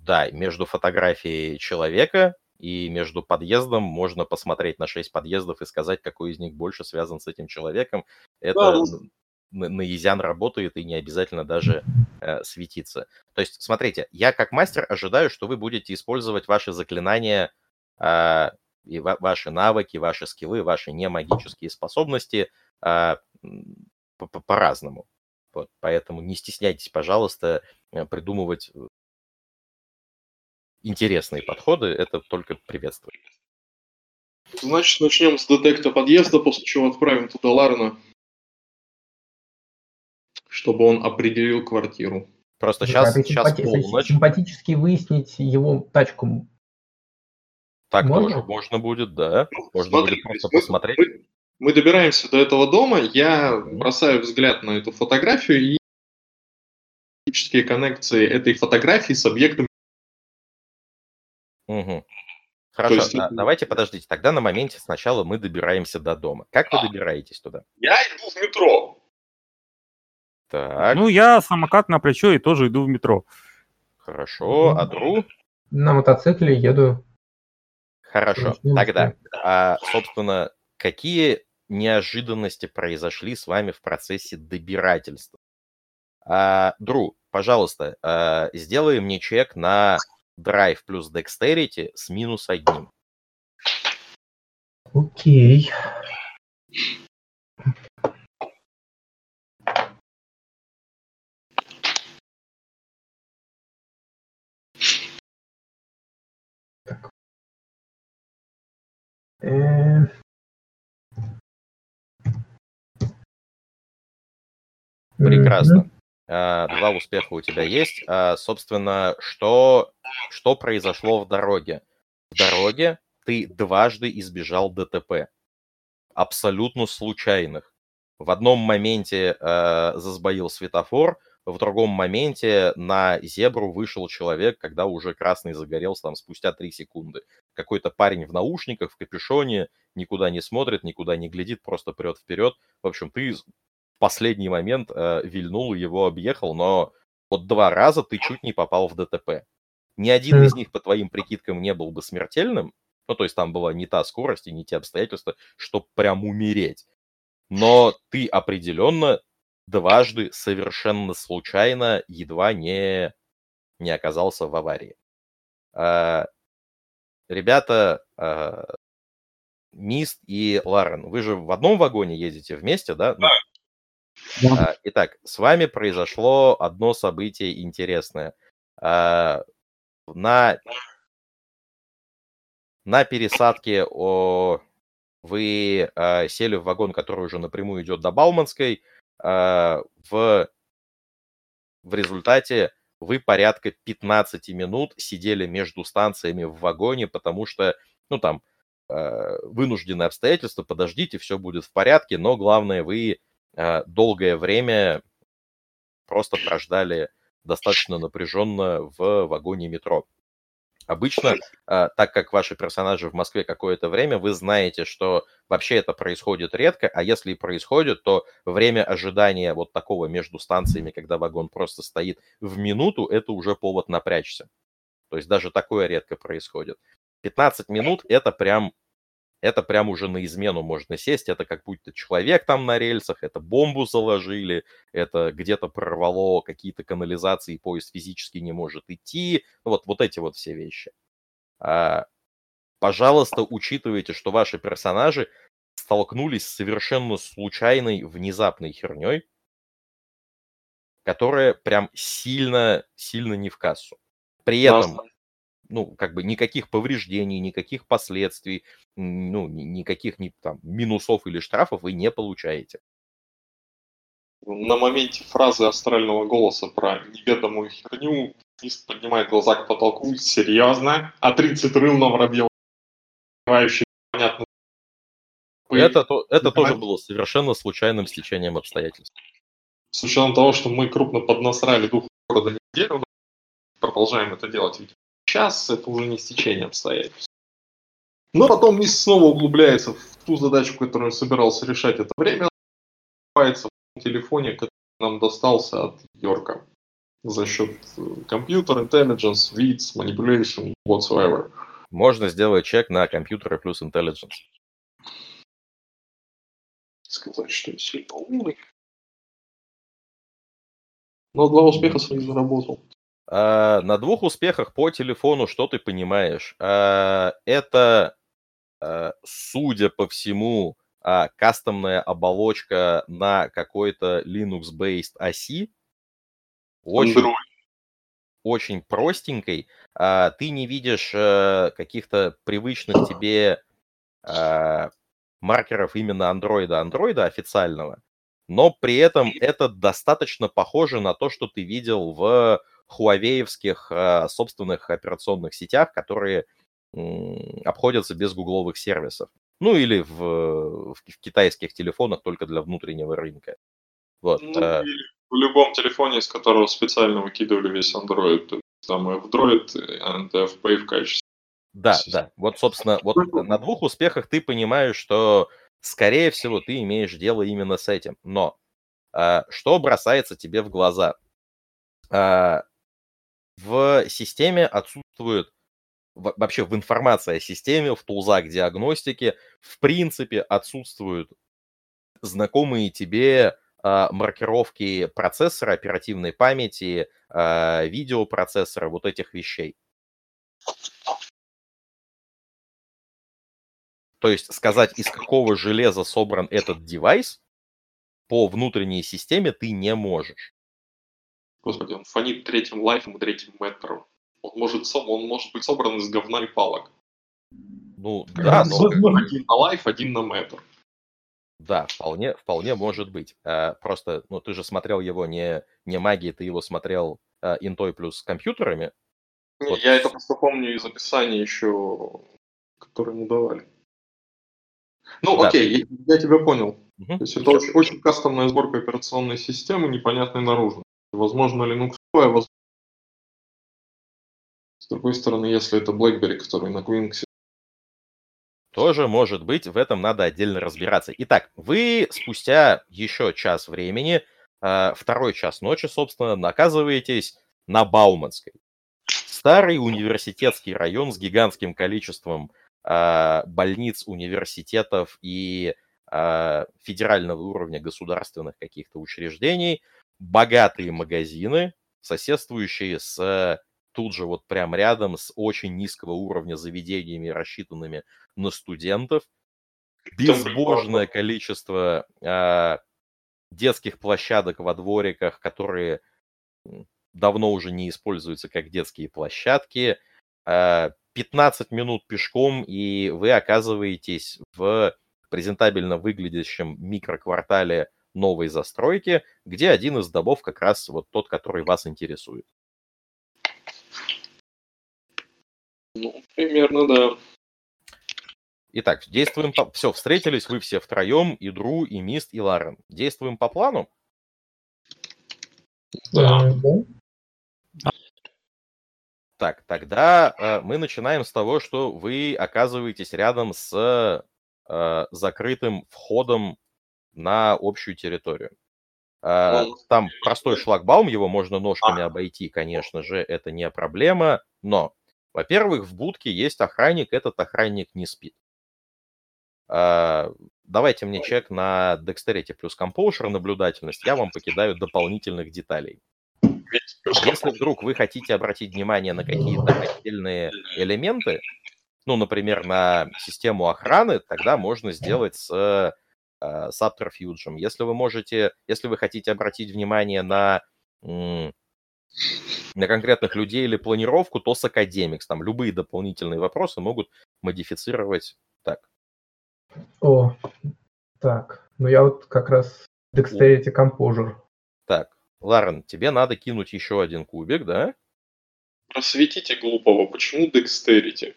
да, между фотографией человека и между подъездом можно посмотреть на шесть подъездов и сказать, какой из них больше связан с этим человеком. Это Да, на, Изян работает и не обязательно даже э, светиться. То есть, смотрите, я как мастер ожидаю, что вы будете использовать ваши заклинания а, и ва- ваши навыки, ваши скиллы, ваши немагические способности по- по-разному. Вот, поэтому не стесняйтесь, пожалуйста, э, придумывать э, интересные подходы, это только приветствую. Значит, начнем с детекта подъезда, после чего отправим туда Ларна, чтобы он определил квартиру. Просто сейчас, ты сейчас симпати- полночь, симпатически выяснить его тачку. так можно? тоже можно будет, да. Можно Смотри, будет просто мы- посмотреть. Мы, мы добираемся до этого дома, я Мгм. бросаю взгляд на эту фотографию и физические коннекции этой фотографии с объектом. Мгм. Хорошо, есть а, давайте подождите. Тогда на моменте сначала мы добираемся до дома. Как вы А. добираетесь туда? Я иду в метро. Так, Ну, я самокат на плечо и тоже иду в метро. хорошо. А Дру? На мотоцикле еду. Хорошо. Тогда, а, собственно, какие неожиданности произошли с вами в процессе добирательства? А, Дру, пожалуйста, а, сделай мне чек на драйв плюс dexterity с минус одним. Окей. Так. Э, Прекрасно. А, Два успеха у тебя есть. А, Собственно, что, что произошло в дороге? В дороге ты дважды избежал ДТП. Абсолютно случайных. В одном моменте э, засбоил светофор, в другом моменте на зебру вышел человек, когда уже красный загорелся там спустя 3 секунды. Какой-то парень в наушниках, в капюшоне, никуда не смотрит, никуда не глядит, просто прет вперед. В общем, ты в последний момент э, вильнул, его объехал, но вот два раза ты чуть не попал в ДТП. Ни один из них, по твоим прикидкам, не был бы смертельным. Ну, то есть там была не та скорость и не те обстоятельства, чтобы прям умереть. Но ты определенно дважды совершенно случайно едва не, не оказался в аварии. А, Ребята, а, Мист и Ларен, вы же в одном вагоне ездите вместе, да? Ну, Да. а, Итак, с вами произошло одно событие интересное. А, На, на пересадке о, вы а, сели в вагон, который уже напрямую идет до Бауманской. А, В, в результате вы порядка 15 минут сидели между станциями в вагоне, потому что, ну там, э, вынужденные обстоятельства, подождите, все будет в порядке, но главное, вы э, долгое время просто прождали достаточно напряженно в вагоне метро. Обычно, а, так как ваши персонажи в Москве какое-то время, вы знаете, что вообще это происходит редко, а если и происходит, то время ожидания вот такого между станциями, когда вагон просто стоит в минуту, это уже повод напрячься. То есть даже такое редко происходит. 15 минут это прям это прям уже на измену можно сесть, это как будто человек там на рельсах, это бомбу заложили, это где-то прорвало какие-то канализации, поезд физически не может идти, вот, вот эти вот все вещи. А, пожалуйста, учитывайте, что ваши персонажи столкнулись с совершенно случайной, внезапной херней, которая прям сильно, сильно не в кассу. При этом ну, как бы никаких повреждений, никаких последствий, ну, никаких ни, там, минусов или штрафов вы не получаете. На моменте фразы астрального голоса про неведомую херню Низ поднимает глаза к потолку. Серьезно? А 30 рыл на воробьев, понятно. Это, то, это тоже было совершенно случайным стечением обстоятельств. С учетом того, что мы крупно поднасрали дух города неделю, продолжаем это делать, ведь сейчас это уже не стечение обстоятельств. Но потом Мисс снова углубляется в ту задачу, которую он собирался решать это время, в телефоне, который нам достался от Йорка за счет э, компьютер, intelligence, wits, manipulation, whatsoever. Можно сделать чек на компьютеры плюс intelligence. Сказать, что я сильно умный. Но два успеха своих заработал. А, на двух успехах по телефону что ты понимаешь? А, это, а, судя по всему, а, кастомная оболочка на какой-то Linux-based оси. Очень, очень простенькой. А, ты не видишь а, каких-то привычных тебе а, маркеров именно андроида андроида официального, но при этом это достаточно похоже на то, что ты видел в хуавеевских э, собственных операционных сетях, которые обходятся без гугловых сервисов. Ну или в, в, в китайских телефонах только для внутреннего рынка. Вот. Ну, э... в любом телефоне, из которого специально выкидывали весь Android, то есть там F-Droid и FPay в качестве. Да, да. Вот, собственно, вот на двух успехах ты понимаешь, что, скорее всего, ты имеешь дело именно с этим. Но э, что бросается тебе в глаза? В системе отсутствует вообще в информации о системе, в тулзах диагностики, в принципе отсутствуют знакомые тебе э, маркировки процессора, оперативной памяти, э, видеопроцессора, вот этих вещей. То есть сказать, из какого железа собран этот девайс, по внутренней системе ты не можешь. Господи, он фонит третьим лайфом и третьим метром. Он может, он может быть собран из говна и палок. Ну, да, но... Один на лайф, один на метр. Да, вполне, вполне может быть. А, просто, ну, ты же смотрел его не, не магией, ты его смотрел а, интой плюс компьютерами. Не, вот. Я это просто помню из описания еще, которое ему давали. Ну, да. окей, я, я тебя понял. Угу. То есть это очень, очень кастомная сборка операционной системы, непонятной наружу. Возможно, Linux, возможно. С другой стороны, если это BlackBerry, который на Quinx. Тоже может быть, в этом надо отдельно разбираться. Итак, вы спустя еще час времени, а, второй час ночи, собственно, наказываетесь на Бауманской. Старый университетский район с гигантским количеством а, больниц, университетов и а, федерального уровня государственных каких-то учреждений – богатые магазины, соседствующие с тут же вот прям рядом с очень низкого уровня заведениями, рассчитанными на студентов, безбожное количество э, детских площадок во двориках, которые давно уже не используются как детские площадки, э, а, 15 минут пешком, и вы оказываетесь в презентабельно выглядящем микроквартале новой застройки, где один из добов как раз вот тот, который вас интересует. Ну, примерно, да. Итак, действуем по... Все, встретились вы все втроем, и Дру, и Мист, и Ларен. Действуем по плану? Да. Так, тогда э, мы начинаем с того, что вы оказываетесь рядом с э, закрытым входом на общую территорию. Э, там простой шлагбаум, его можно ножками обойти, конечно же, это не проблема, но, во-первых, в будке есть охранник, этот охранник не спит. Э, давайте мне чек на Dexterity плюс Composure, наблюдательность, я вам покидаю дополнительных деталей. Если вдруг вы хотите обратить внимание на какие-то отдельные элементы, ну, например, на систему охраны, тогда можно сделать с э, Subterfuge. Если вы можете, если вы хотите обратить внимание на, на конкретных людей или планировку, то с Academics. Там любые дополнительные вопросы могут модифицировать так. О, так. Ну я вот как раз Dexterity Composure. Так, Ларен, тебе надо кинуть еще один кубик, да? Просветите глупого, почему Dexterity?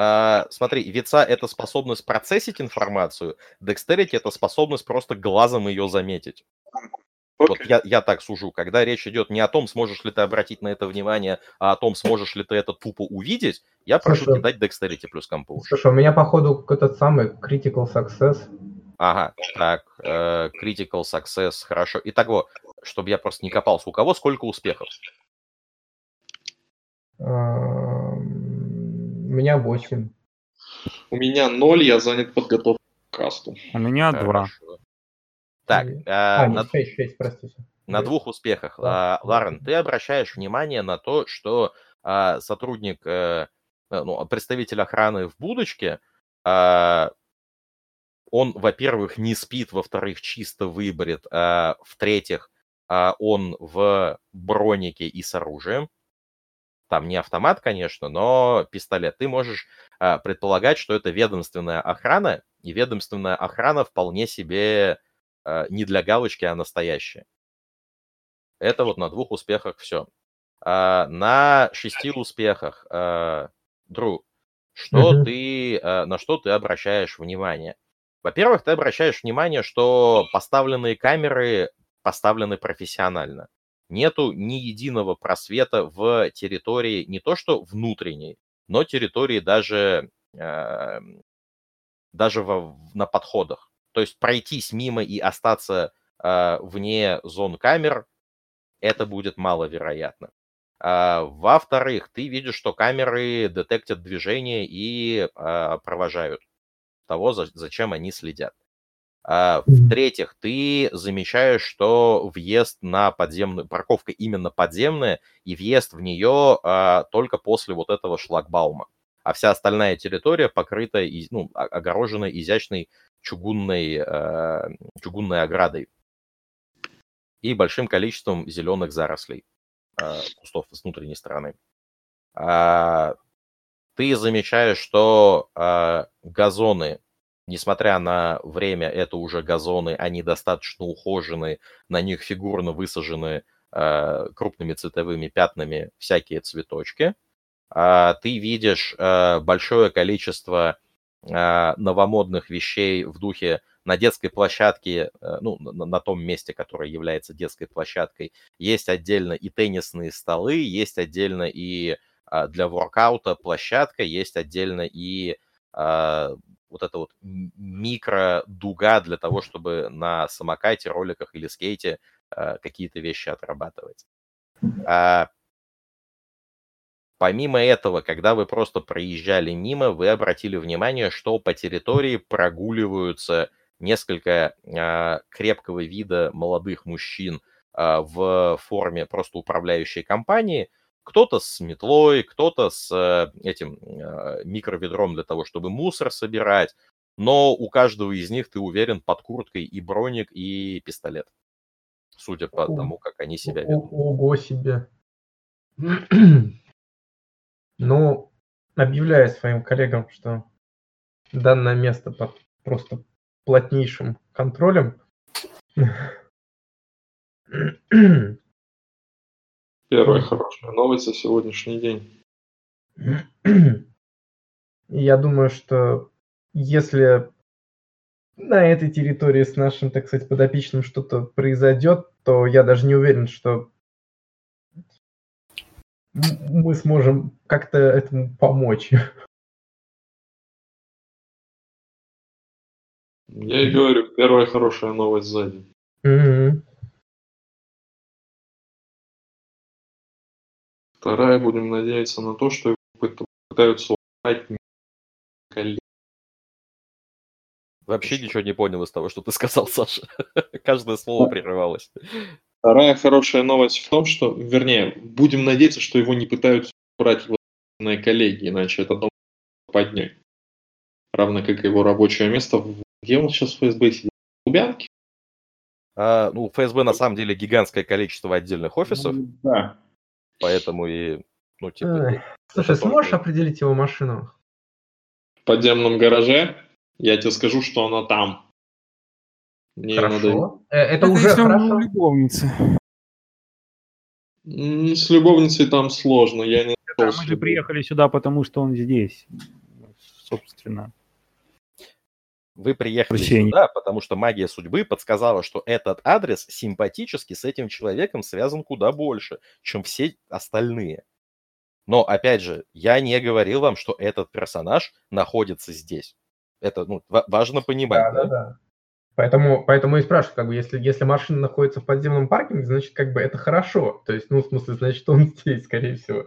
А, смотри, вица — это способность процессить информацию, Dexterity — это способность просто глазом ее заметить. Okay. Вот я, я так сужу, когда речь идет не о том, сможешь ли ты обратить на это внимание, а о том, сможешь ли ты это тупо увидеть, я прошу Слушай, тебе дать Dexterity плюс Compose. Слушай, у меня, походу, этот самый Critical Success. Ага, так, э, critical success, хорошо. Итого, чтобы я просто не копался, у кого сколько успехов? У меня 8. У меня 0, я занят подготовкой к касту. У меня 2. Так, а, а, на, 6, 6, простите. на двух успехах. Да. А, Ларен, ты обращаешь внимание на то, что а, сотрудник, а, ну, представитель охраны в будочке а, он, во-первых, не спит, во-вторых, чисто выборет, а, в-третьих, а, он в бронике и с оружием. Там не автомат, конечно, но пистолет. Ты можешь а, предполагать, что это ведомственная охрана, и ведомственная охрана вполне себе а, не для галочки, а настоящая. Это вот на двух успехах все. А, на шести успехах, а, Дру, что mm-hmm. ты, а, на что ты обращаешь внимание? Во-первых, ты обращаешь внимание, что поставленные камеры поставлены профессионально. Нету ни единого просвета в территории не то что внутренней, но территории даже, э, даже в, на подходах. То есть пройтись мимо и остаться э, вне зон камер, это будет маловероятно. А, во-вторых, ты видишь, что камеры детектят движение и а, провожают того, зачем они следят. А, в-третьих, ты замечаешь, что въезд на подземную, парковка именно подземная, и въезд в нее а, только после вот этого шлагбаума. А вся остальная территория покрыта, ну, огорожена изящной чугунной, а, чугунной оградой и большим количеством зеленых зарослей а, кустов с внутренней стороны. А, ты замечаешь, что э, газоны, несмотря на время, это уже газоны, они достаточно ухожены, на них фигурно высажены э, крупными цветовыми пятнами всякие цветочки. Э, ты видишь э, большое количество э, новомодных вещей в духе на детской площадке, ну, на, на том месте, которое является детской площадкой, есть отдельно и теннисные столы, есть отдельно и а, для воркаута площадка, есть отдельно и а, вот эта вот микро-дуга для того, чтобы на самокате, роликах или скейте а, какие-то вещи отрабатывать. Помимо этого, когда вы просто проезжали мимо, вы обратили внимание, что по территории прогуливаются несколько крепкого вида молодых мужчин в форме просто управляющей компании, кто-то с метлой, кто-то с э, этим э, микроведром для того, чтобы мусор собирать. Но у каждого из них, ты уверен, под курткой и броник, и пистолет. Судя по тому, как они себя ведут. Ого себе. Ну, объявляю своим коллегам, что данное место под просто плотнейшим контролем. Первая хорошая новость за сегодняшний день. Я думаю, что если на этой территории с нашим, так сказать, подопечным что-то произойдет, то я даже не уверен, что мы сможем как-то этому помочь. Я и говорю, первая хорошая новость сзади. Мгм. Вторая, будем надеяться на то, что его пыт- пытаются убрать коллеги. Вообще ничего не понял из того, что ты сказал, Саша. Каждое слово прерывалось. Вторая хорошая новость в том, что, вернее, будем надеяться, что его не пытаются убрать его на коллеги, иначе это дом поднять. Равно как его рабочее место. Где он сейчас в ФСБ сидит? В Лубянке? А, ну, ФСБ на самом деле гигантское количество отдельных офисов, Да. Поэтому и, ну, типа. Слушай, это сможешь только- определить его машину? В подземном гараже. Я тебе скажу, что она там. Мне её надо- Хорошо. Э, Это уже если он хорошо. у любовницы. М, С любовницей там сложно. Я не мы же приехали сюда, потому что он здесь. Собственно. Вы приехали Прощение. сюда, потому что магия судьбы подсказала, что этот адрес симпатически с этим человеком связан куда больше, чем все остальные. Но, опять же, я не говорил вам, что этот персонаж находится здесь. Это ну, ва- важно понимать. Да, да, да. Поэтому, поэтому и спрашиваю, как бы, если, если машина находится в подземном паркинге, значит, как бы это хорошо. То есть, ну, в смысле, значит, он здесь, скорее всего.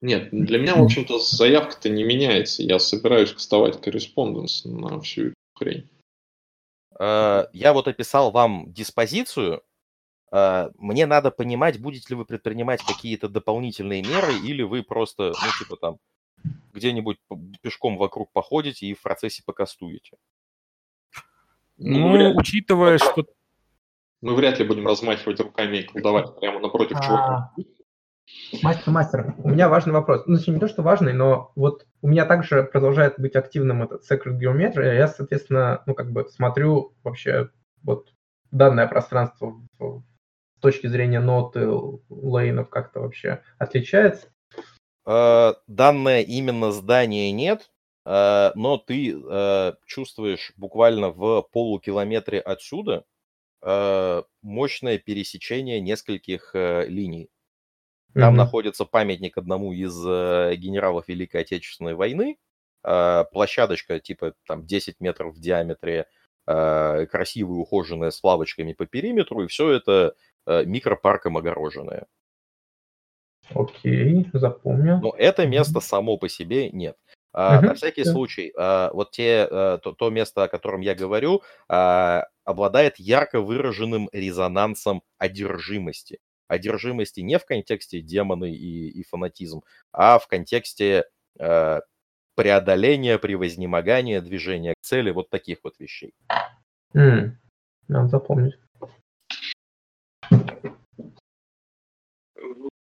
Нет, для меня, в общем-то, заявка-то не меняется. Я собираюсь кастовать корреспонденс на всю эту хрень. Э, Я вот описал вам диспозицию. Э, Мне надо понимать, будете ли вы предпринимать какие-то дополнительные меры, или вы просто, ну, типа там, где-нибудь пешком вокруг походите и в процессе покастуете. Ну, вряд ли. учитывая, что мы вряд ли будем размахивать руками и колдовать прямо напротив чувака. Мастер, мастер, у меня важный вопрос. Ну, не то, что важный, но вот у меня также продолжает быть активным этот Sacred Geometry. Я, соответственно, ну, как бы смотрю вообще вот данное пространство с точки зрения ноты, лейнов как-то вообще отличается. Э, Данное именно здание нет, э, но ты э, чувствуешь буквально в полукилометре отсюда мощное пересечение нескольких линий. Там Мгм. находится памятник одному из э, генералов Великой Отечественной войны. Э, площадочка типа там 10 метров в диаметре, э, красивая, ухоженная, с лавочками по периметру, и все это э, микропарком огороженное. Окей, запомнил. Но это место само по себе нет. А, Мгм, На всякий да. случай, а, вот те, э, то, то место, о котором я говорю, а, обладает ярко выраженным резонансом одержимости. Одержимости не в контексте демоны и, и фанатизм, а в контексте э, преодоления, превознемогания, движения к цели, вот таких вот вещей. М, Надо запомнить.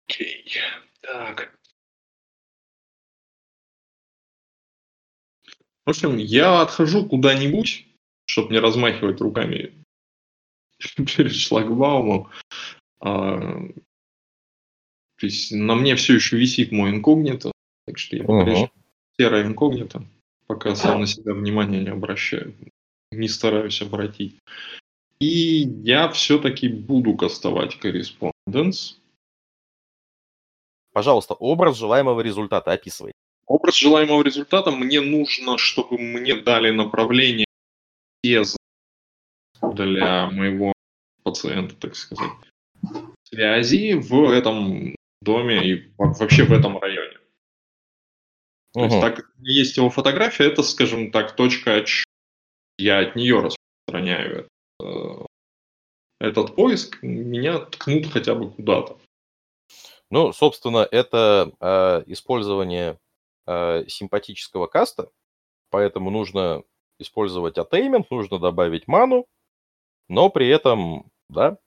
Окей. Так. В общем, я отхожу куда-нибудь, чтобы не размахивать руками перед шлагбаумом. А, то есть на мне все еще висит мой инкогнито, так что я по-прежнему серое инкогнито, пока сам на себя внимания не обращаю, не стараюсь обратить. И я все-таки буду кастовать корреспонденс. Пожалуйста, образ желаемого результата описывай. Образ желаемого результата мне нужно, чтобы мне дали направление без для моего пациента, так сказать, связи в этом доме и во- вообще в этом районе. То есть, так как есть его фотография, это, скажем так, точка. Я от нее распространяю э, этот поиск, меня ткнут хотя бы куда-то. Ну, собственно, это э, использование э, симпатического каста, поэтому нужно использовать атеймент, нужно добавить ману, но при этом, да,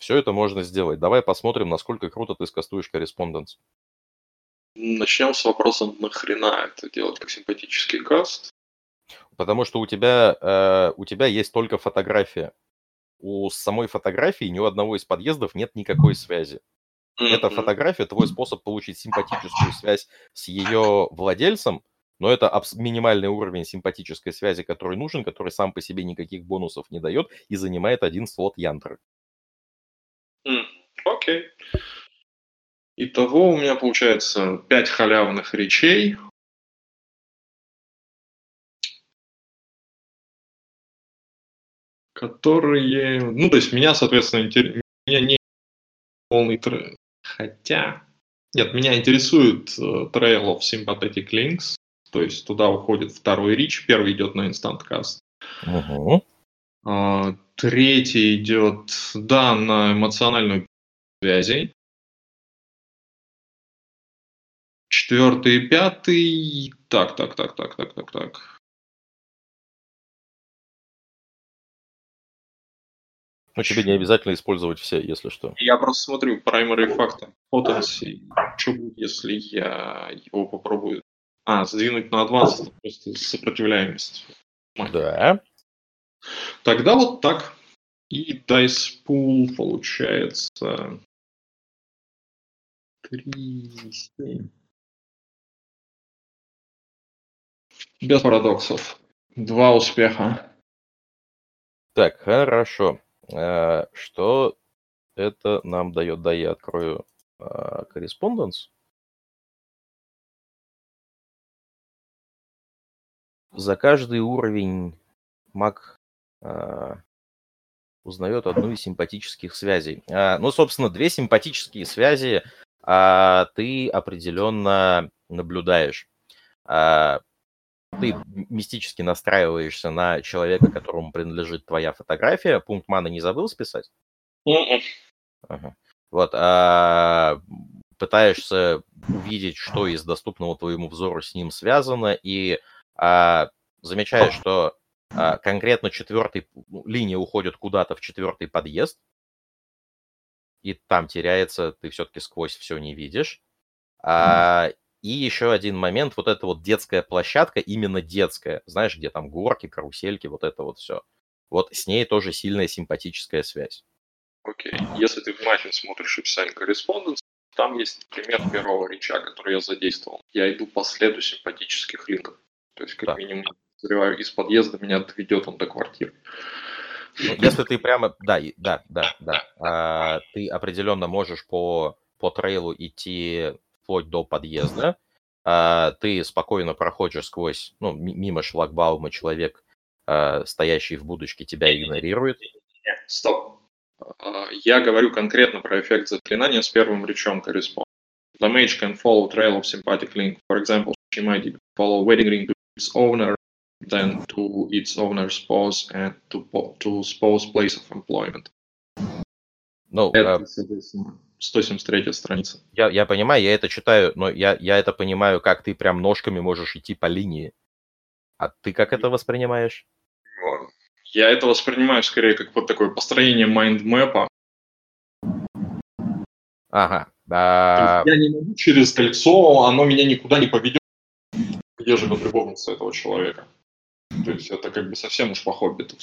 все это можно сделать. Давай посмотрим, насколько круто ты скастуешь корреспонденс. Начнем с вопроса, нахрена это делать как симпатический каст? Потому что у тебя, э, у тебя есть только фотография. У самой фотографии ни у одного из подъездов нет никакой связи. Эта Мгм. фотография твой способ получить симпатическую связь с ее владельцем, но это абс- минимальный уровень симпатической связи, который нужен, который сам по себе никаких бонусов не дает и занимает один слот янтры. Окей. Итого у меня получается 5 халявных речей. Которые, ну, то есть меня, соответственно, интер... меня не полный трек. Хотя, нет, меня интересует uh, Trail of Sympathetic Links, то есть туда уходит второй рич, первый идет на Cast. Угу. Uh, третий идет, да, на эмоциональную связи. Четвертый и пятый. Так, так, так, так, так, так, так. Ну, тебе не обязательно использовать все, если что. Я просто смотрю primary factor potency. Что будет, если я его попробую... А, сдвинуть на advanced, это просто сопротивляемость. Да. Тогда вот так. И dice pool получается... 3, 7. Без парадоксов. Два успеха. Так, хорошо. А, Что это нам дает? Да, я открою а, корреспонденс. За каждый уровень маг узнает одну из симпатических связей. А, Ну, собственно, две симпатические связи а, ты определенно наблюдаешь. А, Ты мистически настраиваешься на человека, которому принадлежит твоя фотография. Пункт маны не забыл списать? М-м. Ага. Вот, а, пытаешься увидеть, что из доступного твоему взору с ним связано, и а, замечаешь, что а, конкретно четвертый ну, линия уходит куда-то в четвертый подъезд, и там теряется, ты все-таки сквозь все не видишь. А, и еще один момент, вот эта вот детская площадка, именно детская, знаешь, где там горки, карусельки, вот это вот все. Вот с ней тоже сильная симпатическая связь. Окей. Если ты внимательно смотришь описание корреспонденции, там есть пример первого реча, который я задействовал. Я иду по следу симпатических линков. То есть, как Так. минимум, подозреваю, из подъезда меня доведет он до квартиры. Ну, если ты прямо, да, да, да, да, А, ты определенно можешь по, по трейлу идти вплоть до подъезда, А, ты спокойно проходишь сквозь, ну, ми- мимо шлагбаума человек, а, стоящий в будочке, тебя игнорирует. Нет, стоп. А, Я говорю конкретно про эффект заклинания с первым речом корреспонд. The mage can follow trail of sympathetic link. For example, she might follow wedding ring to its owner, then to its owner's spouse and to, to spouse place of employment. Ну, Это, а, соответственно, 173 страница. я, я понимаю, я это читаю, но я, я это понимаю, как ты прям ножками можешь идти по линии. А ты как это воспринимаешь? Я это воспринимаю скорее как вот такое построение mind map а. Ага. А, есть Я не могу через кольцо, оно меня никуда не поведет, где живет любовница этого человека. То есть это как бы совсем уж по хоббиту.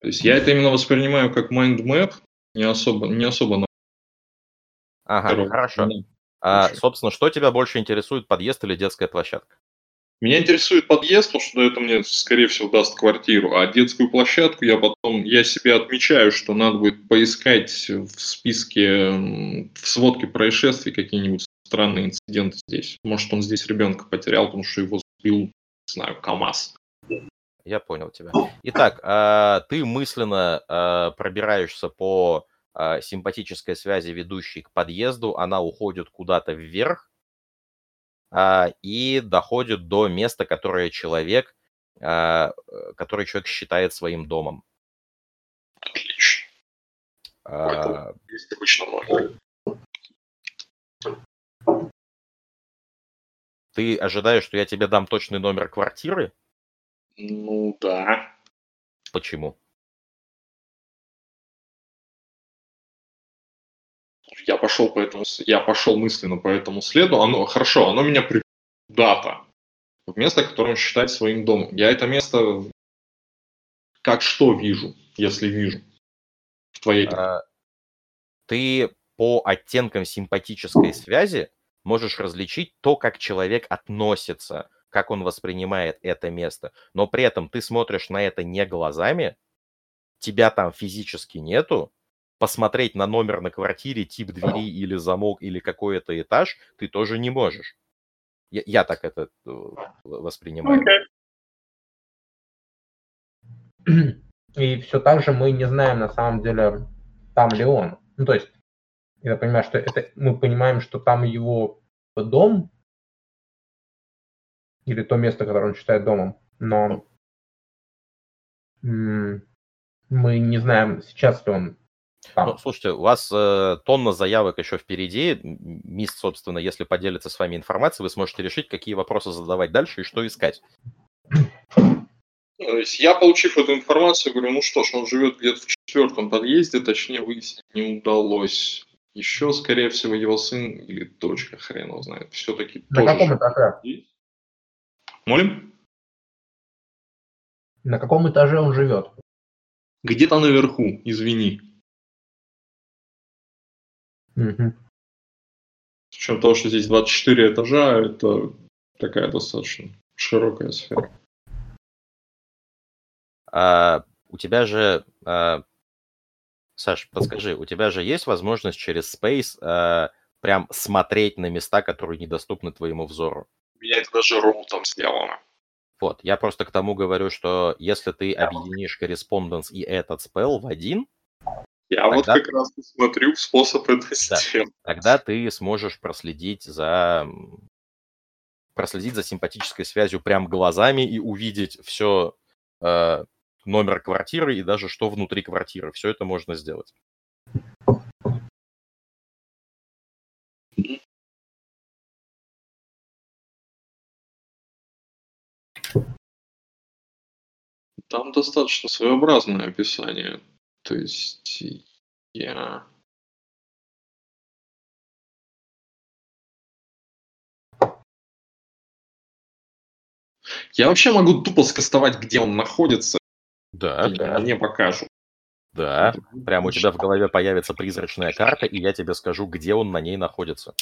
То есть я это именно воспринимаю как mind map, не особо, не особо на ага, втором. хорошо. Ну, А, собственно, что тебя больше интересует, подъезд или детская площадка? Меня интересует подъезд, потому что это мне, скорее всего, даст квартиру. А детскую площадку я потом, я себе отмечаю, что надо будет поискать в списке, в сводке происшествий какие-нибудь странные инциденты здесь. Может, он здесь ребенка потерял, потому что его сбил, не знаю, КАМАЗ. Я понял тебя. Итак, а, ты мысленно а, пробираешься по а, симпатической связи, ведущей к подъезду. Она уходит куда-то вверх и доходит до места, которое человек, который человек считает своим домом. Отлично. А, Есть обычно ноль. Ты ожидаешь, что я тебе дам точный номер квартиры? Ну да. Почему? Я пошел по этому, я пошел мысленно по этому следу. Оно хорошо, оно меня привело куда-то. В место, которое он считает своим домом. Я это место как что вижу, если вижу. В твоей А, Ты по оттенкам симпатической связи можешь различить то, как человек относится, как он воспринимает это место. Но при этом ты смотришь на это не глазами, тебя там физически нету, посмотреть на номер на квартире, тип двери или замок или какой-то этаж ты тоже не можешь. Я, я так это э, воспринимаю. Okay. И все так же мы не знаем на самом деле, там ли он. Ну, то есть, я понимаю, что это мы понимаем, что там его дом или то место, которое он считает домом, но мы не знаем, сейчас ли он там. Ну, слушайте, у вас э, тонна заявок еще впереди. Мист, собственно, если поделится с вами информацией, вы сможете решить, какие вопросы задавать дальше и что искать. То есть я, получив эту информацию, говорю, ну что ж, он живет где-то в четвертом подъезде, точнее выяснить не удалось. Еще, скорее всего, его сын или дочка, хрен его знает, все-таки На тоже каком этаже? Молим? На каком этаже он живет? Где-то наверху, извини. Угу. С учетом того, что здесь 24 этажа, это такая достаточно широкая сфера. А, у тебя же, а, Саш, подскажи, у тебя же есть возможность через Space а, прям смотреть на места, которые недоступны твоему взору? У меня это даже роутом сделано. Вот, я просто к тому говорю, что если ты объединишь корреспонденс и этот спел в один, я тогда... вот как раз смотрю способ это да, сделать. Тогда ты сможешь проследить за проследить за симпатической связью прям глазами и увидеть все э, номер квартиры и даже что внутри квартиры. Все это можно сделать. Там достаточно своеобразное описание. То есть я... Я вообще могу тупо скастовать, где он находится, да, да. Мне покажут. Да, прямо у тебя в голове появится призрачная карта, и я тебе скажу, где он на ней находится.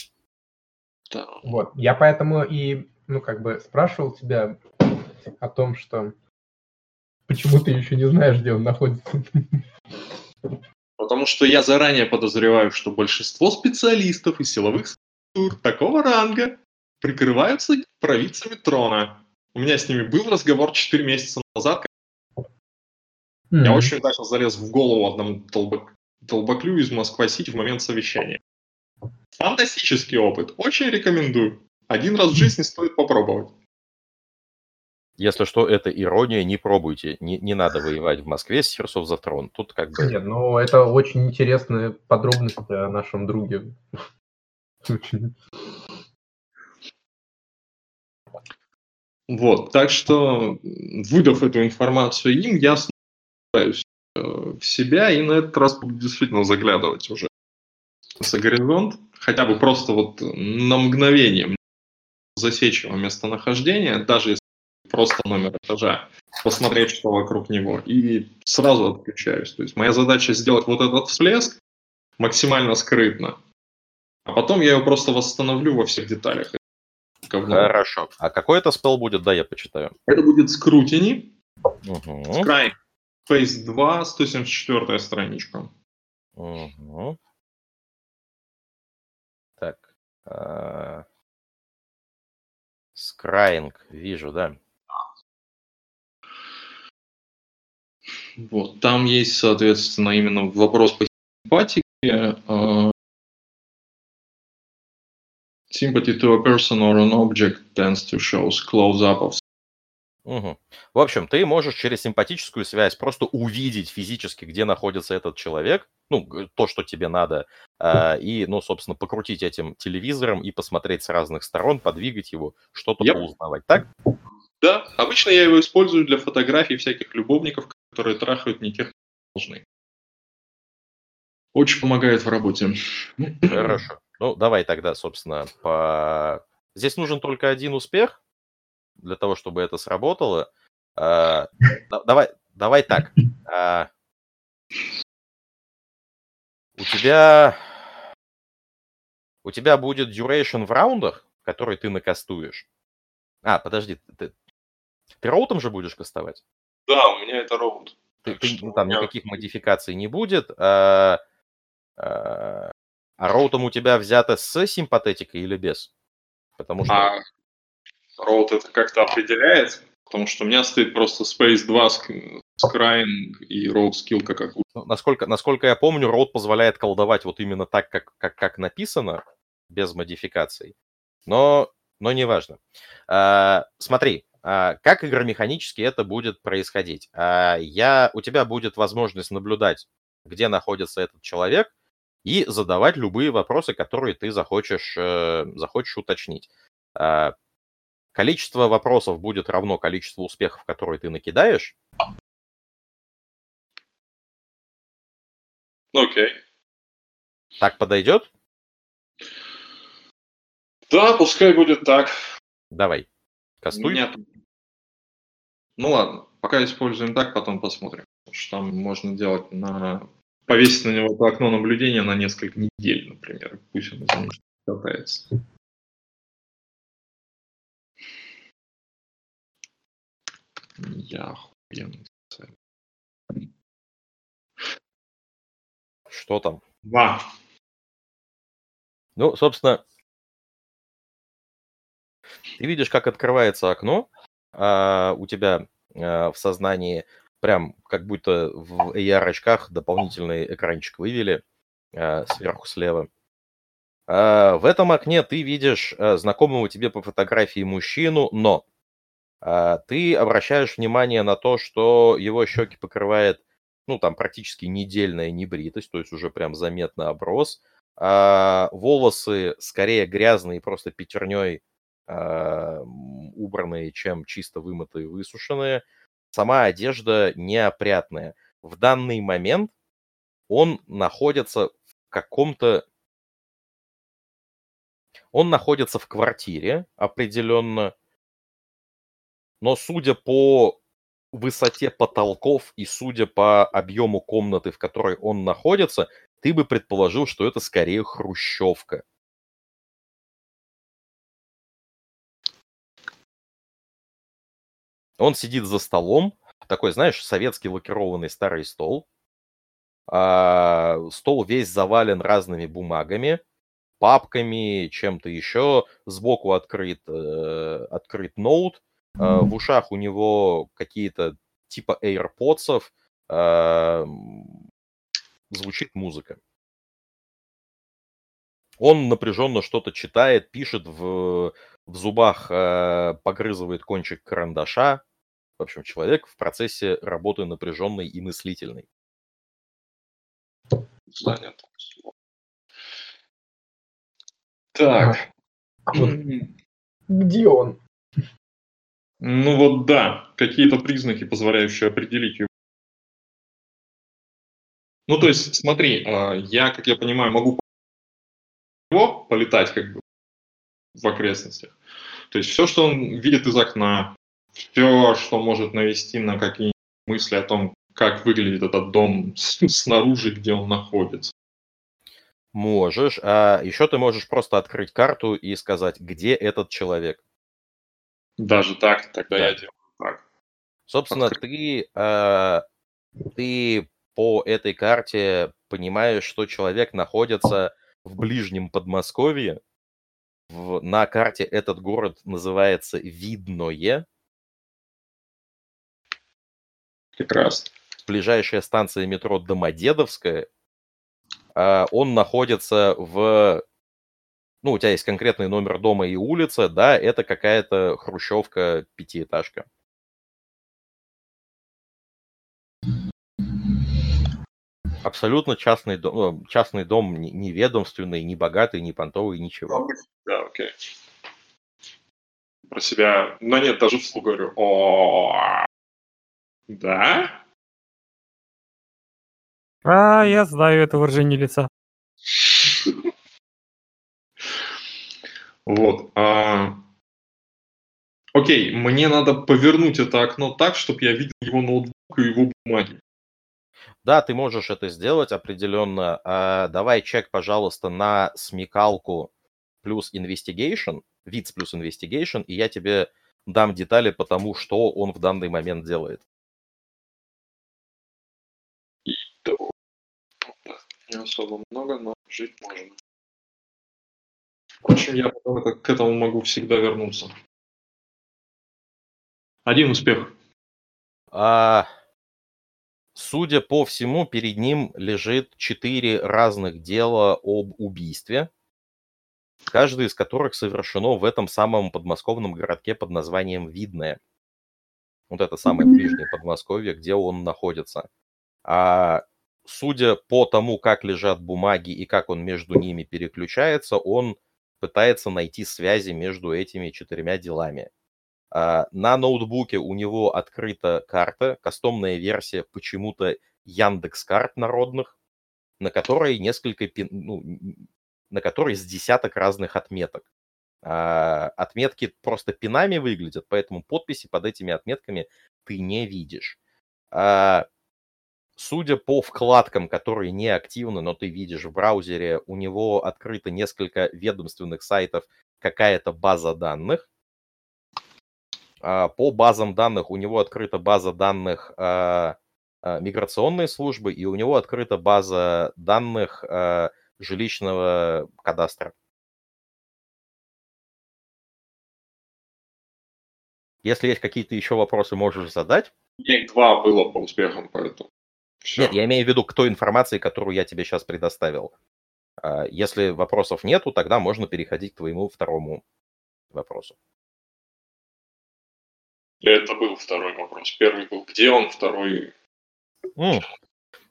Да. Вот, я поэтому и, ну, как бы спрашивал тебя о том, что почему ты еще не знаешь, где он находится. Потому что я заранее подозреваю, что большинство специалистов и силовых структур такого ранга прикрываются провидцами трона. У меня с ними был разговор 4 месяца назад, Mm-hmm. Я очень удачно залез в голову одному толбак, толбаклю из Москва-Сити в момент совещания. Фантастический опыт. Очень рекомендую. Один раз в жизни стоит попробовать. Если что, это ирония, не пробуйте. Не, не надо воевать в Москве с Heroes of the Throne. Тут как бы... Нет, ну это очень интересные подробности о нашем друге. Вот, так что, выдав эту информацию им, я э, в себя и на этот раз буду действительно заглядывать уже за горизонт, хотя бы просто вот на мгновение засечь его местонахождение, даже если просто номер этажа, посмотреть, что вокруг него, и сразу отключаюсь. То есть моя задача сделать вот этот всплеск максимально скрытно, а потом я его просто восстановлю во всех деталях. Говно. Хорошо. А какой это спел будет? Да, я почитаю. Это будет скрутини. Угу. Sky Phase 2, 174 страничка. Угу. Так. А... Скраинг, вижу, да. Вот, там есть, соответственно, именно вопрос по симпатике. Uh, sympathy to a person or an object tends to show close-up of Угу. В общем, ты можешь через симпатическую связь просто увидеть физически, где находится этот человек, ну, то, что тебе надо, э, и, ну, собственно, покрутить этим телевизором и посмотреть с разных сторон, подвигать его, что-то yep. узнавать, так? Да, обычно я его использую для фотографий всяких любовников, которые трахают не тех, кто должны. Очень помогает в работе. Хорошо. Ну, давай тогда, собственно, по... Здесь нужен только один успех, для того, чтобы это сработало. А, давай, давай так. А, у тебя у тебя будет duration в раундах, который ты накастуешь. А, подожди, ты, ты роутом же будешь кастовать? Да, у меня это роут. Ты, ты, ну, там меня... никаких модификаций не будет. А, А роутом у тебя взято с симпатетикой или без? Потому что... А роут это как-то определяет? Потому что у меня стоит просто Space 2, Scrying и Road Skill как ну, насколько, насколько я помню, Road позволяет колдовать вот именно так, как, как, как написано, без модификаций. Но, но неважно. А, смотри, а, как игромеханически это будет происходить? А, я, у тебя будет возможность наблюдать, где находится этот человек, и задавать любые вопросы, которые ты захочешь, э, захочешь уточнить. Количество вопросов будет равно количеству успехов, которые ты накидаешь. Окей. Okay. Так подойдет? Да, пускай будет так. Давай. Кастуй. Нет. Ну ладно, пока используем так, потом посмотрим. Что там можно делать на... Повесить на него это окно наблюдения на несколько недель, например. Пусть он из катается. Я охуенный. Что там? Два. Ну, собственно, ты видишь, как открывается окно, а у тебя а, в сознании прям как будто в AR-очках дополнительный экранчик вывели а, сверху слева. А, в этом окне ты видишь а, знакомого тебе по фотографии мужчину, но ты обращаешь внимание на то, что его щеки покрывает, ну, там практически недельная небритость, то есть уже прям заметно оброс. А волосы скорее грязные, просто пятерней а, убранные, чем чисто вымытые, высушенные. Сама одежда неопрятная. В данный момент он находится в каком-то... Он находится в квартире определенно, но судя по высоте потолков и судя по объему комнаты, в которой он находится, ты бы предположил, что это скорее хрущевка. Он сидит за столом, такой, знаешь, советский лакированный старый стол. А, стол весь завален разными бумагами, папками, чем-то еще. Сбоку открыт, э, открыт ноут. Э, в ушах у него какие-то типа AirPods. Э, звучит музыка. Он напряженно что-то читает, пишет в, в зубах, э, погрызывает кончик карандаша. В общем, человек в процессе работы напряженной и мыслительной. Занят. Так. А вот где он? Ну вот да, какие-то признаки, позволяющие определить его. Ну то есть, смотри, а, я, как я понимаю, могу его полетать как бы в окрестностях. То есть все, что он видит из окна, все, что может навести на какие-нибудь мысли о том, как выглядит этот дом снаружи, где он находится. Можешь. А еще ты можешь просто открыть карту и сказать, где этот человек. Даже так, тогда да. я делаю так. Собственно, ты, э, ты по этой карте понимаешь, что человек находится в ближнем Подмосковье. В, на карте этот город называется Видное. Прекрасно. Ближайшая станция метро Домодедовская. А, он находится в... Ну, у тебя есть конкретный номер дома и улица, да, это какая-то хрущевка, пятиэтажка. Абсолютно частный дом, частный дом не ведомственный, не богатый, не понтовый, ничего. Да, окей. Про себя, но нет, даже вслух говорю. О, да? А, я знаю это выражение лица. Вот. А... Окей, мне надо повернуть это окно так, чтобы я видел его ноутбук и его бумаги. Да, ты можешь это сделать определенно. А, давай чек, пожалуйста, на смекалку плюс investigation, виц плюс investigation, и я тебе дам детали по тому, что он в данный момент делает. Не особо много, но жить можно. Впрочем, я потом это, к этому могу всегда вернуться. Один успех. А, судя по всему, перед ним лежит четыре разных дела об убийстве, каждое из которых совершено в этом самом подмосковном городке под названием Видное. Вот это самое ближнее Подмосковье, где он находится. А судя по тому, как лежат бумаги и как он между ними переключается, он пытается найти связи между этими четырьмя делами. А, на ноутбуке у него открыта карта, кастомная версия почему-то Яндекс карт народных, на которой несколько, ну, на которой с десяток разных отметок. А, отметки просто пинами выглядят, поэтому подписи под этими отметками ты не видишь. Судя по вкладкам, которые не активны, но ты видишь в браузере, у него открыто несколько ведомственных сайтов, какая-то база данных. А, по базам данных у него открыта база данных а, а, миграционной службы, и у него открыта база данных жилищного кадастра. Если есть какие-то еще вопросы, можешь задать. День два было по успехам, поэтому. Все. Нет, я имею в виду к той информации, которую я тебе сейчас предоставил. Если вопросов нету, тогда можно переходить к твоему второму вопросу. Это был второй вопрос. Первый был, где он, второй... Mm.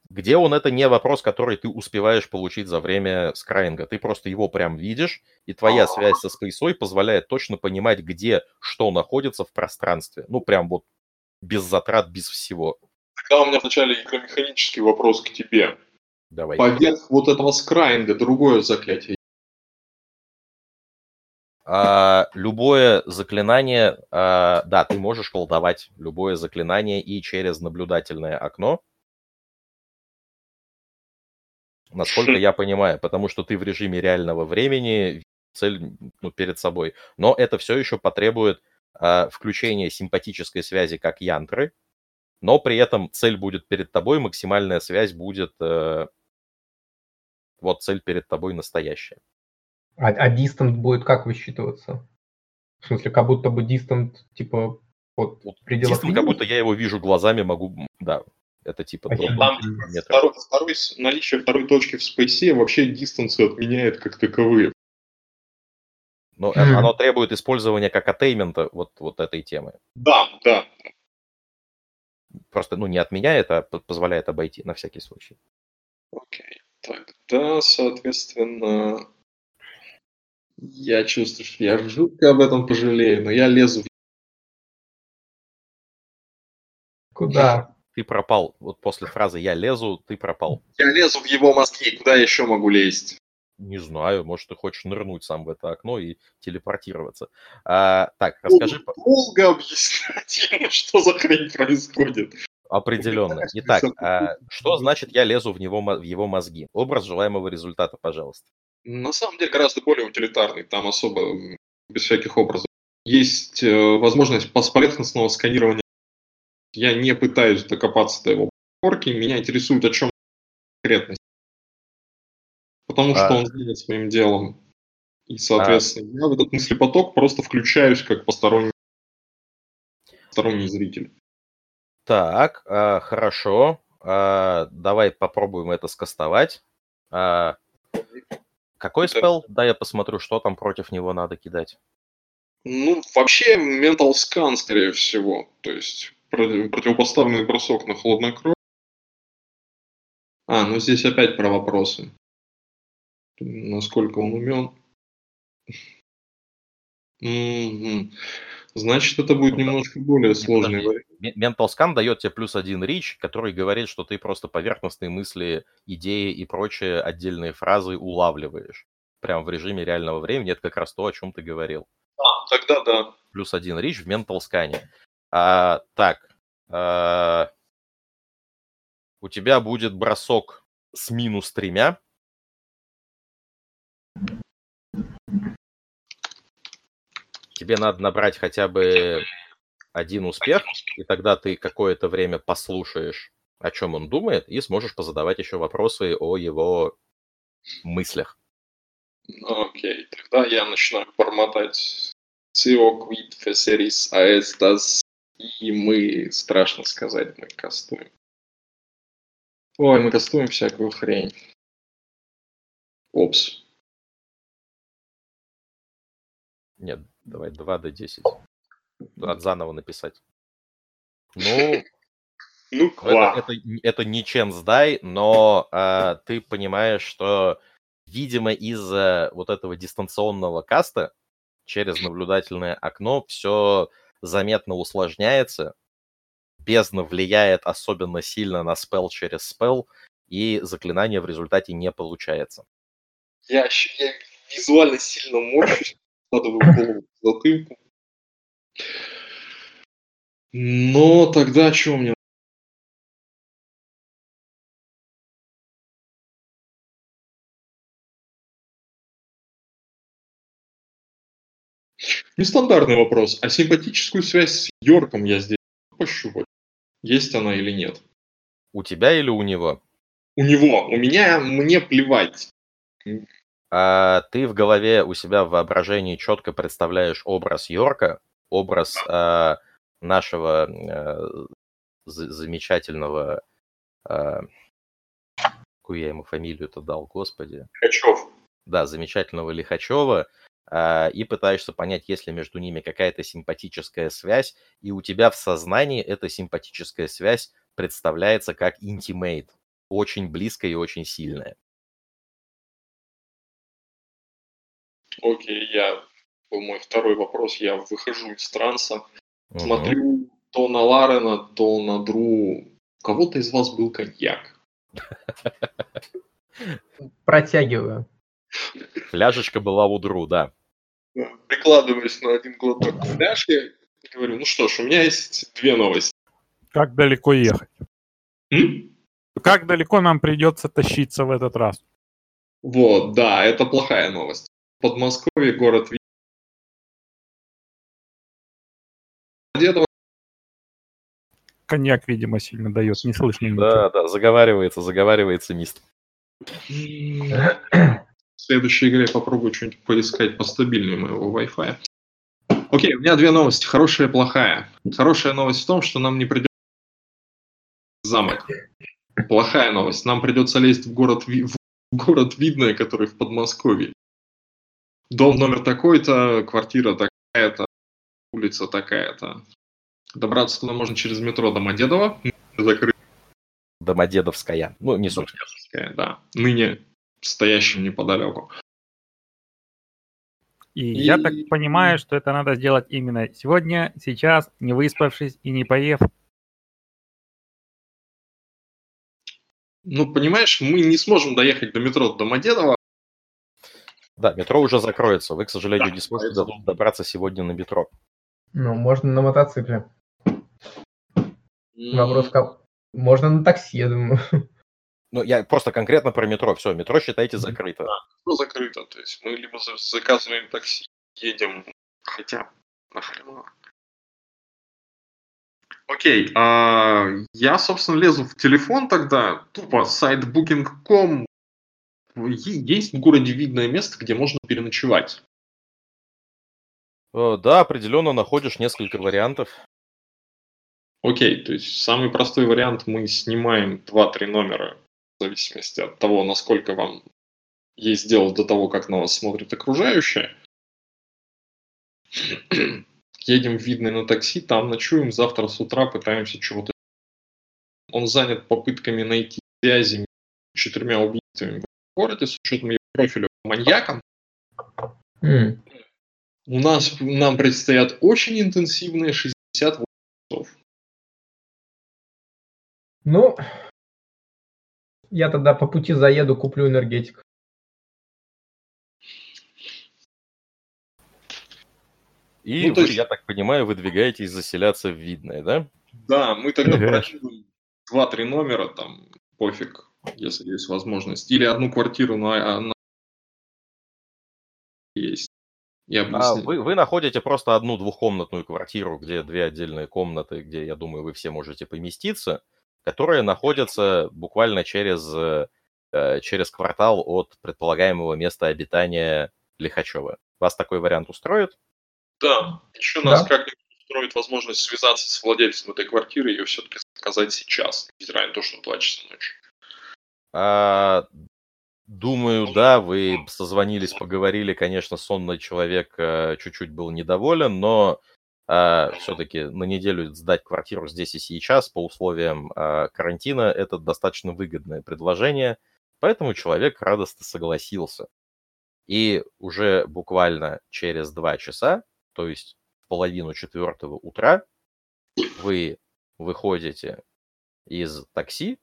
Где он, это не вопрос, который ты успеваешь получить за время скраинга. Ты просто его прям видишь, и твоя А-а-а. связь со спейсой позволяет точно понимать, где что находится в пространстве. Ну, прям вот без затрат, без всего. Тогда у меня вначале игромеханический вопрос к тебе. Давай. Поверх вот этого скраинга другое заклятие а, любое заклинание, а, да, ты можешь колдовать любое заклинание и через наблюдательное окно. Насколько я понимаю, потому что ты в режиме реального времени цель ну, перед собой. Но это все еще потребует а, включения симпатической связи как янтры, но при этом цель будет перед тобой, максимальная связь будет... А, вот цель перед тобой настоящая. А, а distant будет как высчитываться? В смысле, как будто бы distant, типа, вот, вот пределах distant, как будто я его вижу глазами, могу, да, это типа... А там второй, второй, наличие второй точки в спейсе вообще дистанцию отменяет как таковые. Но mm. оно требует использования как атеймента вот, вот этой темы. Да, да. Просто, ну, не отменяет, а позволяет обойти на всякий случай. Окей. Тогда, соответственно, я чувствую, что я жутко об этом пожалею, но я лезу в... Куда? Ты пропал. Вот после фразы «я лезу», ты пропал. Я лезу в его мозги, куда я еще могу лезть? Не знаю, может, ты хочешь нырнуть сам в это окно и телепортироваться. А, так, расскажи... Долго объяснять, что за хрень происходит. Определенно. Итак, а, что значит «я лезу в, него, в его мозги»? Образ желаемого результата, пожалуйста. На самом деле гораздо более утилитарный, там особо без всяких образов. Есть э, возможность поверхностного сканирования. Я не пытаюсь докопаться до его порки, меня интересует, о чем конкретно. Потому что а... он знает своим делом. И, соответственно, а... я в этот мыслепоток просто включаюсь как посторонний, посторонний зритель. Так, а, хорошо. А, давай попробуем это скастовать. А, какой это... спел? Да, я посмотрю, что там против него надо кидать. Ну, вообще, Mental Scan, скорее всего. То есть, противопоставленный бросок на хладнокровие. А, ну здесь опять про вопросы. Насколько он умен. Значит, это будет ну, немножко более сложный вариант. Mental Scan дает тебе плюс один рич, который говорит, что ты просто поверхностные мысли, идеи и прочие отдельные фразы улавливаешь. Прям в режиме реального времени. Это как раз то, о чем ты говорил. А, тогда да. Плюс один рич в Mental Scan. А, так. А, у тебя будет бросок с минус тремя. Тебе надо набрать хотя бы один успех, и тогда ты какое-то время послушаешь о чем он думает, и сможешь позадавать еще вопросы о его мыслях. Окей, тогда я начинаю бормотать CEO quit Feseris Aestas, и мы, страшно сказать, мы кастуем. Ой, мы кастуем всякую хрень. Опс. Нет, давай 2 до 10. Надо заново написать. Ну, Ну, это, это, это не Ченсдай, но а, ты понимаешь, что, видимо, из-за вот этого дистанционного каста через наблюдательное окно все заметно усложняется. Бездна влияет особенно сильно на спел через спел, и заклинание в результате не получается. Я, я визуально сильно морщусь, складываю голову в затылку. Но тогда что мне? Нестандартный вопрос. А симпатическую связь с Йорком я здесь пощупать? Есть она или нет? У тебя или у него? У него. У меня мне плевать. А ты в голове у себя в воображении четко представляешь образ Йорка, образ а, нашего а, за- замечательного... а, какую я ему фамилию-то дал, господи? Качев. да, замечательного Лихачева, а, и пытаешься понять, есть ли между ними какая-то симпатическая связь, и у тебя в сознании эта симпатическая связь представляется как интимейт, очень близкая и очень сильная. Окей, я... Был мой второй вопрос. Я выхожу из транса. Мгм. Смотрю то на Ларена, то на Дру. У кого-то из вас был коньяк. Протягиваю. Фляжечка была у Дру, да. Прикладываюсь на один глоток к фляжке и говорю, ну что ж, у меня есть две новости. Как далеко ехать? М? Как далеко нам придется тащиться в этот раз? Вот, да, это плохая новость. Подмосковье, город Ви- Дедово. Коньяк, видимо, сильно дает, не слышно ничего. Да, да, заговаривается, заговаривается мист. В следующей игре попробую что-нибудь поискать постабильнее моего Wi-Fi. Окей, у меня две новости, хорошая и плохая. Хорошая новость в том, что нам не придется замок. Плохая новость, нам придется лезть в город, в город Видное, который в Подмосковье. Дом номер такой-то, квартира такая-то, улица такая-то. Добраться туда можно через метро Домодедово. Домодедовская. Ну, не суть. Домодедовская, да. Ныне стоящим неподалеку. И, И- я так понимаю, что это надо сделать именно сегодня, сейчас, не выспавшись и не поев. Ну, понимаешь, мы не сможем доехать до метро Домодедово. Да, метро уже закроется. Вы, к сожалению, Да, не сможете до- добраться сегодня на метро. Ну, можно на мотоцикле. М, Вопрос как... Можно на такси, я думаю. Ну, я просто конкретно про метро. Все, метро, считайте, закрыто. Метро закрыто. То есть мы либо за- заказываем такси, едем, хотя нахрена. Окей, а, я, собственно, лезу в телефон тогда, тупо сайт booking.com. Е- Есть в городе видное место, где можно переночевать. Э, Да, определенно находишь несколько вариантов. Окей, то есть самый простой вариант мы снимаем 2-3 номера в зависимости от того, насколько вам есть дело до того, как на вас смотрит окружающее. Едем в видное на такси, там ночуем, завтра с утра пытаемся чего-то... Он занят попытками найти связи между четырьмя убийствами городе с учетом его профиля маньяком. М. У нас, нам предстоят очень интенсивные 68 часов. Ну, я тогда по пути заеду, куплю энергетик. И Ну, то вы, есть- я так понимаю, выдвигаетесь заселяться в Видное, да? Да, мы тогда Ага. прокидываем два-три номера, там, пофиг, если есть возможность. Или одну квартиру на, на- есть. Я А вы, вы находите просто одну двухкомнатную квартиру, где две отдельные комнаты, где, я думаю, вы все можете поместиться. которые находятся буквально через, э, через квартал от предполагаемого места обитания Лихачева. Вас такой вариант устроит? Да, еще нас да. как-нибудь устроит возможность связаться с владельцем этой квартиры и ее все-таки заказать сейчас, несмотря на то, что 2 часа ночи. А, думаю, да, вы созвонились, поговорили, конечно, сонный человек э, чуть-чуть был недоволен, но а, все-таки на неделю сдать квартиру здесь и сейчас по условиям а, карантина это достаточно выгодное предложение, поэтому человек радостно согласился. И уже буквально через два часа, то есть в половину четвертого утра, вы выходите из такси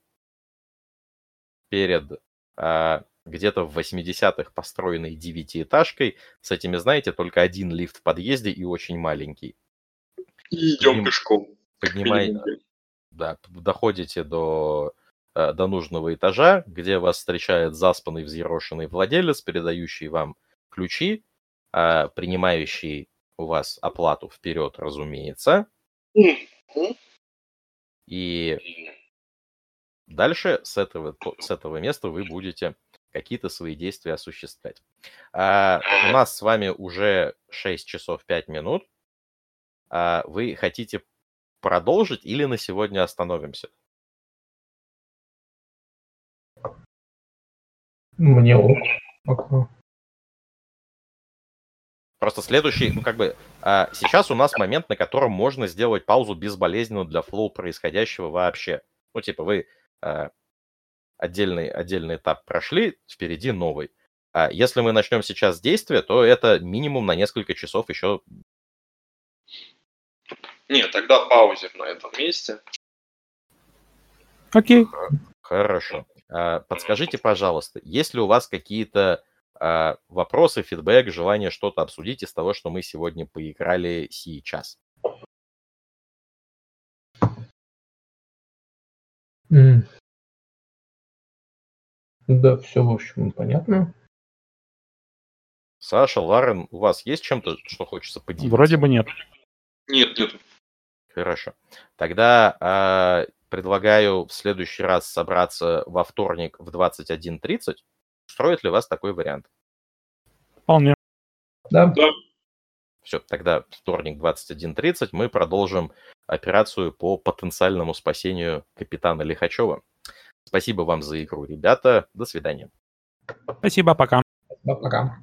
перед а, где-то в 80-х построенной девятиэтажкой с этими, знаете, только один лифт в подъезде и очень маленький. И идем Подним... пешком. Поднимаете, да, доходите до, э, до нужного этажа, где вас встречает заспанный, взъерошенный владелец, передающий вам ключи, а, принимающий у вас оплату вперед, разумеется. И дальше с этого, с этого места вы будете какие-то свои действия осуществлять. А, у нас с вами уже 6 часов 5 минут. А вы хотите продолжить или на сегодня остановимся? Мне ок. Просто следующий, ну как бы, а, сейчас у нас момент, на котором можно сделать паузу безболезненно для флоу происходящего вообще. Ну типа вы отдельный, отдельный этап прошли, впереди новый. А если мы начнем сейчас действие, то это минимум на несколько часов еще нет, тогда паузе на этом месте. Окей. Хорошо. А, подскажите, пожалуйста, есть ли у вас какие-то а, вопросы, фидбэк, желание что-то обсудить из того, что мы сегодня поиграли сейчас? Да, все, в общем, понятно. Саша, Ларен, у вас есть чем-то, что хочется поделиться? Вроде бы нет. Нет, нет. Хорошо. Тогда э, предлагаю в следующий раз собраться во вторник в 21.30. Устроит ли вас такой вариант? Вполне. Да. да. Все, тогда вторник 21.30 мы продолжим операцию по потенциальному спасению капитана Лихачева. Спасибо вам за игру, ребята. До свидания. Спасибо, пока. Пока.